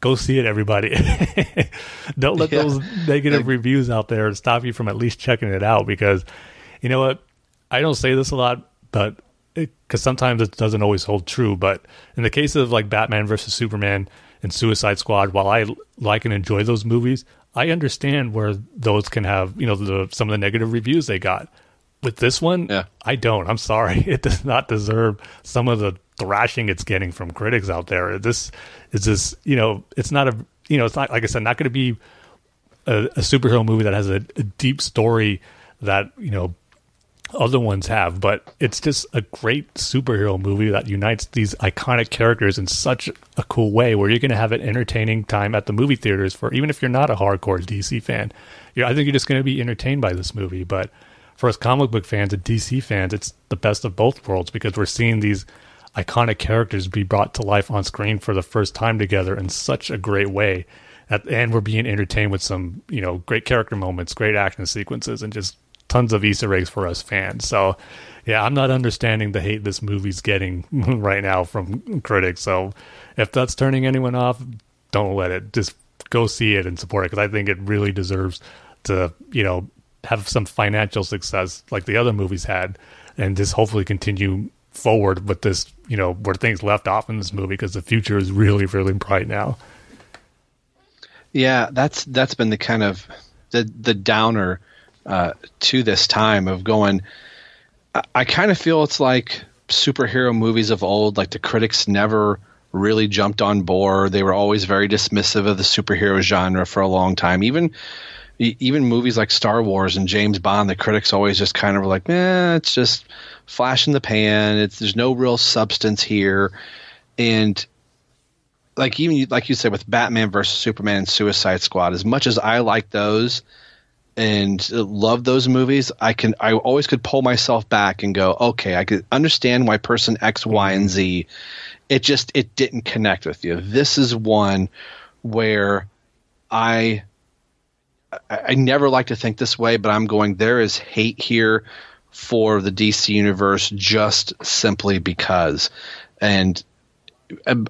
go see it, everybody. Don't let yeah. those negative reviews out there stop you from at least checking it out because you know what? I don't say this a lot, but because sometimes it doesn't always hold true. But in the case of like Batman versus Superman and Suicide Squad, while I like and enjoy those movies, I understand where those can have you know the, some of the negative reviews they got. With this one, yeah. I don't. I'm sorry, it does not deserve some of the thrashing it's getting from critics out there. This is just you know, it's not a you know, it's not like I said, not going to be a, a superhero movie that has a, a deep story that you know other ones have, but it's just a great superhero movie that unites these iconic characters in such a cool way where you're going to have an entertaining time at the movie theaters for even if you're not a hardcore DC fan. I think you're just going to be entertained by this movie, but for us comic book fans and DC fans, it's the best of both worlds because we're seeing these iconic characters be brought to life on screen for the first time together in such a great way. and we're being entertained with some, you know, great character moments, great action sequences, and just tons of Easter eggs for us fans. So, yeah, I'm not understanding the hate this movie's getting right now from critics. So, if that's turning anyone off, don't let it. Just go see it and support it because I think it really deserves to, you know, have some financial success like the other movies had, and just hopefully continue forward with this, you know, where things left off in this movie because the future is really, really bright now. Yeah, that's that's been the kind of the the downer uh, to this time of going. I, I kind of feel it's like superhero movies of old. Like the critics never really jumped on board. They were always very dismissive of the superhero genre for a long time. Even even movies like Star Wars and James Bond, the critics always just kind of were like, "Eh, it's just flash in the pan. It's there's no real substance here." And like even like you said with Batman versus Superman and Suicide Squad, as much as I like those, and love those movies, I can I always could pull myself back and go, okay, I could understand why person X, Y, and Z. It just it didn't connect with you. This is one where I I never like to think this way, but I'm going there is hate here for the DC universe just simply because. And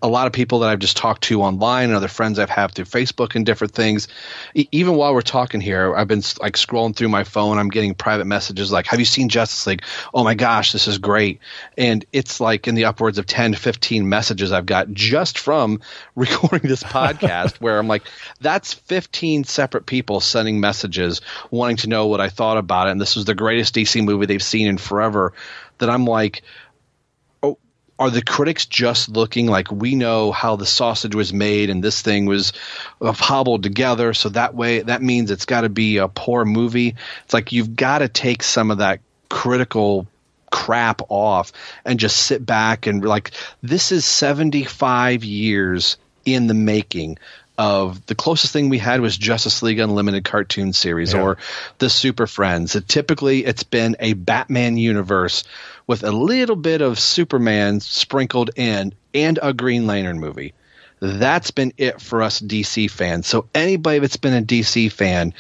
a lot of people that I've just talked to online and other friends I've had through Facebook and different things. even while we're talking here, I've been like scrolling through my phone. I'm getting private messages like, "Have you seen Justice League? Oh my gosh, this is great!" And it's like in the upwards of 10 to 15 messages I've got just from recording this podcast, where I'm like, "That's 15 separate people sending messages wanting to know what I thought about it." And this was the greatest DC movie they've seen in forever. That I'm like are the critics just looking like we know how the sausage was made and this thing was uh, hobbled together so that way that means it's got to be a poor movie. It's like you've got to take some of that critical crap off and just sit back and like this is 75 years in the making of the closest thing we had was Justice League Unlimited cartoon series yeah. or the Super Friends. It, typically, it's been a Batman universe with a little bit of Superman sprinkled in and a Green Lantern movie. That's been it for us DC fans. So anybody that's been a DC fan,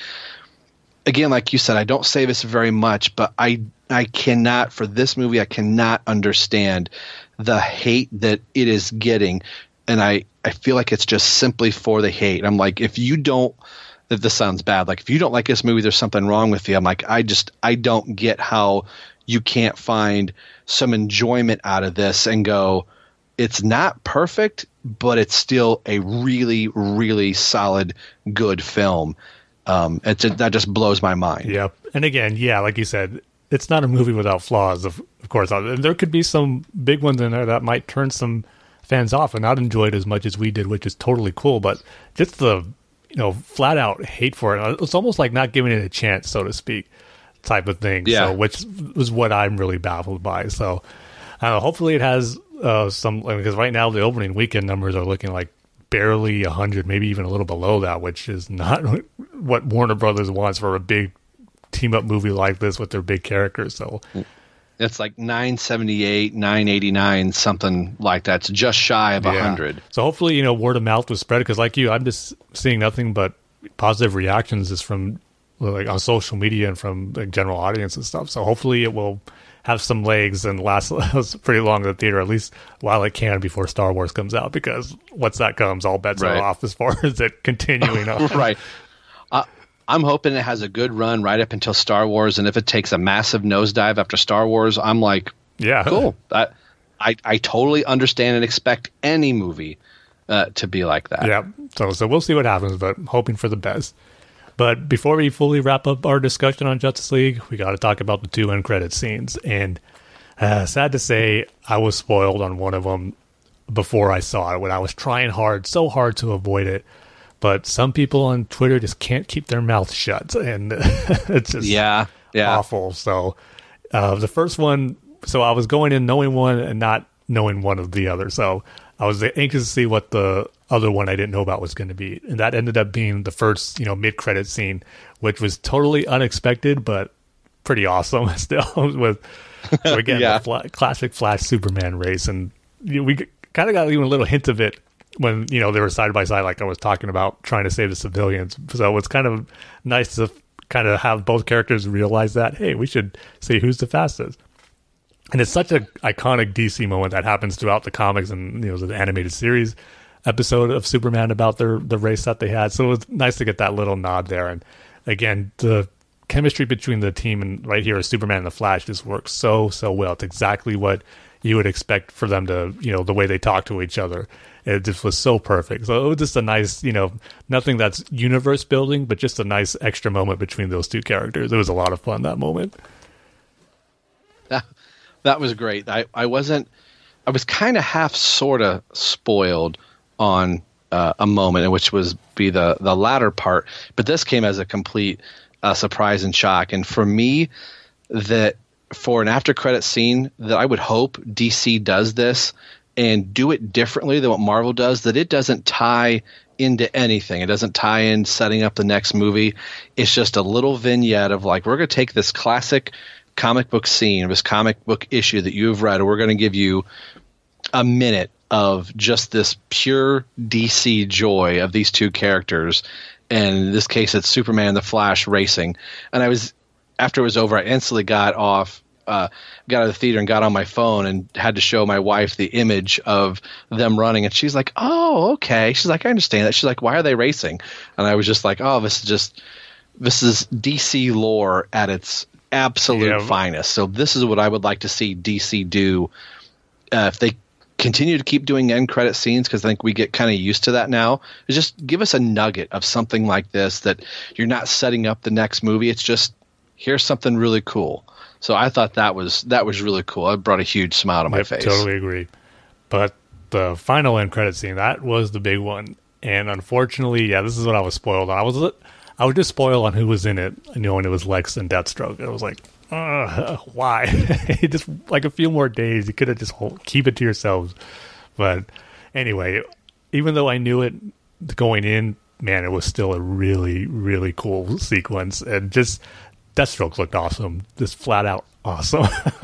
again, like you said, I don't say this very much, but I I cannot for this movie. I cannot understand the hate that it is getting, and I I feel like it's just simply for the hate. I'm like, if you don't, if this sounds bad, like if you don't like this movie, there's something wrong with you. I'm like, I just I don't get how you can't find some enjoyment out of this and go, it's not perfect, but it's still a really really solid good film. Um, it's that just blows my mind. Yep. And again, yeah, like you said, it's not a movie without flaws. Of, of course, uh, there could be some big ones in there that might turn some fans off and not enjoy it as much as we did, which is totally cool. But just the you know flat out hate for it, it's almost like not giving it a chance, so to speak, type of thing. Yeah. So, which was what I'm really baffled by. So, uh, hopefully, it has uh, some because right now the opening weekend numbers are looking like barely a 100 maybe even a little below that which is not what warner brothers wants for a big team up movie like this with their big characters. So it's like 978, 989, something like that. It's just shy of a yeah. 100. So hopefully, you know, word of mouth was spread because, like you, I'm just seeing nothing but positive reactions is from like on social media and from like general audience and stuff. So hopefully, it will have some legs and last pretty long in the theater, at least while it can before Star Wars comes out. Because once that comes, all bets Right. are off as far as it continuing on. right. I'm hoping it has a good run right up until Star Wars, and if it takes a massive nosedive after Star Wars, I'm like, Yeah, cool. I, I, I totally understand and expect any movie uh, to be like that. Yeah. So so we'll see what happens, but I'm hoping for the best. But before we fully wrap up our discussion on Justice League, we got to talk about the two end credit scenes. And uh, sad to say, I was spoiled on one of them before I saw it when I was trying hard, so hard to avoid it. But some people on Twitter just can't keep their mouth shut, and it's just Yeah. Yeah. awful. So uh, the first one, so I was going in knowing one and not knowing one of the other. So I was anxious to see what the other one I didn't know about was going to be, and that ended up being the first, you know, mid credit scene, which was totally unexpected, but pretty awesome still. with so again Yeah. the fla- classic Flash Superman race, and you know, we kind of got even a little hint of it when you know they were side by side, like I was talking about, trying to save the civilians. So it's kind of nice to kind of have both characters realize that hey, we should see who's the fastest. And it's such an iconic DC moment that happens throughout the comics and you know the animated series episode of Superman about their the race that they had. So it was nice to get that little nod there. And again, the chemistry between the team and right here, Superman and the Flash just works so so well. It's exactly what you would expect for them to, you know, the way they talk to each other. It just was so perfect. So it was just a nice, you know, nothing that's universe building, but just a nice extra moment between those two characters. It was a lot of fun that moment. That, that was great. I, I wasn't, I was kind of half sort of spoiled on uh, a moment, which was be the, the latter part, but this came as a complete uh, surprise and shock. And for me, that for an after credit scene, that I would hope DC does this and do it differently than what Marvel does, that it doesn't tie into anything. It doesn't tie in setting up the next movie. It's just a little vignette of like, we're going to take this classic comic book scene, this comic book issue that you have read, and we're going to give you a minute of just this pure DC joy of these two characters. And in this case, it's Superman and the Flash racing. And I was, after it was over, I instantly got off, uh, got out of the theater and got on my phone and had to show my wife the image of them running. And she's like, oh, okay. She's like, I understand that. She's like, why are they racing? And I was just like, oh, this is just, this is DC lore at its absolute Yeah. finest. So this is what I would like to see DC do uh, if they continue to keep doing end credit scenes because I think we get kind of used to that now. Just give us a nugget of something like this that you're not setting up the next movie. It's just here's something really cool. So I thought that was that was really cool. It brought a huge smile to my Yep, face. Totally agree. But the final end credit scene that was the big one, and unfortunately, yeah, this is what I was spoiled on. I was I was just spoiled on who was in it, knowing it was Lex and Deathstroke. I was like, uh, why? just like a few more days, you could have just hold, keep it to yourselves. But anyway, even though I knew it going in, man, it was still a really really cool sequence, and just Deathstroke looked awesome, just flat out awesome.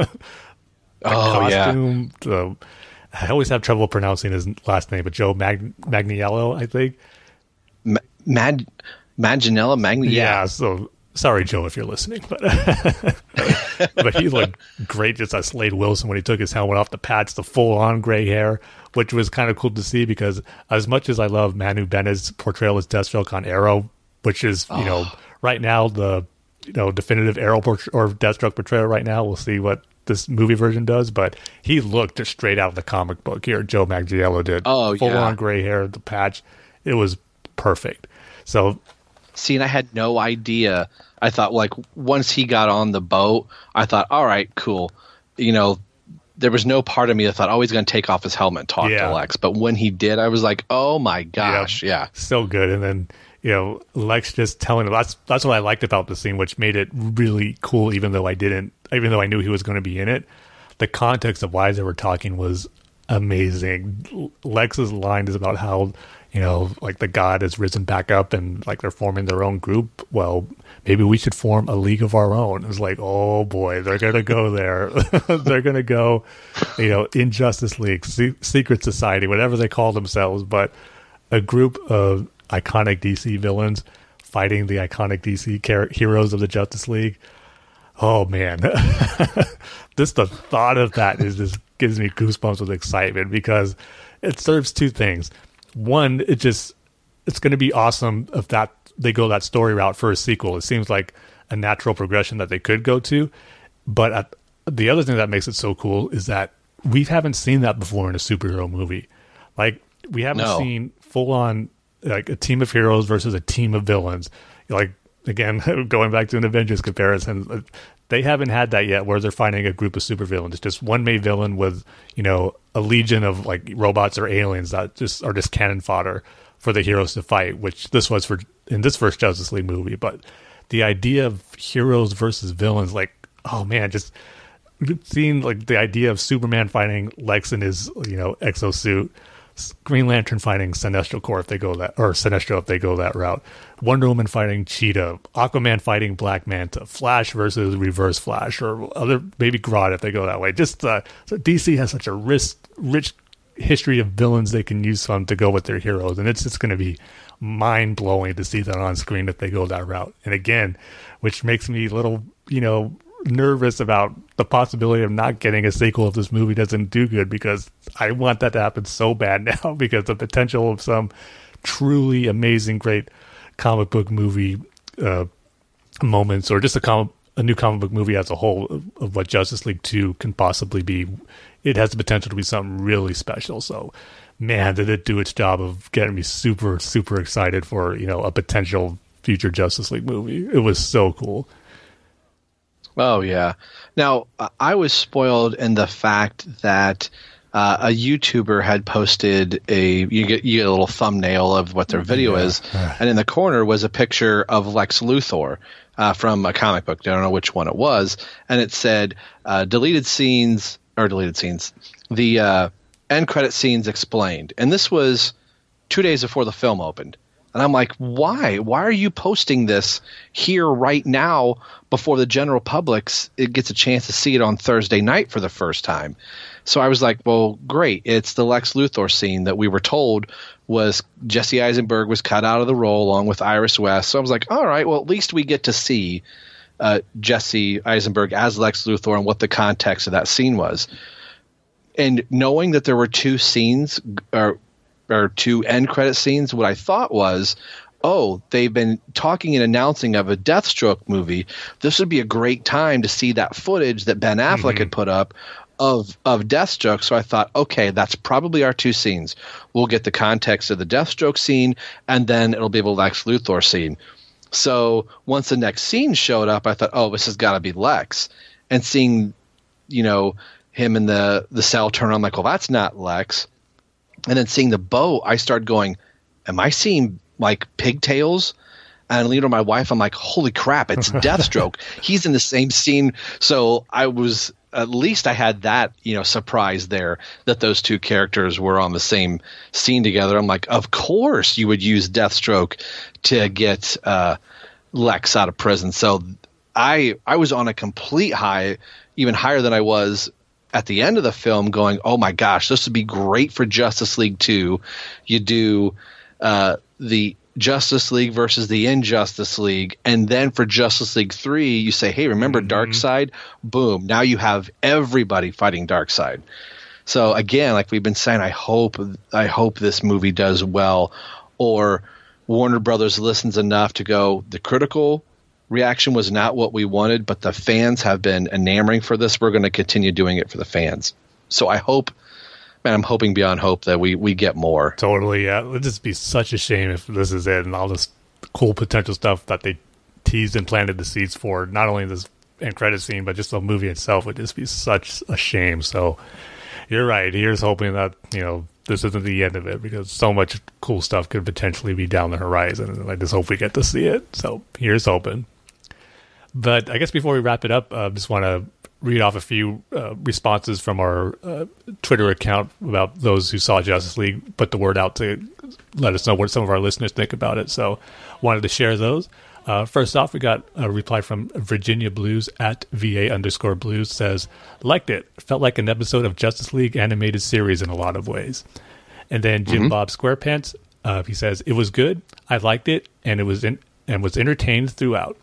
oh yeah, costume. The, I always have trouble pronouncing his last name, but Joe Mag- Magniello, I think. Ma- Mad Maginella Magni. Yeah. Yeah, So sorry, Joe, if you're listening, but but he looked great just as Slade Wilson when he took his helmet off the patch, the full on gray hair, which was kind of cool to see because as much as I love Manu Bennett's portrayal as Deathstroke on Arrow, which is you oh. know right now the you know definitive Arrow or Deathstroke portrayal right now, we'll see what this movie version does, but he looked just straight out of the comic book here. Joe Manganiello did. Oh, full yeah. on gray hair, the patch. It was perfect. So, see, and I had no idea. I thought like once he got on the boat, I thought, all right, cool. You know, there was no part of me that thought, oh, he's going to take off his helmet and talk yeah. to Lex. But when he did, I was like, oh my gosh, yeah, yeah. so good. And then you know, Lex just telling him that's that's what I liked about the scene, which made it really cool, even though I didn't, even though I knew he was going to be in it. The context of why they were talking was amazing. Lex's line is about how you know, like the god has risen back up and like they're forming their own group. Well, maybe we should form a league of our own. It's like, oh boy, they're gonna go there. they're gonna go, you know, Injustice League, Se- Secret Society, whatever they call themselves, but a group of iconic DC villains fighting the iconic DC car- heroes of the Justice League. Oh man, just the thought of that is just gives me goosebumps with excitement because it serves two things. One, it just it's going to be awesome if that they go that story route for a sequel. It seems like a natural progression that they could go to. But at, the other thing that makes it so cool is that we haven't seen that before in a superhero movie. Like we haven't no. seen full on like a team of heroes versus a team of villains. Like again, going back to an Avengers comparison, they haven't had that yet where they're finding a group of supervillains. Just one main villain with, you know, a legion of like robots or aliens that just are just cannon fodder for the heroes to fight, which this was for in this first Justice League movie. But the idea of heroes versus villains, like, oh man, just seeing like the idea of Superman fighting Lex in his, you know, exosuit Green Lantern fighting Sinestro Corps if they go that, or Sinestro if they go that route. Wonder Woman fighting Cheetah, Aquaman fighting Black Manta, Flash versus Reverse Flash, or other maybe Grodd if they go that way. Just uh, so DC has such a rich, rich history of villains they can use from to go with their heroes, and it's just going to be mind blowing to see that on screen if they go that route. And again, which makes me a little, you know, nervous about the possibility of not getting a sequel if this movie doesn't do good because I want that to happen so bad now because the potential of some truly amazing, great comic book movie uh, moments or just a comic a new comic book movie as a whole of, of, what Justice League 2 can possibly be. It has the potential to be something really special. So, man, did it do its job of getting me super, super excited for, you know, a potential future Justice League movie. It was so cool. Oh yeah. Now I was spoiled in the fact that uh, a YouTuber had posted a you get you get a little thumbnail of what their video yeah. is, and in the corner was a picture of Lex Luthor uh, from a comic book. I don't know which one it was, and it said uh, deleted scenes or deleted scenes. The uh, end credit scenes explained, and this was two days before the film opened. And I'm like, why? Why are you posting this here right now before the general public it gets a chance to see it on Thursday night for the first time? So I was like, well, great. It's the Lex Luthor scene that we were told was Jesse Eisenberg was cut out of the role along with Iris West. So I was like, all right, well, at least we get to see uh, Jesse Eisenberg as Lex Luthor and what the context of that scene was. And knowing that there were two scenes, or or two end credit scenes, what I thought was, oh, they've been talking and announcing of a Deathstroke movie. This would be a great time to see that footage that Ben Affleck mm-hmm. had put up of of Deathstroke. So I thought, okay, that's probably our two scenes. We'll get the context of the Deathstroke scene, and then it'll be a Lex Luthor scene. So once the next scene showed up, I thought, oh, this has got to be Lex. And seeing, you know, him in the the cell turn on, like, well, that's not Lex and then seeing the bow, I started going, "Am I seeing like pigtails?" And leader, my wife, I'm like, "Holy crap! It's Deathstroke. He's in the same scene." So I was at least I had that you know surprise there that those two characters were on the same scene together. I'm like, of course you would use Deathstroke to get uh, Lex out of prison. So I I was on a complete high, even higher than I was at the end of the film going, "Oh my gosh, this would be great for Justice League 2." You do uh, the Justice League versus the Injustice League, and then for Justice League three, you say, "Hey, remember mm-hmm. Darkseid?" Boom! Now you have everybody fighting Darkseid. So again, like we've been saying, I hope I hope this movie does well, or Warner Brothers listens enough to go. The critical reaction was not what we wanted, but the fans have been enamoring for this. We're going to continue doing it for the fans. So I hope, man, I'm hoping beyond hope that we we get more. Totally, yeah. It'd just be such a shame if this is it and all this cool potential stuff that they teased and planted the seeds for. Not only this end credit scene, but just the movie itself would just be such a shame. So you're right. Here's hoping that you know this isn't the end of it because so much cool stuff could potentially be down the horizon, and I just hope we get to see it. So here's hoping. But I guess before we wrap it up, I uh, just want to read off a few uh, responses from our uh, Twitter account about those who saw Justice League. Put the word out to let us know what some of our listeners think about it. So wanted to share those. Uh, first off, we got a reply from Virginia Blues at VA underscore Blues says, liked it. Felt like an episode of Justice League animated series in a lot of ways. And then Jim mm-hmm. Bob Squarepants, uh, he says, it was good. I liked it and it was in, and was entertained throughout.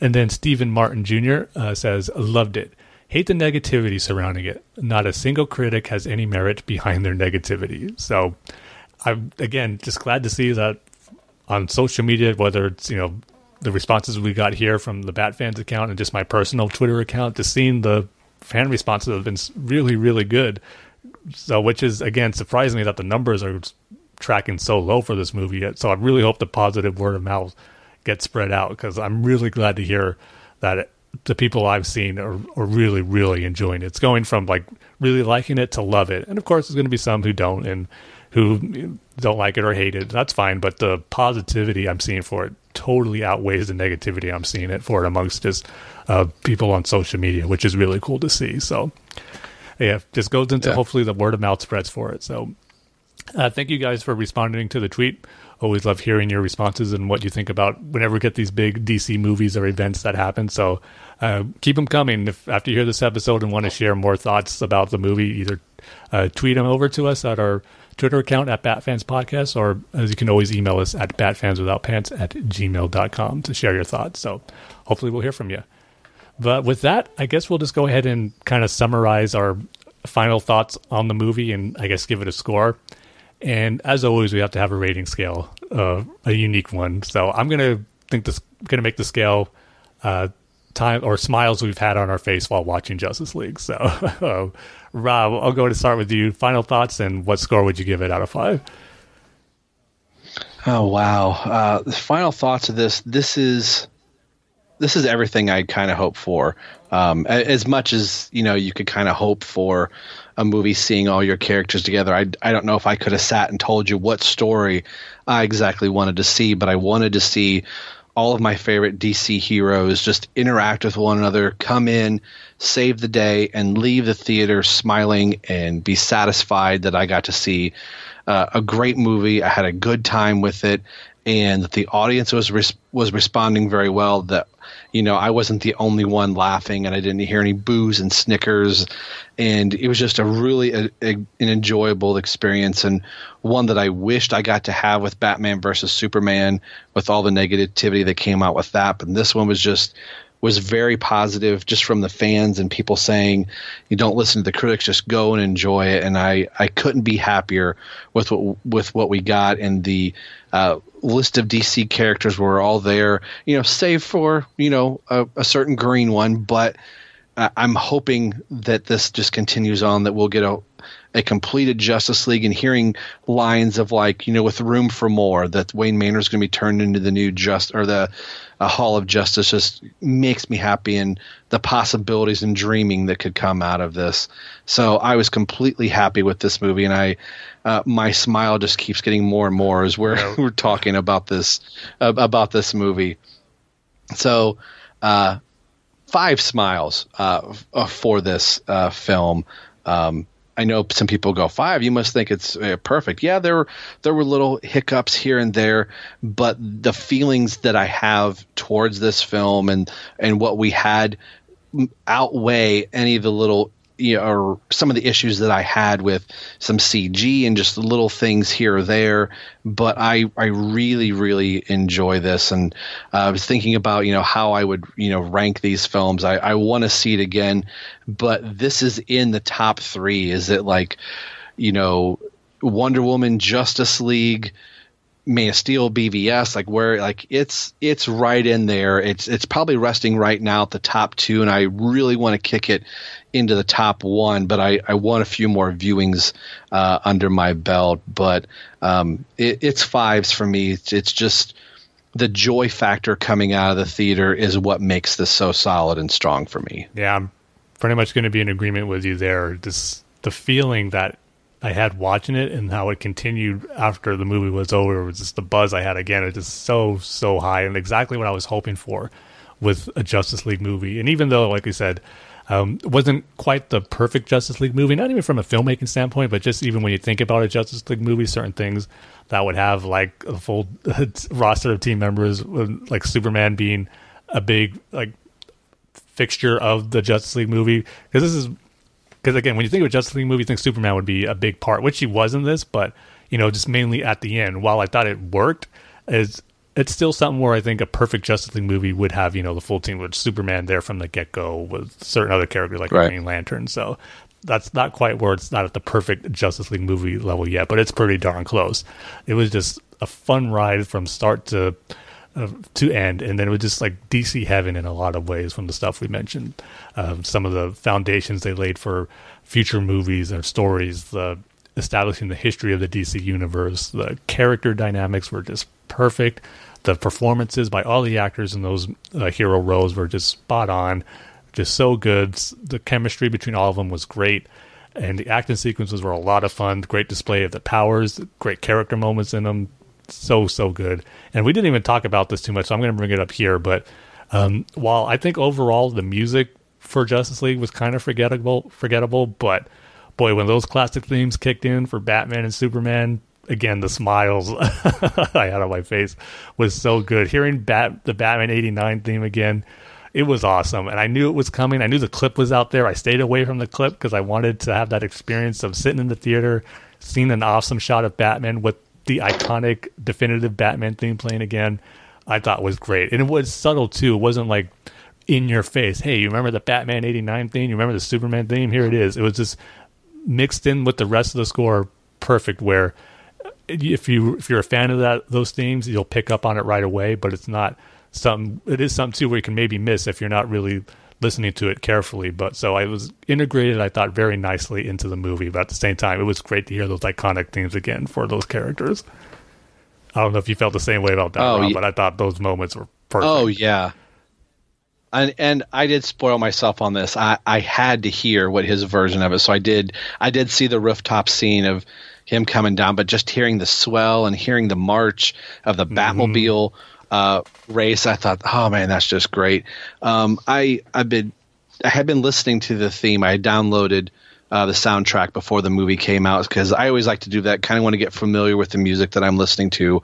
And then Stephen Martin Jr. Uh, says, loved it. Hate the negativity surrounding it. Not a single critic has any merit behind their negativity. So I'm, again, just glad to see that on social media, whether it's, you know, the responses we got here from the Bat fans account and just my personal Twitter account, just seeing the fan responses have been really, really good. So, which is again surprising me that the numbers are tracking so low for this movie. Yet. So, I really hope the positive word of mouth gets spread out because I'm really glad to hear that it, the people I've seen are, are really, really enjoying it. It's going from like really liking it to love it, and of course, there's going to be some who don't and who don't like it or hate it. That's fine, but the positivity I'm seeing for it totally outweighs the negativity I'm seeing it for it amongst just uh, people on social media, which is really cool to see. So, yeah, just goes into yeah. hopefully the word of mouth spreads for it. So, uh, thank you guys for responding to the tweet. Always love hearing your responses and what you think about whenever we get these big DC movies or events that happen. So, uh, keep them coming. If after you hear this episode and want to share more thoughts about the movie, either uh, tweet them over to us at our Twitter account at Batfans Podcast, or as you can always email us at batfanswithoutpants at gmail.com to share your thoughts. So hopefully we'll hear from you. But with that, I guess we'll just go ahead and kind of summarize our final thoughts on the movie and I guess give it a score. And as always, we have to have a rating scale, uh, a unique one. So I'm gonna think this gonna make the scale uh, time or smiles we've had on our face while watching Justice League. So, Rob, I'll go to start with you. Final thoughts and what score would you give it out of five? Oh wow! Uh, final thoughts of this. This is this is everything I kind of hope for. Um, as much as you know, you could kind of hope for a movie seeing all your characters together. I I don't know if I could have sat and told you what story I exactly wanted to see, but I wanted to see all of my favorite DC heroes just interact with one another, come in, save the day, and leave the theater smiling and be satisfied that I got to see uh, a great movie. I had a good time with it, and the audience was res- was responding very well. That you know I wasn't the only one laughing, and I didn't hear any boos and snickers, and it was just a really a, a, an enjoyable experience and one that I wished I got to have with Batman versus Superman with all the negativity that came out with that. But this one was just was very positive just from the fans and people saying you don't listen to the critics just go and enjoy it and i i couldn't be happier with what with what we got and the uh, list of dc characters were all there you know save for you know a, a certain green one but uh, i'm hoping that this just continues on that we'll get a a completed Justice League and hearing lines of like, you know, with room for more, that Wayne Manor is going to be turned into the new just or the uh, Hall of Justice just makes me happy and the possibilities and dreaming that could come out of this. So I was completely happy with this movie, and I uh, my smile just keeps getting more and more as we're yeah. we're talking about this uh, about this movie. So. Uh, five smiles uh, for this uh, film. Um, I know some people go five. You must think it's uh, perfect. Yeah, there were there were little hiccups here and there, but the feelings that I have towards this film and and what we had outweigh any of the little you know, or some of the issues that I had with some CG and just little things here or there. But I, I really, really enjoy this. And uh, I was thinking about, you know, how I would, you know, rank these films. I, I want to see it again, but this is in the top three. Is it like, you know, Wonder Woman, Justice League, Man of Steel, BVS, like where like it's it's right in there. It's it's probably resting right now at the top two, and I really want to kick it into the top one, but I, I want a few more viewings uh, under my belt. But um, it, it's fives for me. It's, it's, just the joy factor coming out of the theater is what makes this so solid and strong for me. Yeah, I'm pretty much going to be in agreement with you there. This the feeling that I had watching it and how it continued after the movie was over was just the buzz I had again. It's just so so high and exactly what I was hoping for with a Justice League movie. And even though, like we said, um, wasn't quite the perfect Justice League movie, not even from a filmmaking standpoint, but just even when you think about a Justice League movie, certain things that would have like a full roster of team members, like Superman being a big like fixture of the Justice League movie. Because this is because again, when you think of a Justice League movie, you think Superman would be a big part, which he was in this, but you know, just mainly at the end. While I thought it worked, is it's still something where I think a perfect Justice League movie would have, you know, the full team with Superman there from the get go with certain other characters like right. Green Lantern. So that's not quite where it's not at the perfect Justice League movie level yet, but it's pretty darn close. It was just a fun ride from start to uh, to end, and then it was just like DC heaven in a lot of ways from the stuff we mentioned. Um, some of the foundations they laid for future movies and stories, the establishing the history of the DC universe, the character dynamics were just perfect the performances by all the actors in those uh, hero roles were just spot on, just so good. The chemistry between all of them was great, and the acting sequences were a lot of fun. Great display of the powers, great character moments in them, so so good. And we didn't even talk about this too much, so I'm going to bring it up here. But um, while I think overall the music for Justice League was kind of forgettable, forgettable, but boy, when those classic themes kicked in for Batman and Superman, again, the smiles I had on my face was so good. Hearing Bat the Batman '89 theme again, it was awesome, and I knew it was coming. I knew the clip was out there. I stayed away from the clip because I wanted to have that experience of sitting in the theater, seeing an awesome shot of Batman with the iconic, definitive Batman theme playing again. I thought was great, and it was subtle too. It wasn't like in your face. Hey, you remember the Batman '89 theme? You remember the Superman theme? Here it is. It was just mixed in with the rest of the score, perfect. Where if you if you're a fan of that those themes, you'll pick up on it right away. But it's not something. It is something too where you can maybe miss if you're not really listening to it carefully. But so I was integrated, I thought, very nicely into the movie. But at the same time, it was great to hear those iconic themes again for those characters. I don't know if you felt the same way about that, oh, Rob, yeah. but I thought those moments were oh, perfect. Oh yeah. And, and I did spoil myself on this. I, I had to hear what his version of it, so I did. I did see the rooftop scene of him coming down, but just hearing the swell and hearing the march of the mm-hmm. Batmobile uh, race, I thought, oh man, that's just great. Um, I I've been I had been listening to the theme. I downloaded uh, the soundtrack before the movie came out because I always like to do that. Kind of want to get familiar with the music that I'm listening to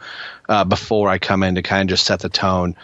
uh, before I come in to kind of just set the tone.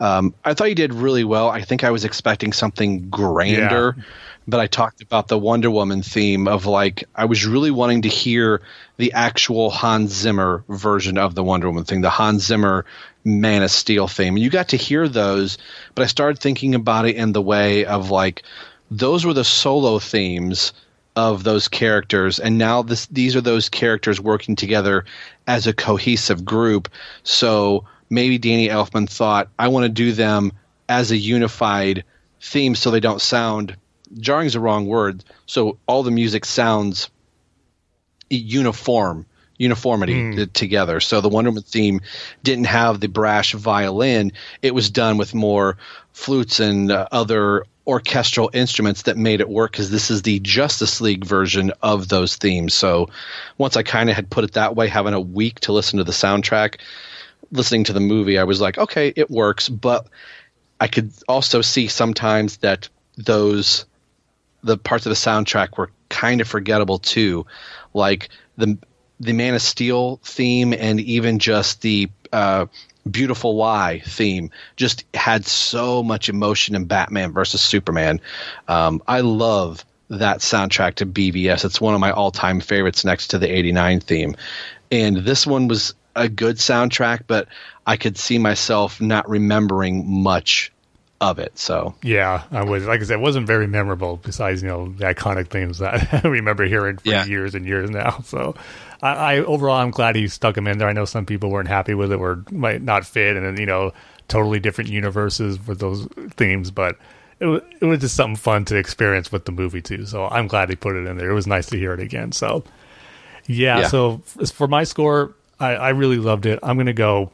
Um, I thought you did really well. I think I was expecting something grander. Yeah but I talked about the Wonder Woman theme of like I was really wanting to hear the actual Hans Zimmer version of the Wonder Woman thing, the Hans Zimmer Man of Steel theme. And you got to hear those, but I started thinking about it in the way of like those were the solo themes of those characters and now this these are those characters working together as a cohesive group. So maybe Danny Elfman thought I want to do them as a unified theme so they don't sound jarring is the wrong word. So all the music sounds uniform, uniformity mm. together. So the Wonder Woman theme didn't have the brash violin. It was done with more flutes and uh, other orchestral instruments that made it work because this is the Justice League version of those themes. So once I kind of had put it that way, having a week to listen to the soundtrack, listening to the movie, I was like, okay, it works. But I could also see sometimes that those the parts of the soundtrack were kind of forgettable too, like the the Man of Steel theme and even just the uh, Beautiful Lie theme just had so much emotion in Batman versus Superman. Um, I love that soundtrack to BVS. It's one of my all time favorites next to the 89 theme. And this one was a good soundtrack, but I could see myself not remembering much of it. So yeah, I was like I said, it wasn't very memorable. Besides, you know, the iconic themes that I remember hearing for yeah. years and years now. So I, I, overall, I'm glad he stuck him in there. I know some people weren't happy with it or might not fit, and then you know, totally different universes with those themes, but. It was, it was just something fun to experience with the movie too. So I'm glad he put it in there. It was nice to hear it again. So yeah. yeah. So for my score, I, I really loved it. I'm gonna go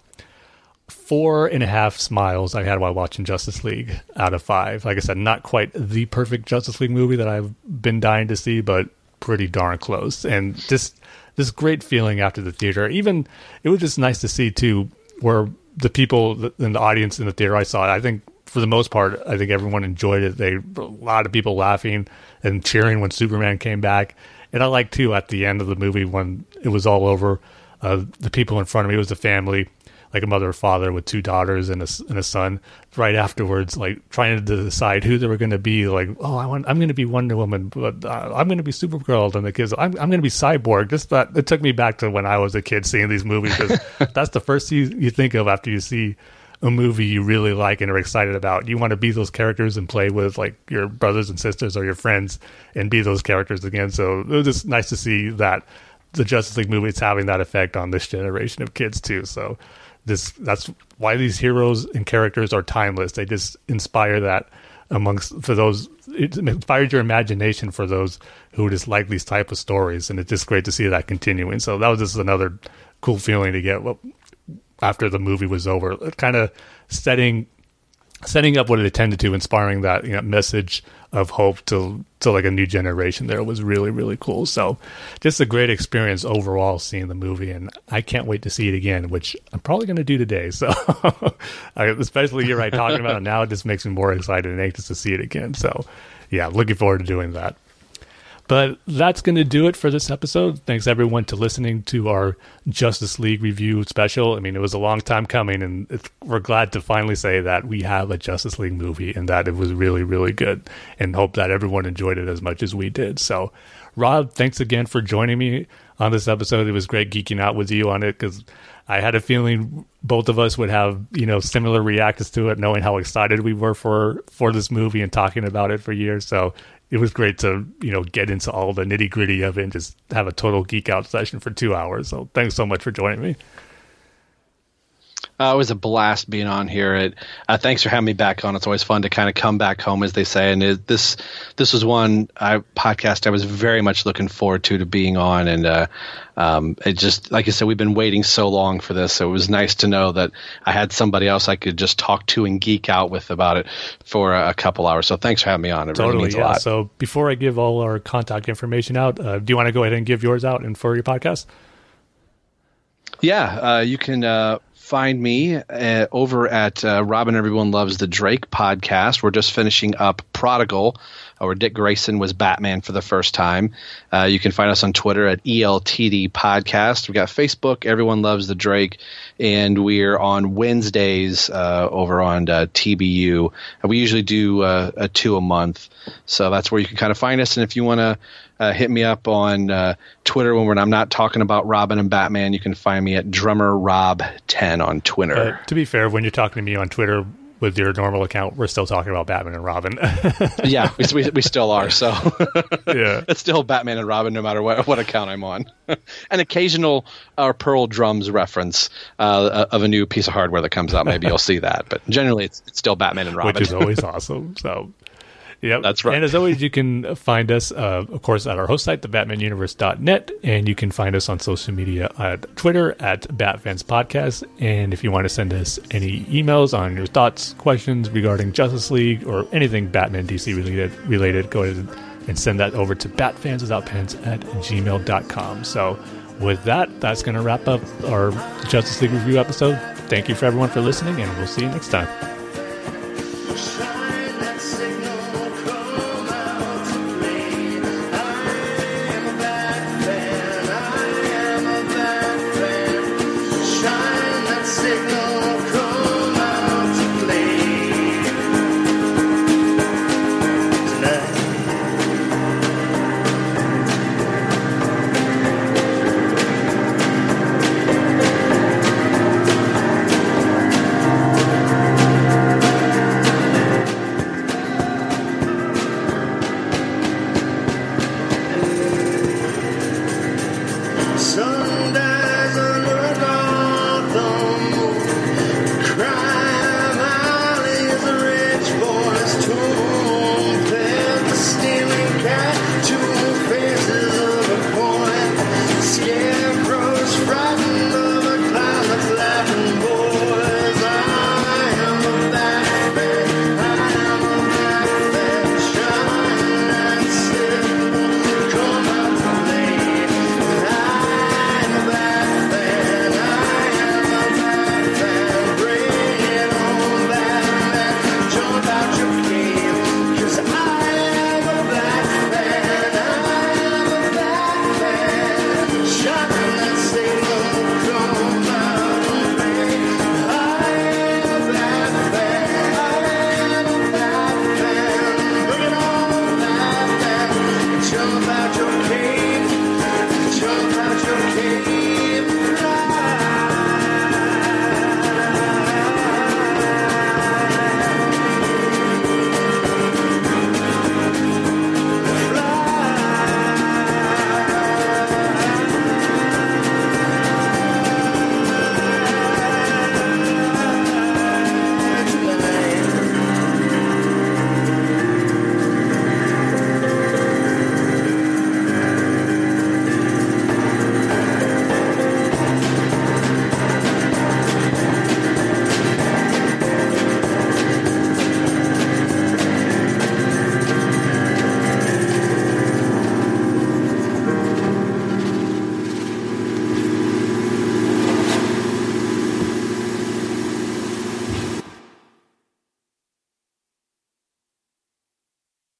four and a half smiles I had while watching Justice League out of five. Like I said, not quite the perfect Justice League movie that I've been dying to see, but pretty darn close. And just this great feeling after the theater. Even it was just nice to see too, where the people in the audience in the theater I saw. I think for the most part, I think everyone enjoyed it. They a lot of people laughing and cheering when Superman came back. And I like too at the end of the movie when it was all over, uh, the people in front of me was the family like a mother or father with two daughters and a, and a son right afterwards like trying to decide who they were going to be like oh I want, i'm going to be wonder woman but uh, i'm going to be supergirl and the kids i'm, I'm going to be cyborg just that it took me back to when i was a kid seeing these movies because that's the first you, you think of after you see a movie you really like and are excited about. You want to be those characters and play with like your brothers and sisters or your friends and be those characters again. So it was just nice to see that the Justice League movie is having that effect on this generation of kids too. So this that's why these heroes and characters are timeless. They just inspire that amongst for those it inspired your imagination for those who just like these type of stories and it's just great to see that continuing so that was just another cool feeling to get after the movie was over kind of setting setting up what it intended to inspiring that you know, message of hope to to like a new generation there was really really cool. So just a great experience overall seeing the movie and i can't wait to see it again which i'm probably going to do today. So especially you're right talking about it now it just makes me more excited and anxious to see it again. So yeah looking forward to doing that but that's going to do it for this episode. Thanks everyone to listening to our Justice League review special. I mean, it was a long time coming, and we're glad to finally say that we have a Justice League movie and that it was really, really good. And hope that everyone enjoyed it as much as we did. So, Rob, thanks again for joining me on this episode. It was great geeking out with you on it because I had a feeling both of us would have you know similar reactions to it, knowing how excited we were for for this movie and talking about it for years. So it was great to you know get into all the nitty gritty of it and just have a total geek out session for two hours. So thanks so much for joining me. Uh, it was a blast being on here. It, uh, thanks for having me back on. It's always fun to kind of come back home, as they say. And it, this this was one I, podcast I was very much looking forward to to being on. And uh, um, it just like I said, we've been waiting so long for this. So it was nice to know that I had somebody else I could just talk to and geek out with about it for a, a couple hours. So thanks for having me on. It totally, really yeah. So before I give all our contact information out, uh, do you want to go ahead and give yours out and for your podcast? Yeah, uh, you can uh, find me uh, over at uh, Robin Everyone Loves the Drake podcast. We're just finishing up Prodigal, uh, where Dick Grayson was Batman for the first time. Uh, you can find us on Twitter at ELTD Podcast. We've got Facebook, Everyone Loves the Drake, and we're on Wednesdays uh, over on uh, TBU. we usually do a two a month, so that's where you can kind of find us. And if you want to uh, hit me up on uh, Twitter when I'm not talking about Robin and Batman. You can find me at drummer Rob 10 on Twitter. Uh, to be fair, when you're talking to me on Twitter with your normal account, we're still talking about Batman and Robin. yeah, we, we, we, still are. So yeah, it's still Batman and Robin no matter what, what account I'm on. An occasional uh, Pearl drums reference uh, of a new piece of hardware that comes out. Maybe you'll see that, but generally it's, it's still Batman and Robin, which is always awesome. So Yep. That's right. And as always, you can find us, uh, of course, at our host site, thebatmanuniverse.net, and you can find us on social media at Twitter at Batfans Podcast. And if you want to send us any emails on your thoughts, questions regarding Justice League or anything Batman DC related, related go ahead and send that over to batfanswithoutpants at gmail.com. So with that, that's going to wrap up our Justice League review episode. Thank you for everyone for listening, and we'll see you next time.